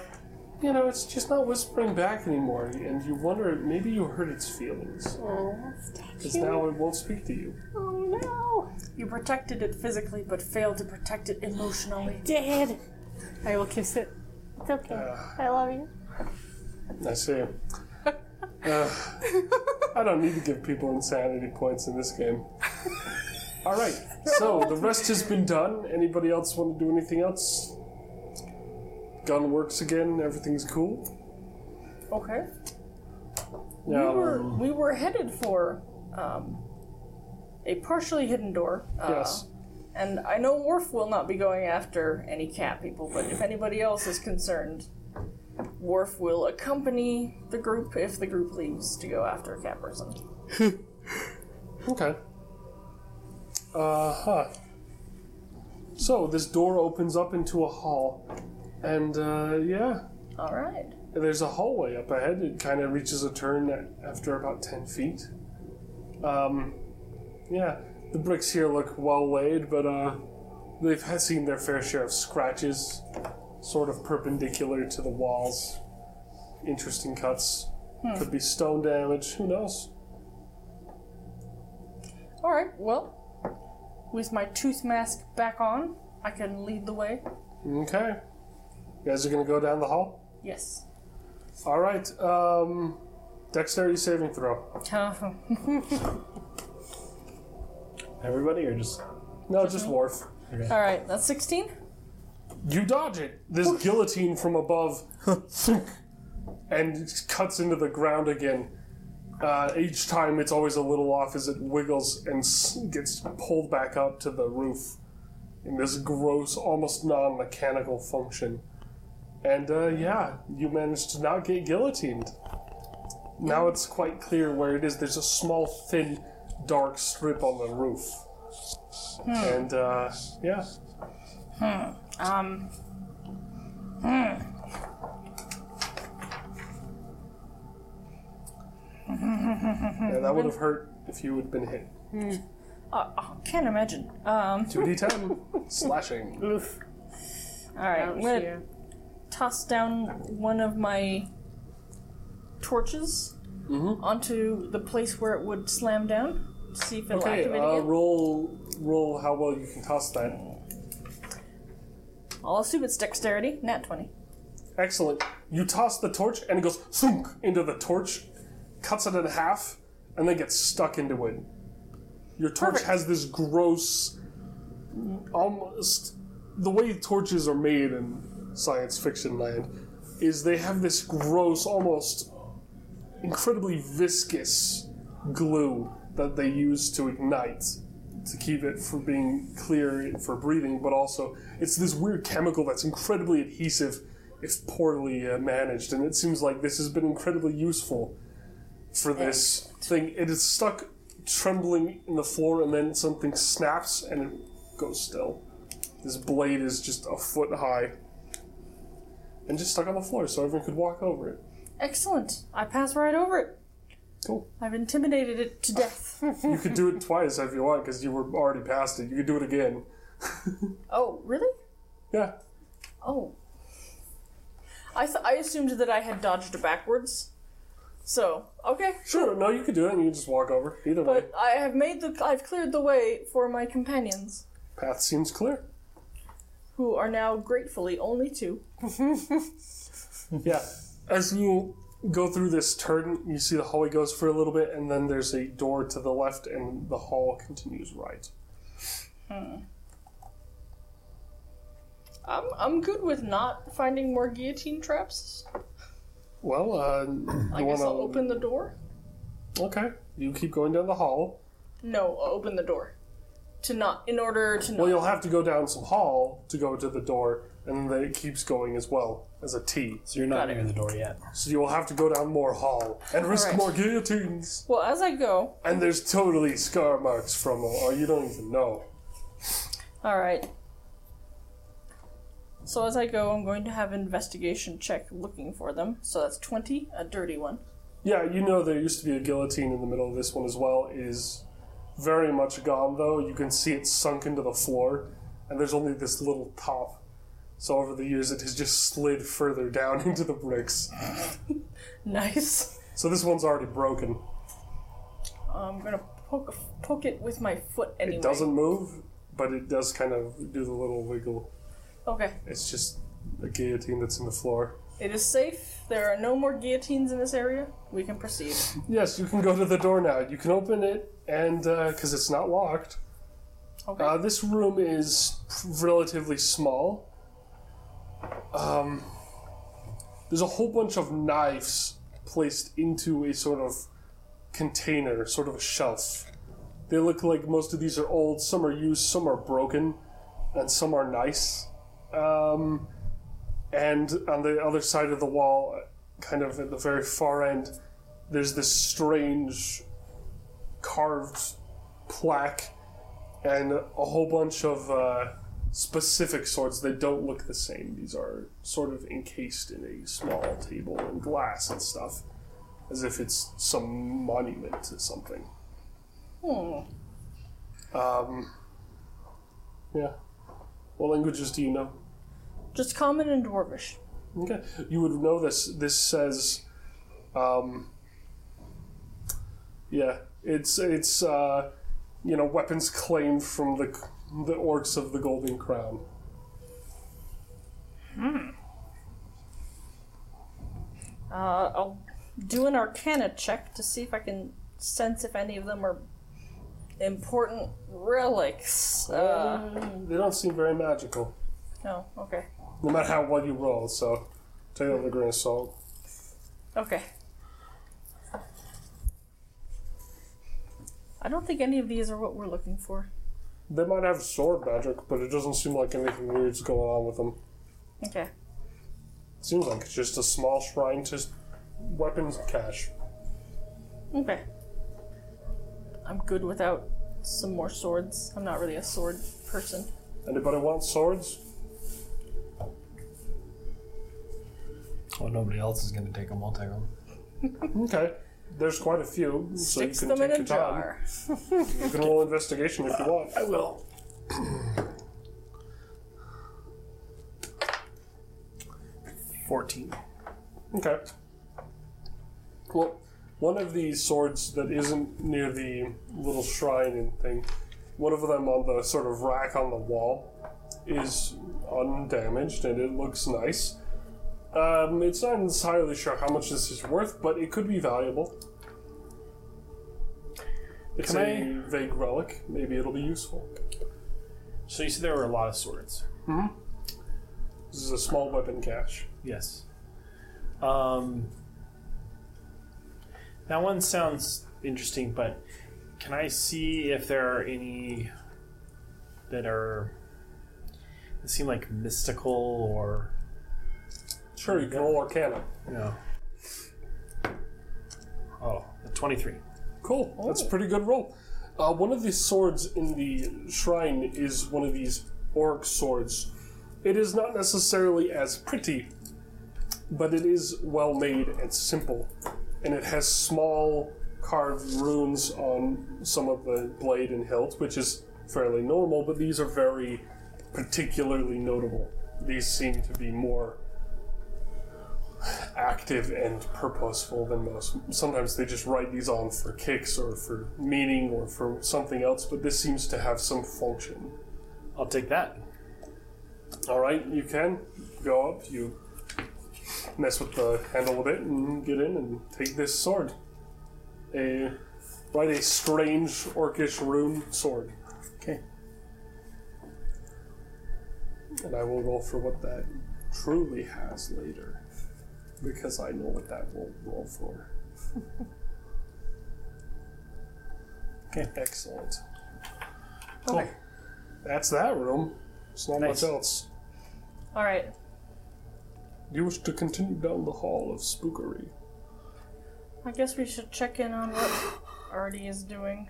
E: you know, it's just not whispering back anymore, and you wonder maybe you hurt its feelings because now it won't speak to you.
B: Oh no! You protected it physically, but failed to protect it emotionally.
F: Dad,
A: I will kiss it.
F: it's okay. I love you.
E: I see. Uh, I don't need to give people insanity points in this game. All right, so the rest has been done. Anybody else want to do anything else? Gun works again. Everything's cool.
B: Okay.
E: Um,
B: We were we were headed for um, a partially hidden door. Uh,
E: yes.
B: And I know Worf will not be going after any cat people, but if anybody else is concerned, Worf will accompany the group if the group leaves to go after a cat person.
E: Okay. Uh huh. So this door opens up into a hall, and uh, yeah,
B: All right.
E: There's a hallway up ahead. It kind of reaches a turn after about 10 feet. Um, yeah, the bricks here look well laid, but uh, they've had seen their fair share of scratches, sort of perpendicular to the walls. Interesting cuts. Could be stone damage. Who knows?
B: All right. Well, with my tooth mask back on, I can lead the way.
E: Okay. You guys are gonna go down the hall.
B: Yes.
E: All right. Um, dexterity saving throw.
G: Everybody or just
E: No, just Worf.
B: All right. That's sixteen.
E: You dodge it. This guillotine from above, thunk, and cuts into the ground again. Uh, each time, it's always a little off as it wiggles and s- gets pulled back up to the roof in this gross, almost non-mechanical function. And uh, yeah, you managed to not get guillotined. Now it's quite clear where it is. There's a small, thin, dark strip on the roof. And uh, yeah,
B: Um.
E: Yeah, that would have hurt if you had been hit.
B: Uh, I can't imagine. Um.
E: 2d10 slashing.
B: All right. I'm gonna
A: Yeah.
B: toss down one of my torches onto the place where it would slam down. See if it'll
E: Okay,
B: activate
E: uh,
B: again.
E: roll roll how well you can toss that.
B: I'll assume it's dexterity. Nat twenty.
E: Excellent. You toss the torch and it goes thunk into the torch, cuts it in half, and then gets stuck into it. Your torch
B: Perfect.
E: has this gross, almost the way torches are made in science fiction land is they have this gross, almost incredibly viscous glue that they use to ignite to keep it from being clear for breathing, but also it's this weird chemical that's incredibly adhesive if poorly uh, managed, and it seems like this has been incredibly useful for this thing. It is stuck trembling in the floor, and then something snaps and it goes still. This blade is just a foot high and just stuck on the floor so everyone could walk over it.
B: Excellent. I pass right over it.
E: Cool.
B: I've intimidated it to death.
E: You could do it twice if you want because you were already past it. You could do it again.
B: oh, really?
E: Yeah.
B: Oh. I th- I assumed that I had dodged backwards. So, okay.
E: Sure, no, you could do it and you can just walk over. Either way.
B: But I have made the I've cleared the way for my companions,
E: Path seems clear.
B: who are now gratefully only two.
E: Yeah. As you go through this turn, you see the hallway goes for a little bit, and then there's a door to the left, and the hall continues right. Hmm.
B: I'm I'm good with not finding more guillotine traps.
E: Well, uh,
B: I guess
E: wanna
B: I'll open the door.
E: Okay, you keep going down the hall.
B: No, I'll open the door. To not in order to not
E: Well, you'll have to go down some hall to go to the door, and then it keeps going as well as a T.
G: So you're not
B: Got it.
G: the door yet.
E: So you will have to go down more hall and risk
B: Alright.
E: more guillotines.
B: Well, as I go,
E: And there's totally scar marks from them, or you don't even know.
B: all right. So as I go, I'm going to have investigation check looking for them. So that's 20, a dirty one.
E: Yeah, you know there used to be a guillotine in the middle of this one as well. It is very much gone though. You can see it sunk into the floor, and there's only this little top. So over the years, it has just slid further down into the bricks.
B: Nice.
E: So this one's already broken.
B: I'm gonna poke poke it with my foot anyway.
E: It doesn't move, but it does kind of do the little wiggle.
B: Okay.
E: It's just a guillotine that's in the floor.
B: It is safe. There are no more guillotines in this area. We can proceed.
E: Yes, you can go to the door now. You can open it, and because it's not locked.
B: Okay.
E: Uh, this room is relatively small. Um, there's a whole bunch of knives placed into a sort of container, sort of a shelf. They look like most of these are old. Some are used, some are broken, and some are nice. Um, and on the other side of the wall, kind of at the very far end, there's this strange carved plaque and a whole bunch of uh, specific swords that don't look the same. These are sort of encased in a small table and glass and stuff, as if it's some monument to something.
B: Hmm.
E: Um, yeah. What languages do you know?
B: Just common and dwarvish.
E: Okay, you would know this. This says, um, yeah, it's it's uh, you know weapons claimed from the the orcs of the Golden Crown.
B: Uh, I'll do an Arcana check to see if I can sense if any of them are important relics. Uh,
E: They don't seem very magical,
B: no. Okay.
E: no matter how well you roll. So take it with a grain of salt.
B: Okay. I don't think any of these are what we're looking for.
E: They might have sword magic, but it doesn't seem like anything weird's going on with them.
B: Okay.
E: seems like it's just a small shrine to weapons cache.
B: Okay. I'm good without some more swords. I'm not really a sword person.
E: Anybody want swords?
G: Well, nobody else is going to take them. I'll take them.
E: Okay. There's quite a few, so you
B: Sticks
E: can
B: them
E: take
B: in a
E: your time.
B: jar.
E: You can roll investigation if you uh, want.
G: I will. Fourteen.
E: Okay. Well, one of these swords that isn't near the little shrine and thing, one of them on the sort of rack on the wall is undamaged and it looks nice. Um, it's not entirely sure how much this is worth, but it could be valuable. It's
G: Can
E: a vague relic. Maybe it'll be useful.
G: So you said there were a lot of swords.
E: This is a small weapon cache.
G: Yes. Um, that one sounds interesting, but can I see if there are any that are that seem like mystical or
E: Sure, you can roll Arcana.
G: know? Oh, a twenty-three.
E: Cool. That's a pretty good roll. Uh, one of the swords in the shrine is one of these orc swords. It is not necessarily as pretty, but it is well made and simple. And it has small carved runes on some of the blade and hilt, which is fairly normal, but these are very particularly notable. These seem to be more active and purposeful than most. Sometimes they just write these on for kicks or for meaning or for something else, but this seems to have some function.
G: I'll take that.
E: All right, you can go up. You mess with the handle a bit and get in and take this sword. A write a strange orcish rune sword,
G: Okay.
E: and I will roll for what that truly has later, because I know what that will roll for.
G: Okay.
E: Excellent. Cool. That's that room. There's not
G: Nice.
E: much else.
B: All right.
E: You wish to continue down the hall of spookery.
B: I guess we should check in on what Artie is doing.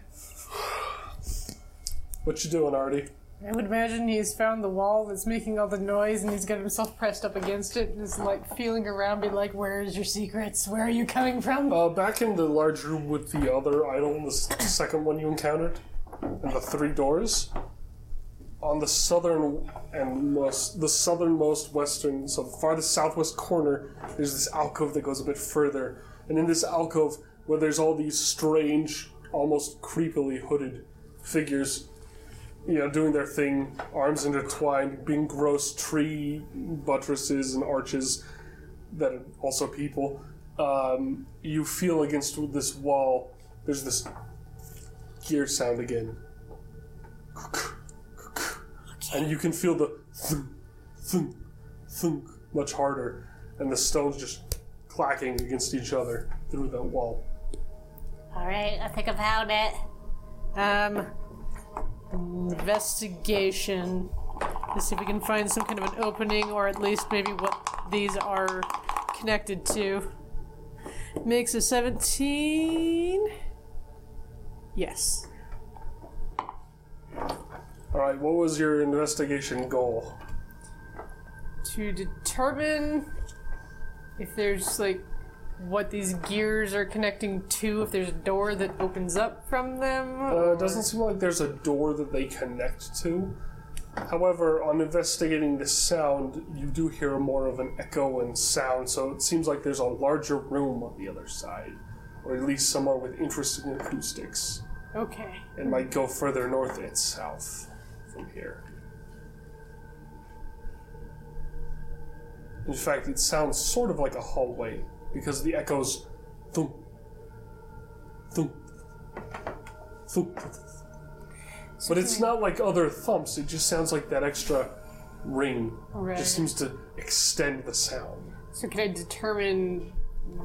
E: What you doing, Artie?
A: I would imagine he's found the wall that's making all the noise and he's got himself pressed up against it and is like feeling around, being like, Where's your secrets? Where are you coming from?
E: Uh, back in the large room with the other idol, the second one you encountered, and the three doors. On the southern and most, the southernmost western, so the farthest southwest corner, there's this alcove that goes a bit further, and in this alcove, where there's all these strange, almost creepily hooded figures, you know, doing their thing, arms intertwined, being gross tree buttresses and arches that are also people um, you feel against this wall, there's this gear sound again. And you can feel the thunk, thunk, thunk much harder, and the stones just clacking against each other through that wall.
F: Alright, I think I found it.
A: Um, investigation. Let's see if we can find some kind of an opening, or at least maybe what these are connected to. Makes a 17. Yes.
E: Alright, what was your investigation goal?
A: To determine if there's like what these gears are connecting to, if there's a door that opens up from them.
E: Uh, it doesn't seem like there's a door that they connect to. However, on investigating the sound, you do hear more of an echo and sound, so it seems like there's a larger room on the other side, or at least somewhere with interesting acoustics.
A: Okay.
E: It might go further north and south from here. In fact, it sounds sort of like a hallway because the echoes thump, thump, thump. But it's not like other thumps, it just sounds like that extra ring.
A: Right.
E: Just seems to extend the sound.
A: So can I determine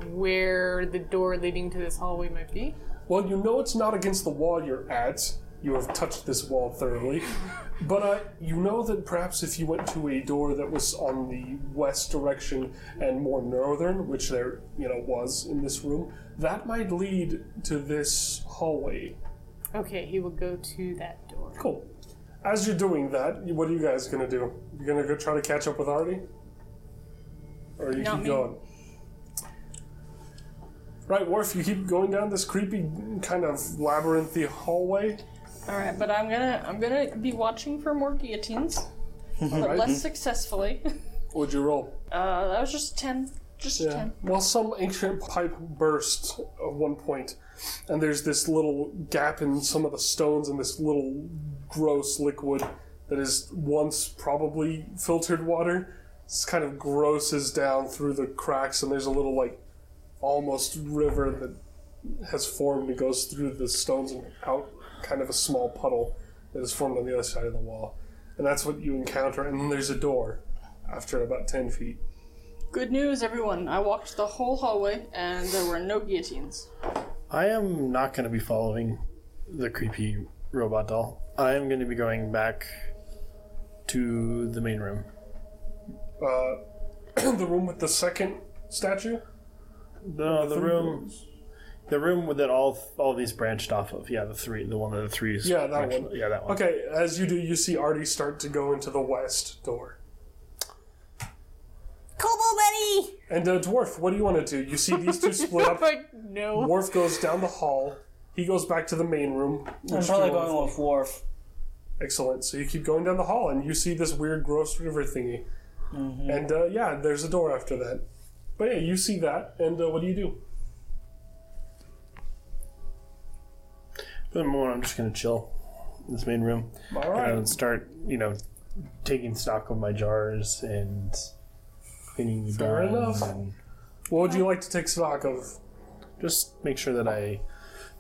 A: where the door leading to this hallway might be?
E: Well, you know it's not against the wall you're at. You have touched this wall thoroughly. But uh, you know that perhaps if you went to a door that was on the west direction and more northern, which there, you know, was in this room, that might lead to this hallway.
A: Okay, he will go to that door.
E: Cool. As you're doing that, what are you guys gonna do? You're gonna go try to catch up with Artie? Or you
B: Not
E: keep
B: me.
E: going? Right, Worf, you keep going down this creepy kind of labyrinthy hallway.
B: All right, but I'm gonna I'm gonna be watching for more guillotines, but
E: Right.
B: less successfully.
E: What'd you roll?
B: Uh, that was just ten, just
E: Yeah.
B: ten.
E: Well, some ancient pipe burst at one point, and there's this little gap in some of the stones and this little gross liquid that is once probably filtered water. This kind of grosses down through the cracks, and there's a little, like, almost river that has formed and goes through the stones and out kind of a small puddle that is formed on the other side of the wall. And that's what you encounter, and then there's a door after about 10 feet.
B: Good news, everyone! I walked the whole hallway, and there were no guillotines.
G: I am not going to be following the creepy robot doll. I am going to be going back to the main room.
E: Uh, the room with the second statue.
G: No, the room, the room that all all these branched off of. Yeah, the three, the one of the three. is
E: Yeah, that
G: branched-
E: one.
G: Yeah, that one.
E: Okay, as you do, you see Artie start to go into the west door.
F: Kobo Betty!
E: And uh, dwarf, what do you want to do? You see these two split up.
A: Like, no.
E: Dwarf goes down the hall. He goes back to the main room.
D: I'm
E: which
D: probably
E: dwarf-
D: going with Worf.
E: Excellent. So you keep going down the hall, and you see this weird, gross river thingy. And uh, yeah, there's a door after that. But yeah, you see that, and uh, what do you do?
G: For the moment, I'm just going to chill in this main room.
E: All right.
G: and start, you know, taking stock of my jars and cleaning the
E: Fair enough.
G: and
E: What would you like to take stock of?
G: just make sure that I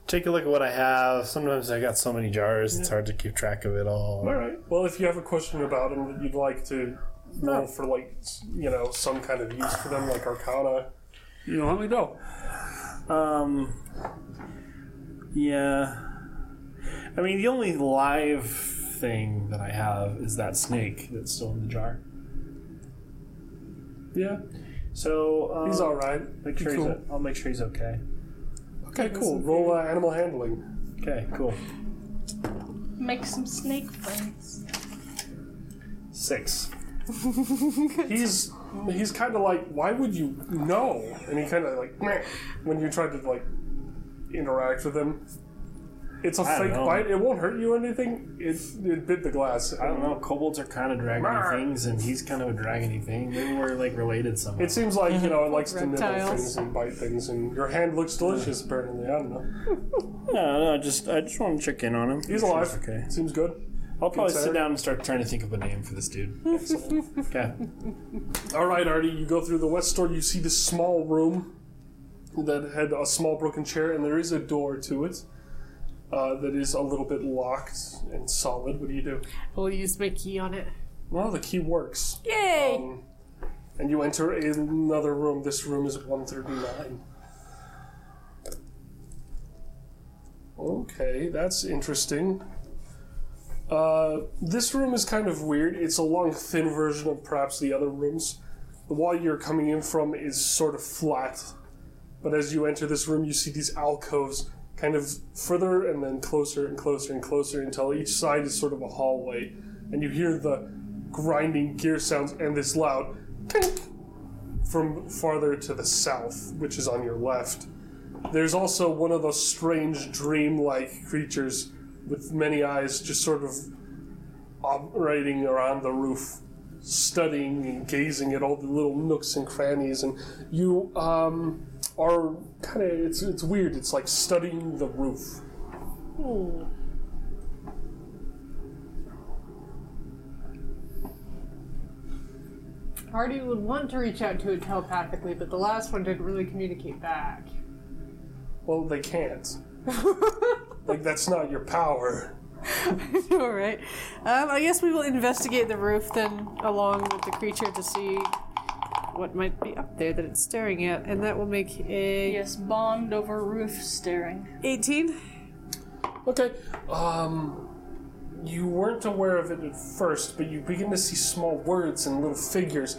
G: take a look at what I have. Sometimes I got so many jars, it's hard to keep track of it all.
E: All right. Well, if you have a question about them that you'd like to roll for, like, you know, some kind of use for them, like Arcana, you know, let me know.
G: Um, yeah. I mean, the only live thing that I have is that snake that's still in the jar.
E: Yeah,
G: So um,
E: he's all right.
G: Make sure
E: cool.
G: he's. I'll make sure he's okay.
E: Okay, cool. Roll uh, animal handling.
G: Okay, cool.
B: Make some snake friends.
G: Six.
E: He's he's kind of like, why would you know? And he kind of like meh, when you try to like interact with him. It's a
G: I
E: fake
G: know.
E: bite. It won't hurt you or anything. It it bit the glass.
G: I don't know. Kobolds are kind of dragony things, and he's kind of a dragony thing. Maybe we're like related somehow.
E: It seems like you know it likes to nibble
A: Reptiles.
E: things and bite things, and your hand looks delicious. Apparently, I don't know.
G: no, no. Just I just want to check in on him.
E: He's
G: Make sure
E: alive.
G: Okay.
E: Seems good.
G: I'll probably
E: Good
G: sit down and start trying to think of a name for this dude. okay.
E: All right, Artie, you go through the west door. You see this small room that had a small broken chair, and there is a door to it uh, that is a little bit locked and solid. What do you do?
A: We'll use my key on it.
E: Well, the key works.
A: Yay!
E: Um, and you enter another room. This room is 139. Okay, that's interesting. Uh, this room is kind of weird. It's a long, thin version of perhaps the other rooms. The wall you're coming in from is sort of flat, but as you enter this room, you see these alcoves kind of further and then closer and closer and closer until each side is sort of a hallway, and you hear the grinding gear sounds and this loud clink from farther to the south, which is on your left. There's also one of those strange dream-like creatures with many eyes just sort of operating around the roof, studying and gazing at all the little nooks and crannies. And you um, are kind of, it's, it's weird. It's like studying the roof.
A: Artie would want to reach out to it telepathically, but the last one didn't really communicate back.
E: Well, they can't. like, that's not your power.
A: All right. Um, I guess we will investigate the roof then, along with the creature, to see what might be up there that it's staring at, and that will make a
B: Yes, bond over roof staring.
A: 18.
E: Okay. Um, you weren't aware of it at first, but you begin to see small words and little figures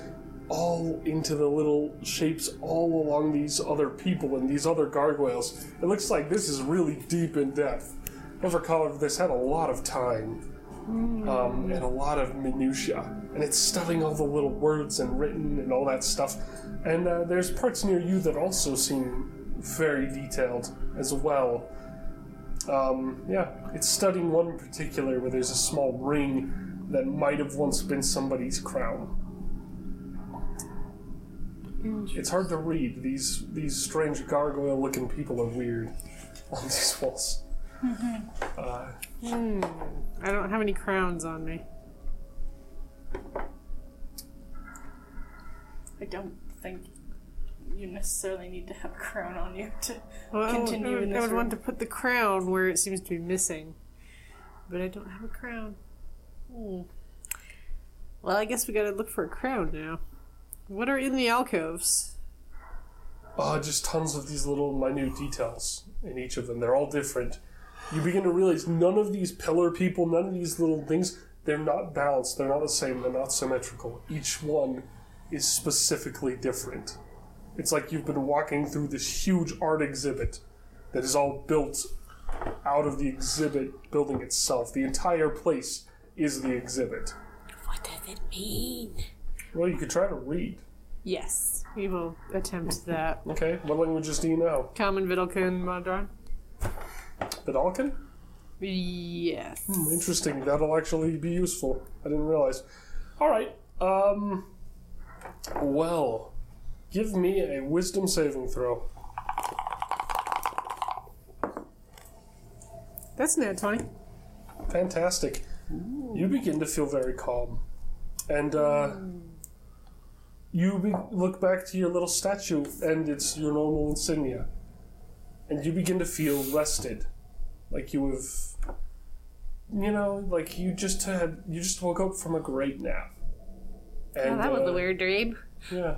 E: all into the little shapes all along these other people and these other gargoyles. It looks like this is really deep in depth. Whoever colored this had a lot of time. Um, and a lot of minutia, and it's studying all the little words and written and all that stuff. And uh, there's parts near you that also seem very detailed as well. Um, yeah, it's studying one in particular where there's a small ring that might have once been somebody's crown. It's hard to read. These these strange gargoyle-looking people are weird on these walls. Uh,
A: I don't have any crowns on me.
B: I don't think you necessarily need to have a crown on you to
A: Well,
B: continue
A: I would,
B: in
A: I would
B: room.
A: want to put the crown where it seems to be missing, but I don't have a crown. Hmm. Well, I guess we gotta look for a crown now. What are in the alcoves?
E: uh, just tons of these little minute details in each of them. They're all different. You begin to realize none of these pillar people, none of these little things, they're not balanced. They're not the same. They're not symmetrical. Each one is specifically different. It's like you've been walking through this huge art exhibit that is all built out of the exhibit building itself. The entire place is the exhibit.
F: What does it mean?
E: Well, you could try to read.
A: Yes, we will attempt that.
E: Okay, what languages do you know?
A: Common Vedalken Modron.
E: Vedalken?
A: Yes.
E: Hmm, interesting. That'll actually be useful. I didn't realize. All right. Um. Well, give me a wisdom saving throw.
A: That's net 20.
E: Fantastic. You begin to feel very calm, and uh, you be- look back to your little statue, and it's your normal insignia, and you begin to feel rested, like you have, you know, like you just had, you just woke up from a great nap. And,
A: Oh, that was
E: uh,
A: a weird dream.
E: Yeah.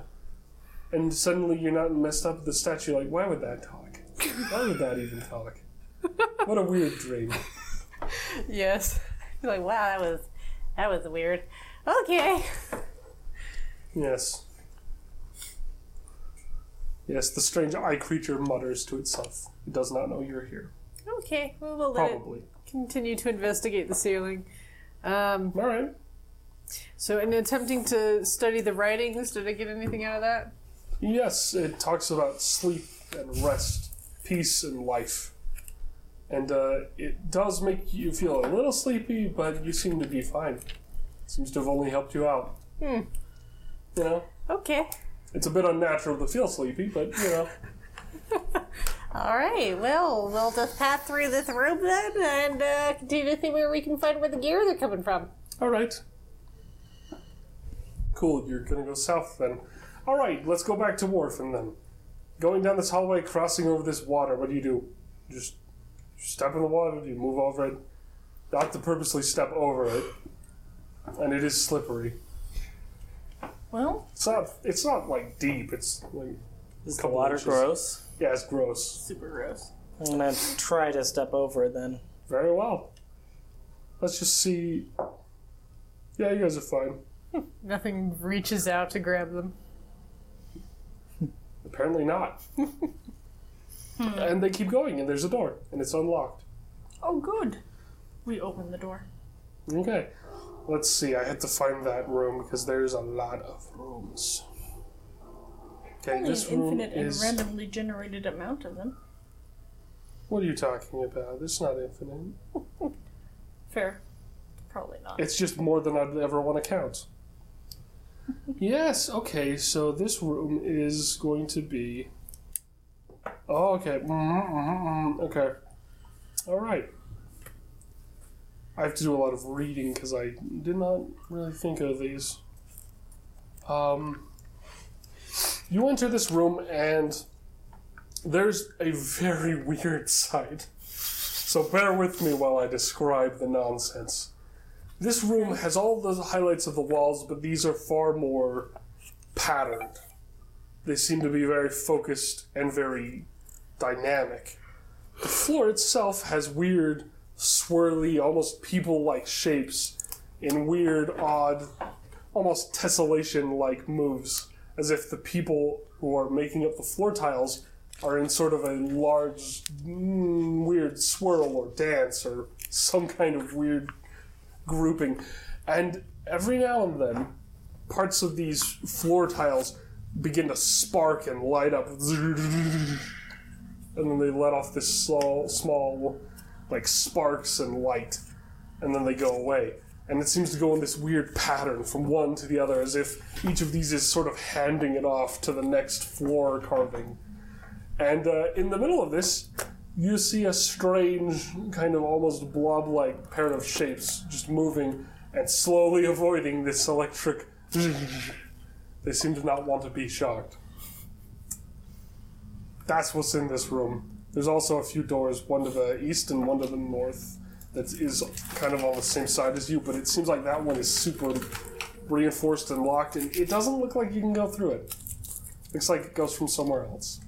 E: And suddenly you're not messed up with the statue. Like, why would that talk? Why would that even talk? What a weird dream.
A: Yes. You're like, wow, that was that was weird. Okay.
E: Yes. Yes, the strange eye creature mutters to itself. It does not know you're here.
A: Okay. Well, we'll let
E: Probably.
A: it continue to investigate the ceiling. Um,
E: All right.
A: so, in attempting to study the writings, did I get anything out of that?
E: Yes, it talks about sleep and rest, peace and life. And uh, it does make you feel a little sleepy, but you seem to be fine. Seems to have only helped you out.
A: Hmm.
E: You know,
A: Okay.
E: It's a bit unnatural to feel sleepy, but you know.
F: All right. Well, we'll just pass through this room then, and uh, continue to see where we can find where the gears are coming from.
E: All right. Cool, you're gonna go south then. All right, let's go back to Worf and then. Going down this hallway, crossing over this water, what do you do? Just step in the water, do you move over it? Not to purposely step over it. And it is slippery.
B: Well,
E: It's not it's not like deep, it's like
D: Is the
E: Couple
D: water
E: inches.
D: gross?
E: yeah, it's gross.
B: super gross.
D: I'm gonna try to step over it then.
E: Very well. Let's just see Yeah, you guys are fine.
A: Nothing reaches out to grab them.
E: Apparently not. Hmm. and they keep going, and there's a door, and it's unlocked.
B: Oh, good. We open the door.
E: Okay. Let's see. I had to find that room because there's a lot of rooms. Okay,
B: Only
E: this
B: an
E: room
B: infinite
E: is.
B: and randomly generated amount of them.
E: What are you talking about? It's not infinite.
B: Fair. Probably not.
E: It's just more than I'd ever want to count. yes. Okay. So this room is going to be. Oh, okay. Mhm, mhm, mhm. Okay. All right. I have to do a lot of reading because I did not really think of these. Um, you enter this room and there's a very weird sight. So bear with me while I describe the nonsense. This room has all the highlights of the walls, but these are far more patterned. They seem to be very focused and very dynamic. The floor itself has weird, swirly, almost people like shapes in weird, odd, almost tessellation like moves, as if the people who are making up the floor tiles are in sort of a large, mm, weird swirl or dance or some kind of weird grouping. And every now and then, parts of these floor tiles begin to spark and light up. And then they let off this small, small, like sparks and light. And then they go away. And it seems to go in this weird pattern from one to the other, as if each of these is sort of handing it off to the next floor carving. And uh, in the middle of this, you see a strange, kind of almost blob like pair of shapes just moving and slowly avoiding this electric. they seem to not want to be shocked. That's what's in this room. There's also a few doors, one to the east and one to the north, that is kind of on the same side as you, but it seems like that one is super reinforced and locked, and it doesn't look like you can go through it. Looks like it goes from somewhere else.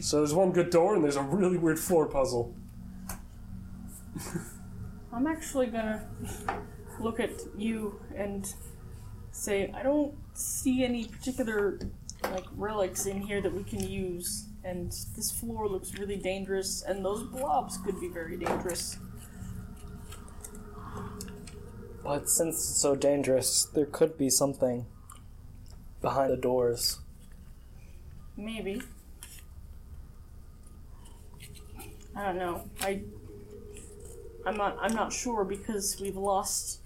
E: So there's one good door, and there's a really weird floor puzzle.
B: I'm actually gonna look at you and say I don't see any particular like relics in here that we can use, and this floor looks really dangerous, and those blobs could be very dangerous.
D: But since it's so dangerous, there could be something behind the doors.
B: Maybe. I don't know. I I'm not I'm not sure because we've lost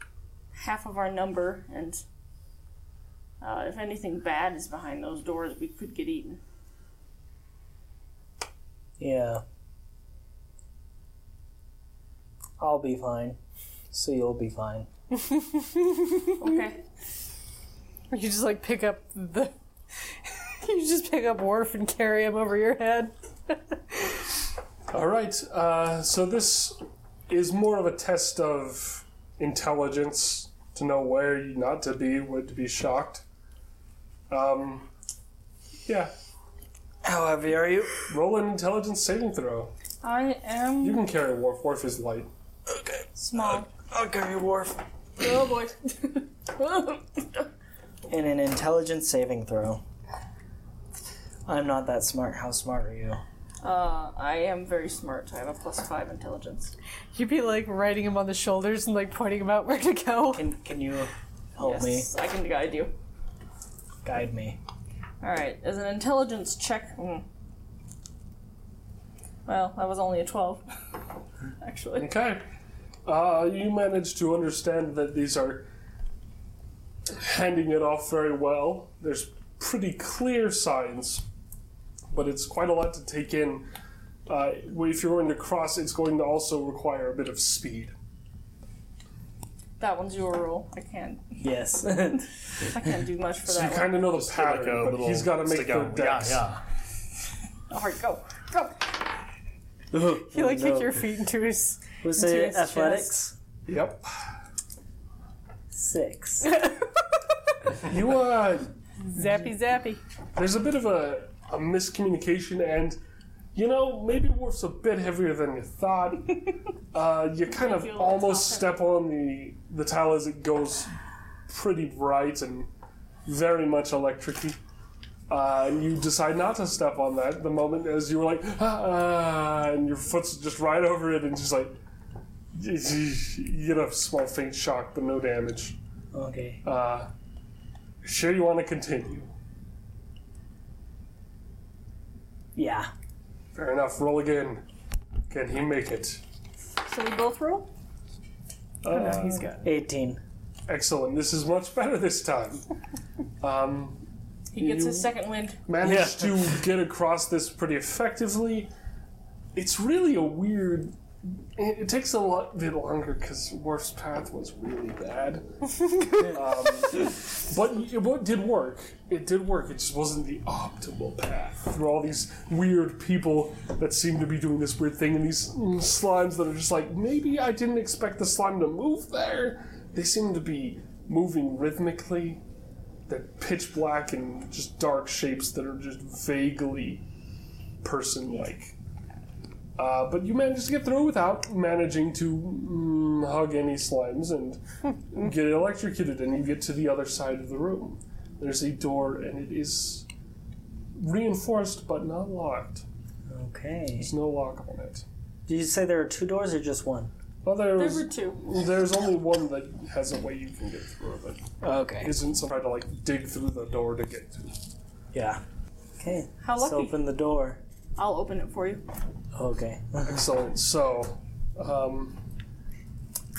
B: half of our number and uh, if anything bad is behind those doors, we could get eaten.
D: Yeah. I'll be fine. So you'll be fine.
B: Okay.
A: You just like pick up the. you just pick up Worf and carry him over your head.
E: All right. Uh, so this is more of a test of intelligence to know where not to be, where to be shocked. Um, yeah.
D: How heavy are you?
E: Roll an intelligence saving throw.
B: I am
E: You can carry Worf. Worf is light.
D: Okay.
B: small.
D: I'll carry Worf.
B: Oh boy.
D: In an intelligence saving throw. I'm not that smart. How smart are you?
B: uh, I am very smart. I have a plus five intelligence.
A: You'd be like riding him on the shoulders and like pointing him out where to go.
D: Can Can you help me?
B: yes, I can guide you.
D: Guide me.
B: Alright, as an intelligence check. mm. Well, that was only a 12. Actually.
E: Okay. Uh, you manage to understand that these are handing it off very well. There's pretty clear signs, but it's quite a lot to take in. Uh, if you're going to cross, it's going to also require a bit of speed.
B: That one's your rule. I can't.
D: Yes.
B: I can't do much for
E: So you
B: that one.
E: kind of know the
G: Just get, like,
E: pattern,
G: a
E: but
G: little
E: he's got to make
G: stick
E: the
G: out.
E: decks.
G: Yeah,
B: Alright, go. Go!
A: You like
D: no.
A: kick your feet into his.
D: Was
A: into
D: it
A: his
D: athletics?
E: Yep.
D: Six.
E: You uh,
A: Zappy zappy.
E: there's a bit of a, a miscommunication and you know maybe Worf's a bit heavier than you thought. Uh, you kind of almost step on the the tile as it goes pretty bright and very much electricy. Uh, and you decide not to step on that the moment as you were like ah, and your foot's just right over it and just like you you get a small faint shock but no damage.
D: Okay.
E: uh, sure you want to continue?
D: Yeah.
E: Fair enough. Roll again. Can he make it?
B: So we both roll?
E: Uh,
A: He's got.
D: 18.
E: excellent. This is much better this time. Um,
B: He gets his second wind.
E: managed to get across this pretty effectively. It's really a weird. It, it takes a lot bit longer because Worf's path was really bad. um, but it what did work. It did work. It just wasn't the optimal path through all these weird people that seem to be doing this weird thing, and these mm, slimes that are just like maybe I didn't expect the slime to move there. They seem to be moving rhythmically. They're pitch black and just dark shapes that are just vaguely person-like. Uh, but you managed to get through without managing to mm, hug any slimes and get electrocuted, and you get to the other side of the room. There's a door, and it is reinforced but not locked.
D: Okay.
E: There's no lock on it.
D: Did you say there are two doors or just one?
E: Well,
B: There
E: there's
B: were two.
E: there's only one that has a way you can get through, but
D: Okay.
E: isn't some try to like dig through the door to get to.
D: Yeah. Okay.
B: How
D: Let's
B: lucky.
D: open the door.
B: I'll open it for you.
D: Okay.
E: Excellent. So, um,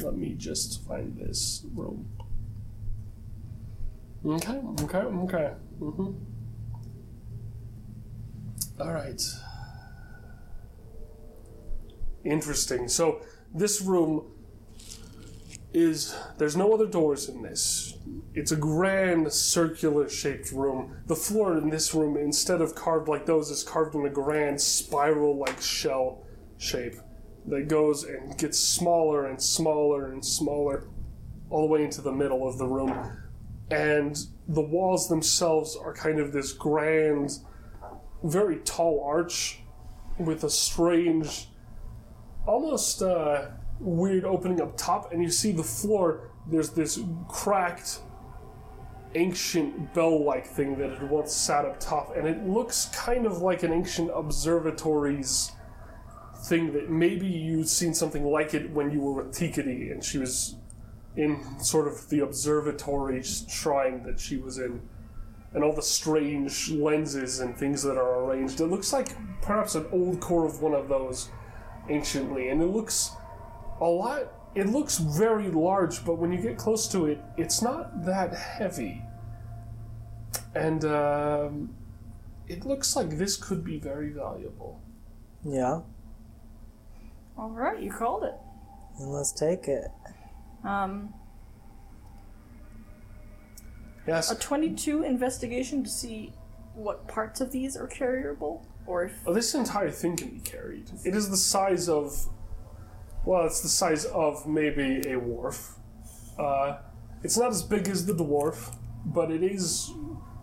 E: let me just find this room. Okay, okay, okay. Mm-hmm. All right. Interesting. So, this room is there's no other doors in this. It's a grand circular shaped room. The floor in this room, instead of carved like those, is carved in a grand spiral like shell shape that goes and gets smaller and smaller and smaller all the way into the middle of the room. And the walls themselves are kind of this grand, very tall arch with a strange, almost uh, weird opening up top, and you see the floor. There's this cracked, ancient bell-like thing that had once sat up top, and it looks kind of like an ancient observatory's thing that maybe you'd seen something like it when you were with Tikati, and she was in sort of the observatory shrine that she was in, and all the strange lenses and things that are arranged. It looks like perhaps an old core of one of those anciently, and it looks a lot. It looks very large, but when you get close to it, it's not that heavy. And um, it looks like this could be very valuable.
D: Yeah.
B: All right, you called it.
D: Then let's take it.
B: Um,
E: Yes.
B: a 22 investigation to see what parts of these are carryable, or if
E: Oh, this entire thing can be carried. It is the size of, well, it's the size of maybe a wharf. Uh, it's not as big as the dwarf, but it is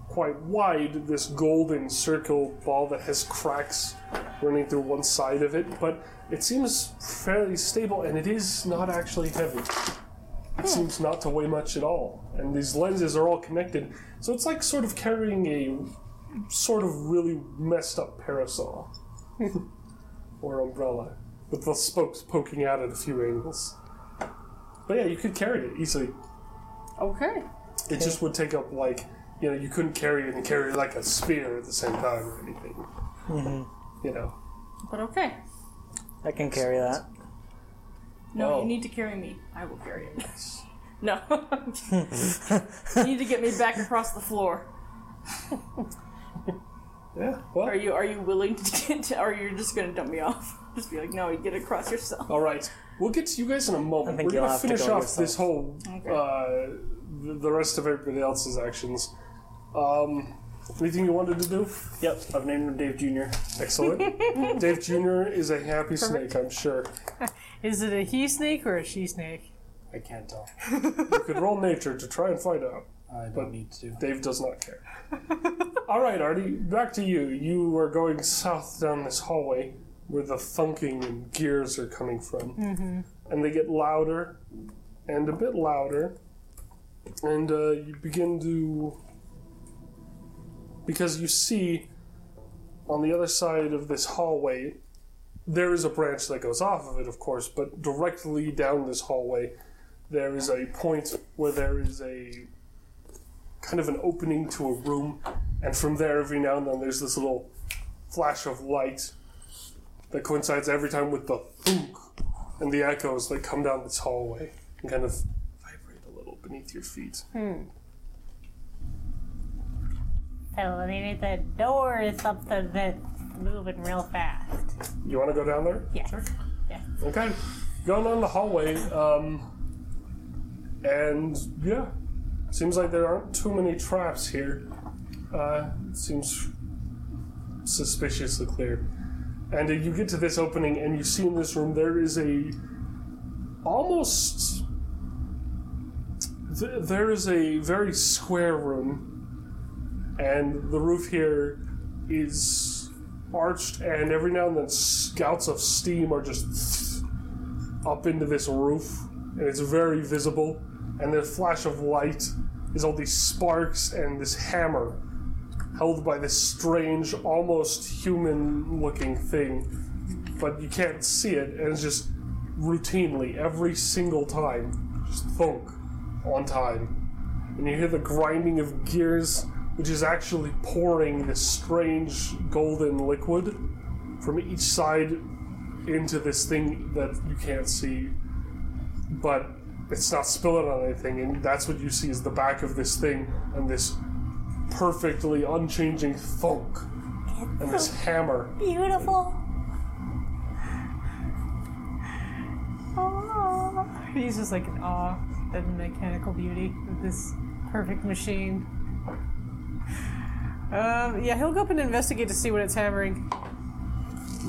E: quite wide. This golden circle ball that has cracks running through one side of it, but it seems fairly stable, and it is not actually heavy. It seems not to weigh much at all, and these lenses are all connected, so it's like sort of carrying a sort of really messed up parasol or umbrella with the spokes poking out at a few angles. But yeah, you could carry it easily.
B: okay,
E: It just would take up like you know you couldn't carry it and carry like a spear at the same time or anything. Mm-hmm. You know.
B: but okay.
D: I can carry that.
B: No,
E: Oh.
B: you need to carry me. I will carry it. no, you need to get me back across the floor.
E: Yeah. Well.
B: Are you are you willing to get? To, or you're just gonna dump me off? Just be like, no, you get across yourself.
E: All right. We'll get to you guys in a moment.
D: I think
E: We're
D: you'll
E: gonna
D: have to
E: finish
D: go
E: off
D: yourself.
E: this whole
B: Okay.
E: uh, the, the rest of everybody else's actions. Um, anything you wanted to do?
G: Yep, I've named him Dave Jr.
E: Excellent. Dave Jr. is a happy snake, I'm sure.
A: Is it a he snake or a she snake?
G: I can't tell.
E: You could roll nature to try and find out.
G: I don't
E: But-
G: need to.
E: Dave does not care. All right, Artie, back to you. You are going south down this hallway where the thunking and gears are coming from. Mm-hmm. And they get louder and a bit louder. And uh, you begin to. Because you see on the other side of this hallway, there is a branch that goes off of it, of course, but directly down this hallway, there is a point where there is a kind of an opening to a room, and from there, every now and then, there's this little flash of light that coincides every time with the thunk and the echoes that come down this hallway and kind of vibrate a little beneath your feet. Hmm.
F: So maybe the door is something that's moving real fast.
E: You want to go down there?
F: Yes. Yes.
E: Okay. Going down the hallway, um, and yeah, seems like there aren't too many traps here. Uh, seems suspiciously clear. And you get to this opening, and you see in this room there is a almost th- there is a very square room, and the roof here is arched, and every now and then scouts of steam are just up into this roof, and it's very visible. And the flash of light is all these sparks and this hammer held by this strange, almost human looking thing. But you can't see it, and it's just routinely, every single time, just thunk on time. And you hear the grinding of gears, which is actually pouring this strange golden liquid from each side into this thing that you can't see, but it's not spilling on anything, and that's what you see is the back of this thing and this perfectly unchanging thunk and this hammer.
F: Beautiful.
A: He's just like in awe at the mechanical beauty of this perfect machine. Um, yeah, he'll go up and investigate to see what it's hammering.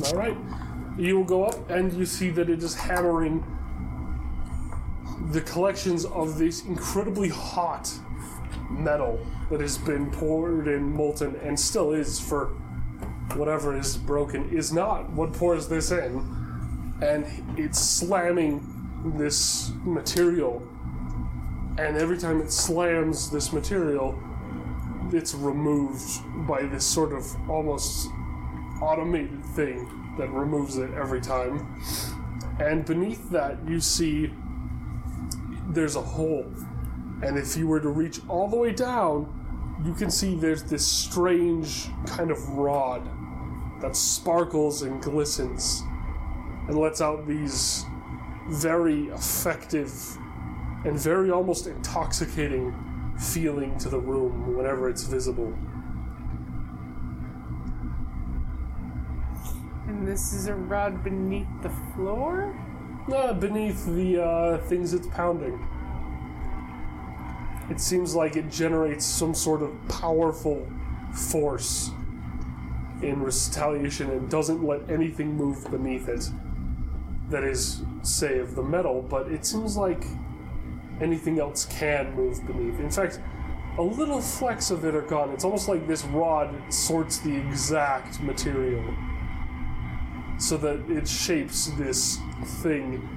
E: All right, you will go up and you see that it is hammering the collections of this incredibly hot metal that has been poured and molten and still is for whatever is broken is not what pours this in and it's slamming this material, and every time it slams this material, it's removed by this sort of almost automated thing that removes it every time. And beneath that, you see there's a hole. And if you were to reach all the way down, you can see there's this strange kind of rod that sparkles and glistens and lets out these very effective and very almost intoxicating feeling to the room whenever it's visible.
A: And this is a rod beneath the floor?
E: Uh, beneath the uh, things it's pounding. It seems like it generates some sort of powerful force in retaliation and doesn't let anything move beneath it. That is, say, of the metal, but it seems like anything else can move beneath. In fact, a little flecks of it are gone. It's almost like this rod sorts the exact material so that it shapes this thing.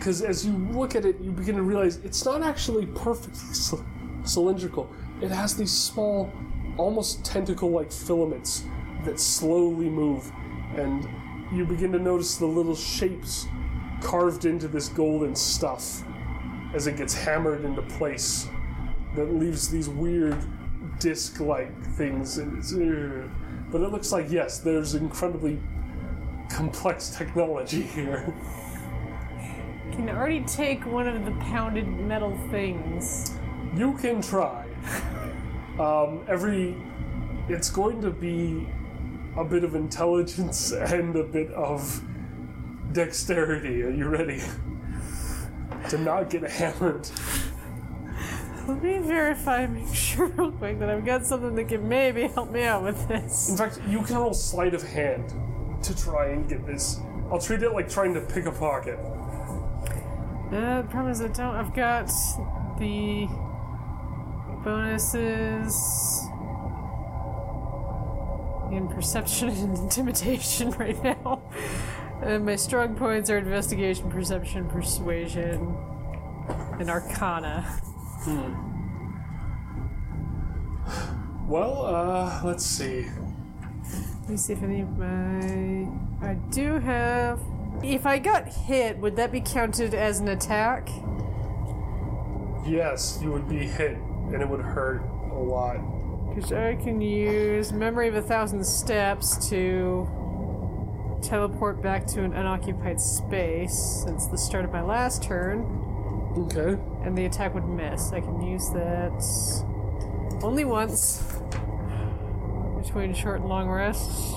E: Because as you look at it, you begin to realize it's not actually perfectly c- cylindrical. It has these small, almost tentacle like filaments that slowly move, and you begin to notice the little shapes carved into this golden stuff as it gets hammered into place that leaves these weird disc like things. And it's, ugh. but it looks like, yes, there's incredibly complex technology here.
A: Can already take one of the pounded metal things.
E: You can try. Um, every. It's going to be a bit of intelligence and a bit of dexterity. Are you ready? to not get hammered.
A: Let me verify, make sure real quick that I've got something that can maybe help me out with this.
E: In fact, you can roll sleight of hand to try and get this. I'll treat it like trying to pick a pocket.
A: Uh, the problem is I don't. I've got the bonuses in perception and intimidation right now. And my strong points are investigation, perception, persuasion, and arcana. Hmm.
E: Well, uh, let's see.
A: Let me see if any of my. I do have. If I got hit, would that be counted as an attack?
E: Yes, you would be hit, and it would hurt a lot.
A: Because I can use Memory of a Thousand Steps to teleport back to an unoccupied space since the start of my last turn,
E: Okay.
A: and the attack would miss. I can use that only once between short and long rests.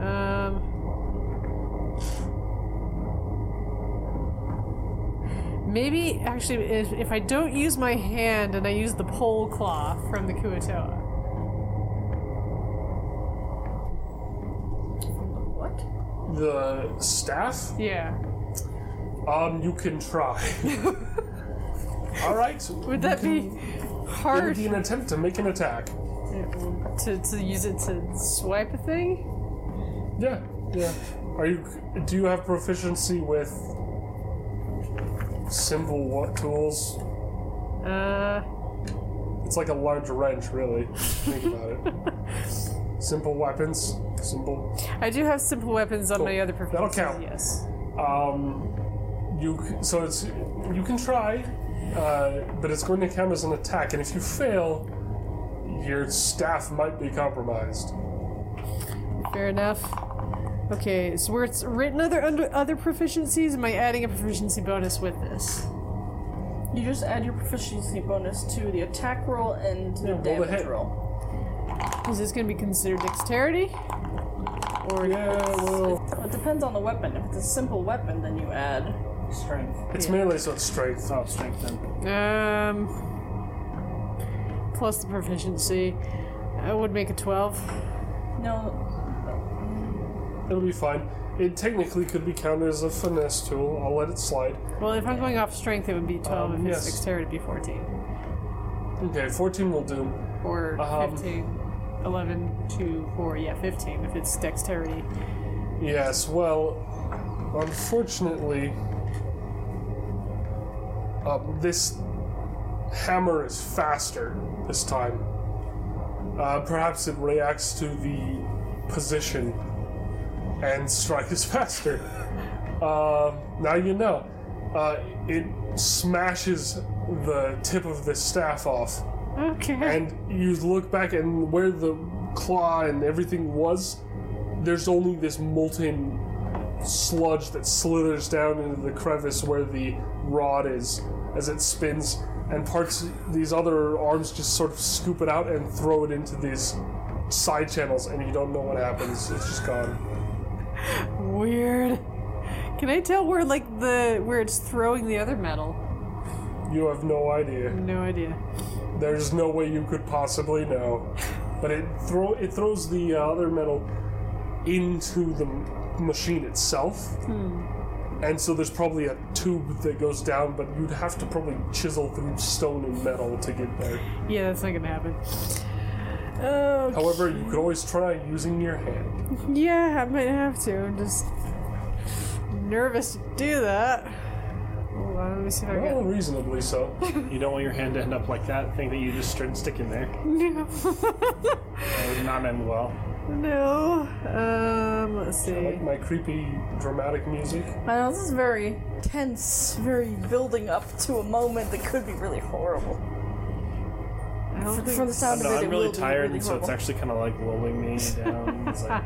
A: Um, maybe, actually, if, if I don't use my hand and I use the pole claw from the Kuo-toa.
B: What?
E: The staff?
A: Yeah.
E: Um, you can try. All right.
A: Would that be
E: It would
A: hard
E: be an attempt to make an attack.
A: to, to use it to swipe a thing?
E: Yeah, yeah. Are you? Do you have proficiency with simple what tools?
A: Uh,
E: It's like a large wrench, really. Think about it. Simple weapons. Simple.
A: I do have simple weapons on
E: Cool.
A: my other
E: That'll count.
A: Yes.
E: Um, you so it's you can try, uh, but it's going to count as an attack, and if you fail, your staff might be compromised.
A: Fair enough. Okay, so where it's written other under other proficiencies, am I adding a proficiency bonus with this?
B: You just add your proficiency bonus to the attack roll and the
E: Yeah, roll the
B: damage
E: hit.
B: roll.
A: Is this going to be considered dexterity? Or
E: Yeah, well,
B: It depends on the weapon. If it's a simple weapon, then you add.
D: Strength.
E: it's melee, so it's strength.
D: Oh, strength then.
A: um plus the proficiency, I would make a twelve.
B: No,
E: It'll be fine. It technically could be counted as a finesse tool. I'll let it slide.
A: Well, if I'm going off strength, it would be twelve.
E: Um,
A: if it's dexterity, it'd be fourteen.
E: Okay, 14 will do.
A: Or
E: Um,
A: 15. 11 to 4, yeah, 15 if it's dexterity.
E: Yes, well, unfortunately, Um, this hammer is faster this time. Uh, perhaps it reacts to the position and strike is faster. Uh, now you know. Uh, it smashes the tip of the staff off,
A: Okay.
E: and you look back, and where the claw and everything was, there's only this molten sludge that slithers down into the crevice where the rod is as it spins, and parts these other arms just sort of scoop it out and throw it into these side channels, and you don't know what happens. It's just gone.
A: Weird. Can I tell where like the where it's throwing the other metal?
E: You have no idea.
A: No idea.
E: There's no way you could possibly know. But it throw it throws the uh, other metal into the m- machine itself. And so there's probably a tube that goes down, but you'd have to probably chisel through stone and metal to get there.
A: Yeah, that's not gonna happen. Oh,
E: However, you could always try using your hand.
A: yeah, I might have to. I'm just nervous to do that. Hold on, let me see if I
E: Well,
A: can.
E: reasonably so.
G: You don't want your hand to end up like that thing that you just tried to stick in there.
A: No.
G: That would not end well.
A: no. Um, let's see.
E: like my creepy dramatic music.
B: I know this is very tense, very building up to a moment that could be really horrible.
A: I don't
B: For,
A: think
B: for the sound
G: No,
B: of it,
G: I'm
B: it
G: really
B: will be
G: tired,
B: really
G: and so it's actually kind of like lulling me down. It's like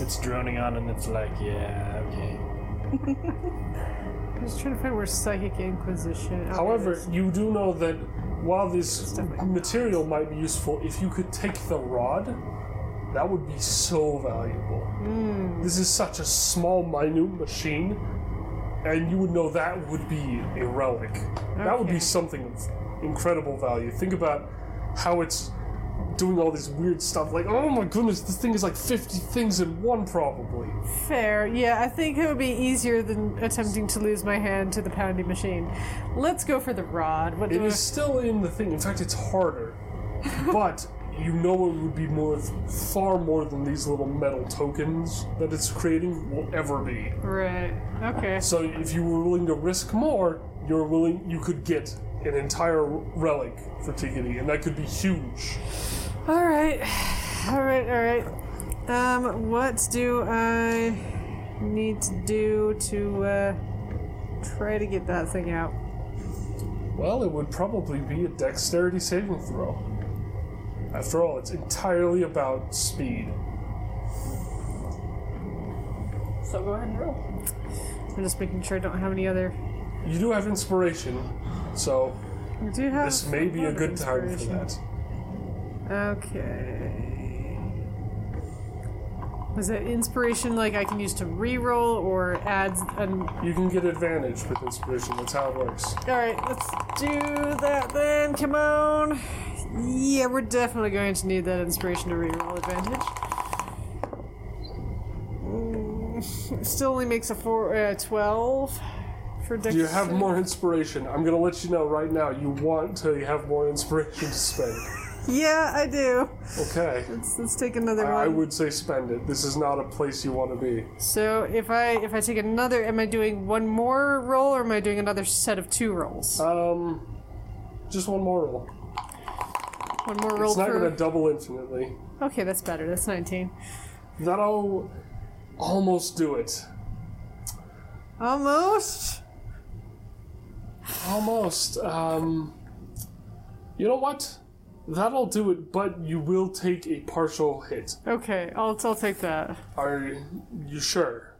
G: it's droning on, and it's like, yeah, okay.
A: I'm just trying to find where Psychic Inquisition. oh,
E: However,
A: there
E: you do know that while this material might be useful, if you could take the rod, that would be so valuable. Hmm. This is such a small, minute machine, and you would know that would be a relic. That would be something of incredible value. Think about how it's doing all this weird stuff. Like, oh my goodness, this thing is like 50 things in one, probably.
A: Fair. Yeah, I think it would be easier than attempting to lose my hand to the pounding machine. Let's go for the rod. What
E: It
A: do I-
E: still in the thing. In fact, it's harder. but you know it would be more, far more than these little metal tokens that it's creating will ever be.
A: Right. Okay.
E: So if you were willing to risk more, you're willing. You could get an entire relic for Tikiti, and that could be huge.
A: All right. All right. All right. Um, what do I need to do to uh, try to get that thing out?
E: Well, it would probably be a dexterity saving throw. After all, it's entirely about speed.
B: So go ahead and roll.
A: I'm just making sure I don't have any other.
E: You do have inspiration, so
A: I do have.
E: this may be a good time for that.
A: Okay. Was it inspiration like I can use to re-roll or adds an
E: You can get advantage with inspiration. That's how it works.
A: Alright, let's do that then. Come on. Yeah, we're definitely going to need that inspiration to re-roll advantage. Mm, Still only makes a four, uh, 12 for dex.
E: You have more inspiration? I'm gonna let you know right now. You want to have more inspiration to spend.
A: Yeah, I do.
E: Okay.
A: Let's, let's take another roll.
E: I
A: one.
E: would say spend it. This is not a place you want to be.
A: So if I if I take another, am I doing one more roll or am I doing another set of two rolls?
E: Um, just one more roll.
A: One more roll
E: It's not
A: for.
E: gonna double infinitely.
A: Okay, that's better. That's 19.
E: That'll almost do it.
A: Almost.
E: Almost. Um, you know what? That'll do it, but you will take a partial hit.
A: Okay, I'll I'll take that.
E: Are you sure?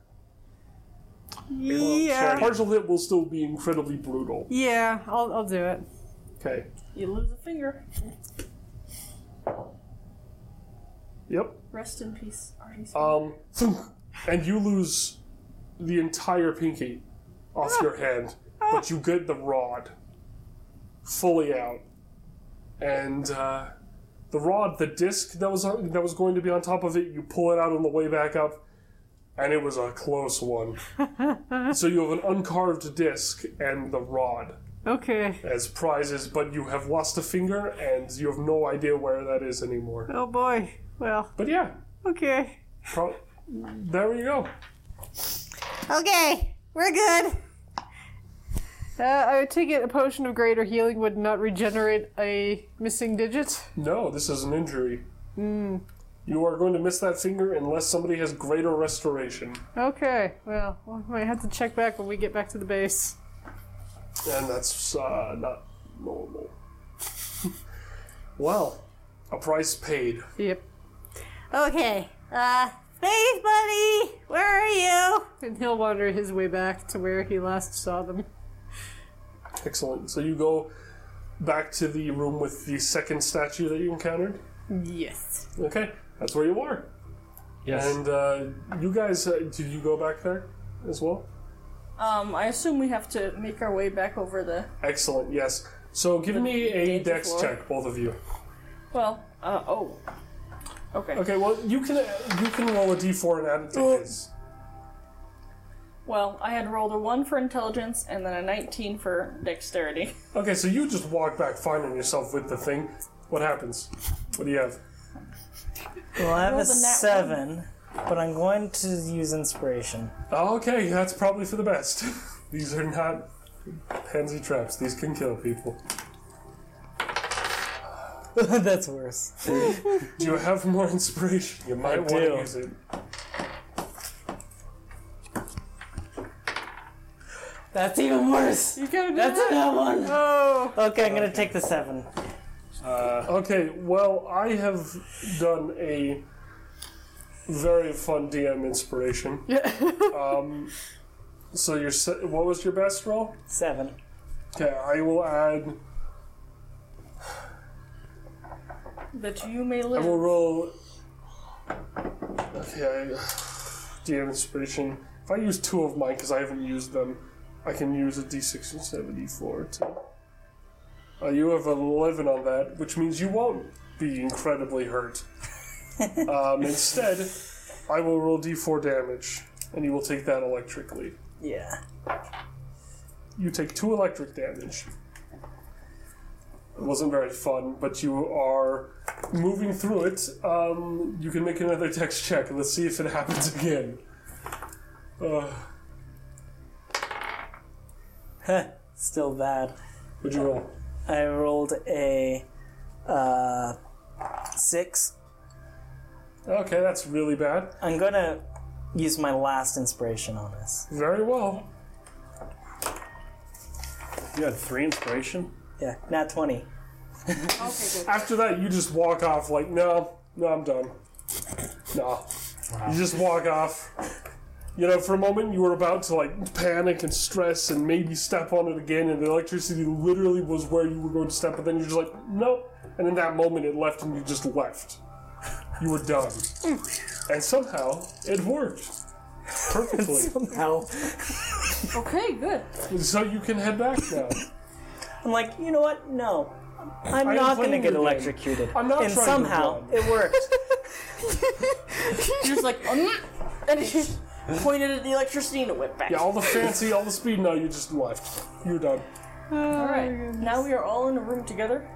A: Yeah.
E: Partial hit will still be incredibly brutal.
A: Yeah, I'll I'll do it.
E: Okay.
B: You lose a finger.
E: Yep.
B: Rest in peace, Artie's.
E: Um, and you lose the entire pinky off your hand, but you get the rod fully out, and uh, the rod, the disc that was on, that was going to be on top of it, you pull it out on the way back up, and it was a close one. so you have an uncarved disc and the rod
A: Okay.
E: as prizes, but you have lost a finger and you have no idea where that is anymore.
A: Oh boy. Well,
E: But yeah,
A: okay.
E: pro- there we go.
F: Okay, we're good.
A: Uh, I would take it a potion of greater healing would not regenerate a missing digit.
E: No, this is an injury. You are going to miss that finger unless somebody has greater restoration.
A: Okay, well, we might have to check back when we get back to the base.
E: And that's uh, not normal. well, a price paid.
A: Yep.
F: Okay. Uh, Space Buddy, where are you?
A: And he'll wander his way back to where he last saw them.
E: Excellent. So you go back to the room with the second statue that you encountered.
A: Yes.
E: Okay, that's where you are.
G: Yes.
E: And uh, you guys, uh, did you go back there as well?
B: Um, I assume we have to make our way back over the.
E: Excellent. Yes. So give me a
B: danger
E: dex
B: floor.
E: check, both of you.
B: Well, uh, oh. Okay.
E: Okay. Well, you can you can roll a d4 and add it to his.
B: Well, I had rolled a 1 for intelligence and then a 19 for dexterity.
E: Okay, so you just walk back, finding yourself with the thing. What happens? What do you have?
D: Well, I have a
B: Rolled a nat
D: seven, but I'm going to use inspiration.
E: Okay, that's probably for the best. These are not pansy traps. These can kill people.
D: That's worse.
E: Do you have more inspiration? You might
D: I
E: want to use it.
D: That's even worse.
A: You gotta do
D: That's
A: that.
D: another one.
A: Oh.
D: Okay, I'm gonna take the seven.
E: Uh, okay, well, I have done a very fun DM inspiration.
A: Yeah.
E: Um, so your se- what was your best roll?
D: Seven.
E: Okay, I will add.
B: That you may
E: I
B: live.
E: will roll. Okay, I, DM inspiration. If I use two of mine because I haven't used them, I can use a d6 and of a d4 too. Uh, you have an 11 on that, which means you won't be incredibly hurt. Um, instead, I will roll d4 damage, and you will take that electrically.
D: Yeah.
E: You take two electric damage. It wasn't very fun, but you are moving through it. Um, you can make another text check. Let's see if it happens again. Uh,
D: Still bad.
E: what'd you roll?
D: I rolled a uh, six.
E: Okay, that's really bad.
D: I'm gonna use my last inspiration on this.
E: Very well.
G: You had three inspiration.
D: Yeah, not twenty. Okay.
E: After that, you just walk off like, no, no, I'm done. No. You just walk off. You know, for a moment you were about to like panic and stress and maybe step on it again, and the electricity literally was where you were going to step, but then you're just like, nope. And in that moment it left and you just left. You were done. And somehow it worked. Perfectly.
D: How?
B: Okay, good.
E: so you can head back now.
D: I'm like, you know what? No. I'm
E: I am
D: not gonna
E: playing
D: get
E: your game.
D: electrocuted.
E: I'm not
D: and
E: trying to
D: somehow
E: run.
D: it worked.
B: You're just like, um, and he pointed at the electricity and it went back.
E: Yeah, all the fancy, all the speed, no, you just left. You're done.
B: Alright, now we are all in a room together.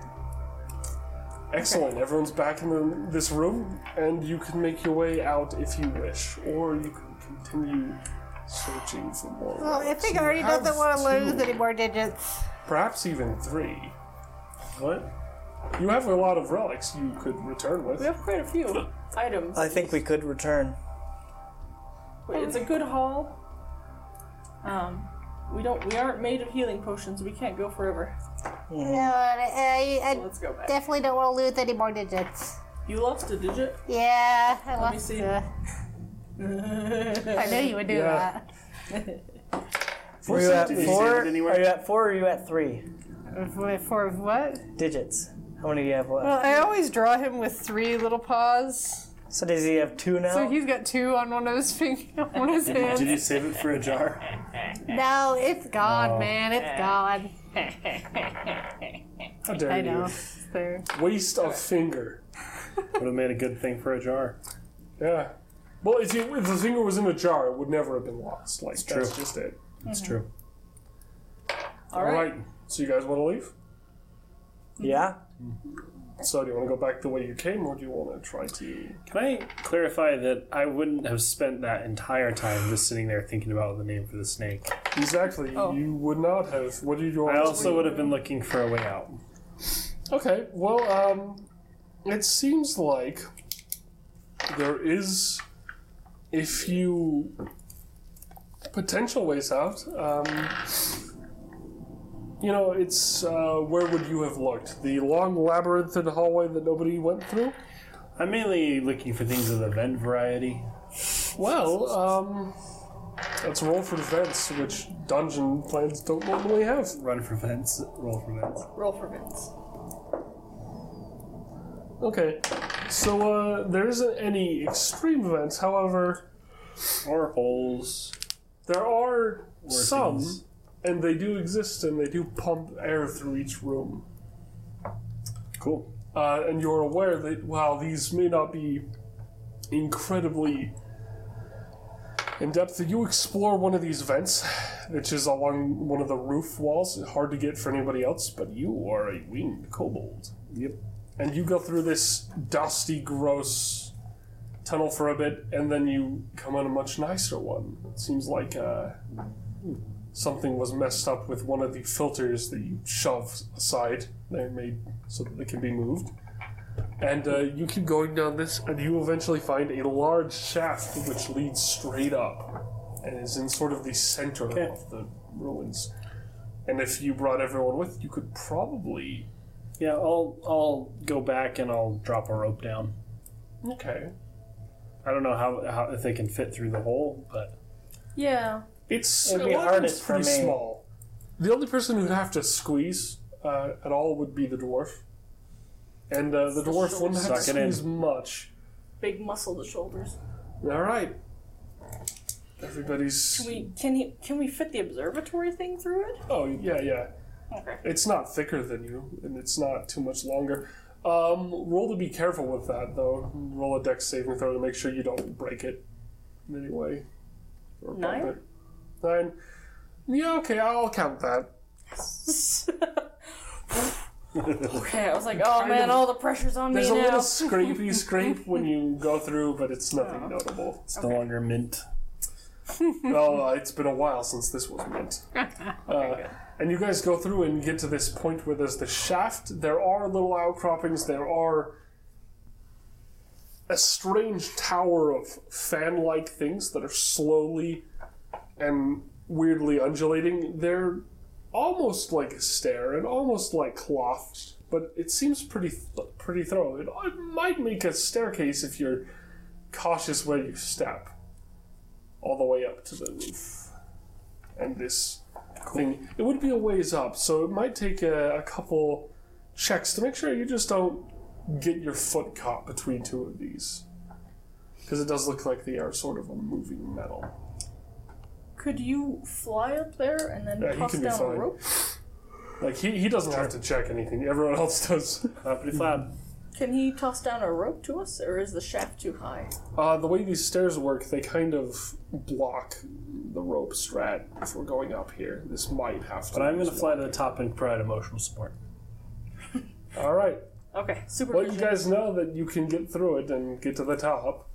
E: Excellent. Everyone's back in the, this room, and you can make your way out if you wish, or you can continue searching for more.
F: Well, I think I already doesn't want to lose any more digits.
E: Perhaps even three. What? You have a lot of relics you could return with.
B: We have quite a few items.
D: I think we could return.
B: It's a good haul. Um, we don't. We aren't made of healing potions. We can't go forever.
F: No, I, I, I
B: Let's go back.
F: definitely don't want to lose any more digits.
B: You lost a digit.
F: Yeah, I
B: me
F: lost.
B: see.
F: uh, I knew you would do
E: Yeah.
D: Were you at
G: Did you
D: four?
G: save it anywhere?
D: Are you at four or are you at three
A: For, for what?
D: digits? How many do you have left?
A: Well, I always draw him with three little paws.
D: So does he have two now?
A: So he's got two on one of his fingers, one of his hands.
G: Did you save it for a jar?
F: No, it's gone, man. It's gone.
E: How dare
A: I
E: you?
A: know. It's there.
E: Waste of finger.
G: Would have made a good thing for a jar.
E: Yeah. Well, if, you, if the finger was in a jar, it would never have been lost. Like,
G: true.
E: that's just it.
G: That's true.
B: All
E: All
B: right.
E: right. So you guys want to leave?
D: yeah. Mm-hmm.
E: So, do you want to go back the way you came, or do you want to try to?
G: Can I clarify that I wouldn't have spent that entire time just sitting there thinking about the name for the snake?
E: Exactly. You would not have. What did you want?
G: I also would have been looking for a way out.
E: Okay, well, um, it seems like there is a few potential ways out. Um, you know, it's uh, where would you have looked? The long labyrinthine hallway that nobody went through.
G: I'm mainly looking for things of the vent variety.
E: Well, um, let's roll for defense, which dungeon plans don't normally have.
G: Run for vents, roll for vents.
B: Roll for Vince.
E: Okay, so uh, there isn't any extreme events. However,
G: Or holes.
E: There are some,
G: things.
E: And they do exist, and they do pump air through each room.
G: Cool.
E: Uh, and you're aware that while these may not be incredibly in depth, you explore one of these vents, which is along one of the roof walls. Hard to get for anybody else, but you are a winged kobold.
G: Yep.
E: And you go through this dusty, gross tunnel for a bit, and then you come on a much nicer one. It seems like uh, something was messed up with one of the filters that you shove aside. They're made so that they can be moved. And uh, you keep going down this, and you eventually find a large shaft which leads straight up and is in sort of the center
G: Okay.
E: of the ruins. And if you brought everyone with, you could probably.
G: Yeah, I'll I'll go back and I'll drop a rope down.
E: Okay.
G: I don't know how, how if they can fit through the hole, but
B: Yeah.
E: It's
D: It'd be
E: a lot of
D: hardest
E: it's
D: for
E: pretty
D: me.
E: small. The only person who'd have to squeeze uh, at all would be the dwarf, and uh, the dwarf wouldn't have to
G: Suck it in.
E: squeeze much.
B: Big muscle to shoulders.
E: All right. Everybody's.
B: Can we can he can we fit the observatory thing through it?
E: Oh yeah, yeah.
B: Okay.
E: It's not thicker than you, and it's not too much longer. Um, roll to be careful with that, though. Roll a dex saving throw to make sure you don't break it in any way. Or bump
B: Nine?
E: it. Nine. Yeah, okay, I'll count that.
B: okay, I was like, oh man, all the pressure's on me.
E: There's
B: me
E: a
B: now.
E: little scrapey scrape when you go through, but it's nothing notable.
G: it's no longer mint.
E: Well, uh, it's been a while since this was mint. Uh, and you guys go through and get to this point where there's the shaft. There are little outcroppings. There are a strange tower of fan-like things that are slowly and weirdly undulating. They're almost like a stair and almost like cloth, but it seems pretty th- pretty thorough. It, it might make a staircase if you're cautious where you step all the way up to the roof. And this thing, it would be a ways up, so it might take a, a couple checks to make sure you just don't get your foot caught between two of these. Because it does look like they are sort of a moving metal.
B: Could you fly up there and then
E: Yeah, he
B: toss
E: can be
B: down a
E: fine.
B: rope?
E: Like, he, he doesn't have to check anything, everyone else does.
G: Uh, pretty flat.
B: Can he toss down a rope to us, or is the shaft too high?
E: Uh, the way these stairs work, they kind of block the rope strat if we're going up here. This might have to.
G: But I'm going to fly to the top and provide emotional support.
E: All right.
B: Okay, super.
E: Well, you guys know that you can get through it and get to the top.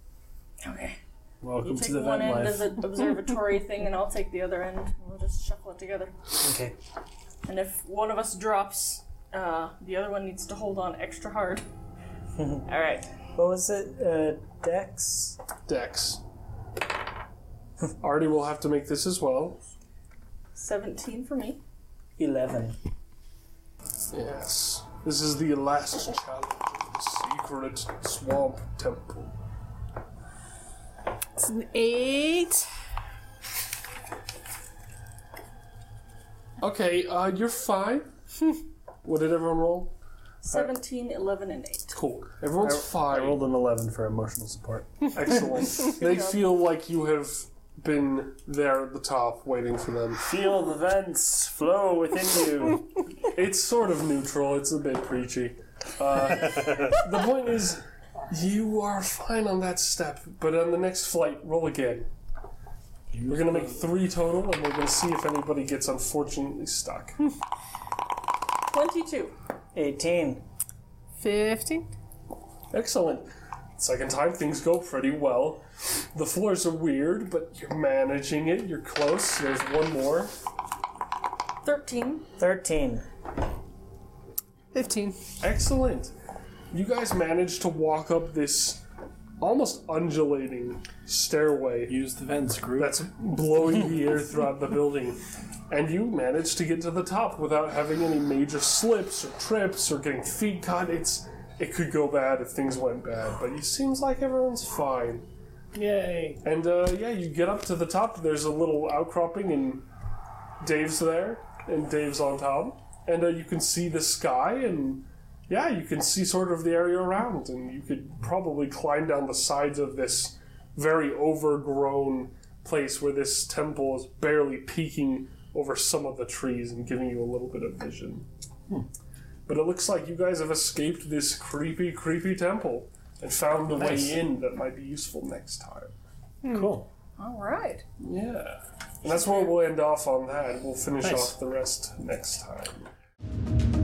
B: Okay.
G: Welcome
B: You
G: to
B: take
G: the
B: one
G: vent
B: end
G: life.
B: of the observatory thing, and I'll take the other end. and We'll just shuffle it together.
D: Okay.
B: And if one of us drops, uh, the other one needs to hold on extra hard. All right.
D: What was it? Uh, Dex?
E: Dex. Artie will have to make this as well.
B: 17 for me.
D: 11.
E: Yes. This is the last challenge of the secret swamp temple.
A: It's an eight.
E: Okay, uh, you're fine. what did everyone roll?
B: 17, 11, and 8.
E: Cool. Everyone's
G: I
E: fine.
G: rolled an 11 for emotional support.
E: Excellent. they feel like you have been there at the top waiting for them.
G: Feel the vents flow within you.
E: It's sort of neutral. It's a bit preachy. Uh, the point is, you are fine on that step, but on the next flight, roll again. We're gonna make three total, and we're gonna see if anybody gets unfortunately stuck.
B: 22.
D: 18.
A: 15.
E: Excellent. Second time, things go pretty well. The floors are weird, but you're managing it. You're close. There's one more.
B: 13.
D: 13.
A: 15.
E: Excellent. You guys managed to walk up this almost undulating stairway
G: Use the vents, group.
E: that's blowing the air throughout the building. And you managed to get to the top without having any major slips or trips or getting feet caught. It's it could go bad if things went bad, but it seems like everyone's fine.
G: Yay.
E: And uh, yeah, you get up to the top. There's a little outcropping, and Dave's there, and Dave's on top, and uh, you can see the sky, and yeah, you can see sort of the area around, and you could probably climb down the sides of this very overgrown place where this temple is barely peeking over some of the trees and giving you a little bit of vision. Hmm. But it looks like you guys have escaped this creepy, creepy temple and found a
G: Nice.
E: way in that might be useful next time. Hmm.
G: Cool.
B: All right.
E: Yeah. And that's where we'll end off on that. We'll finish
G: Nice.
E: off the rest next time.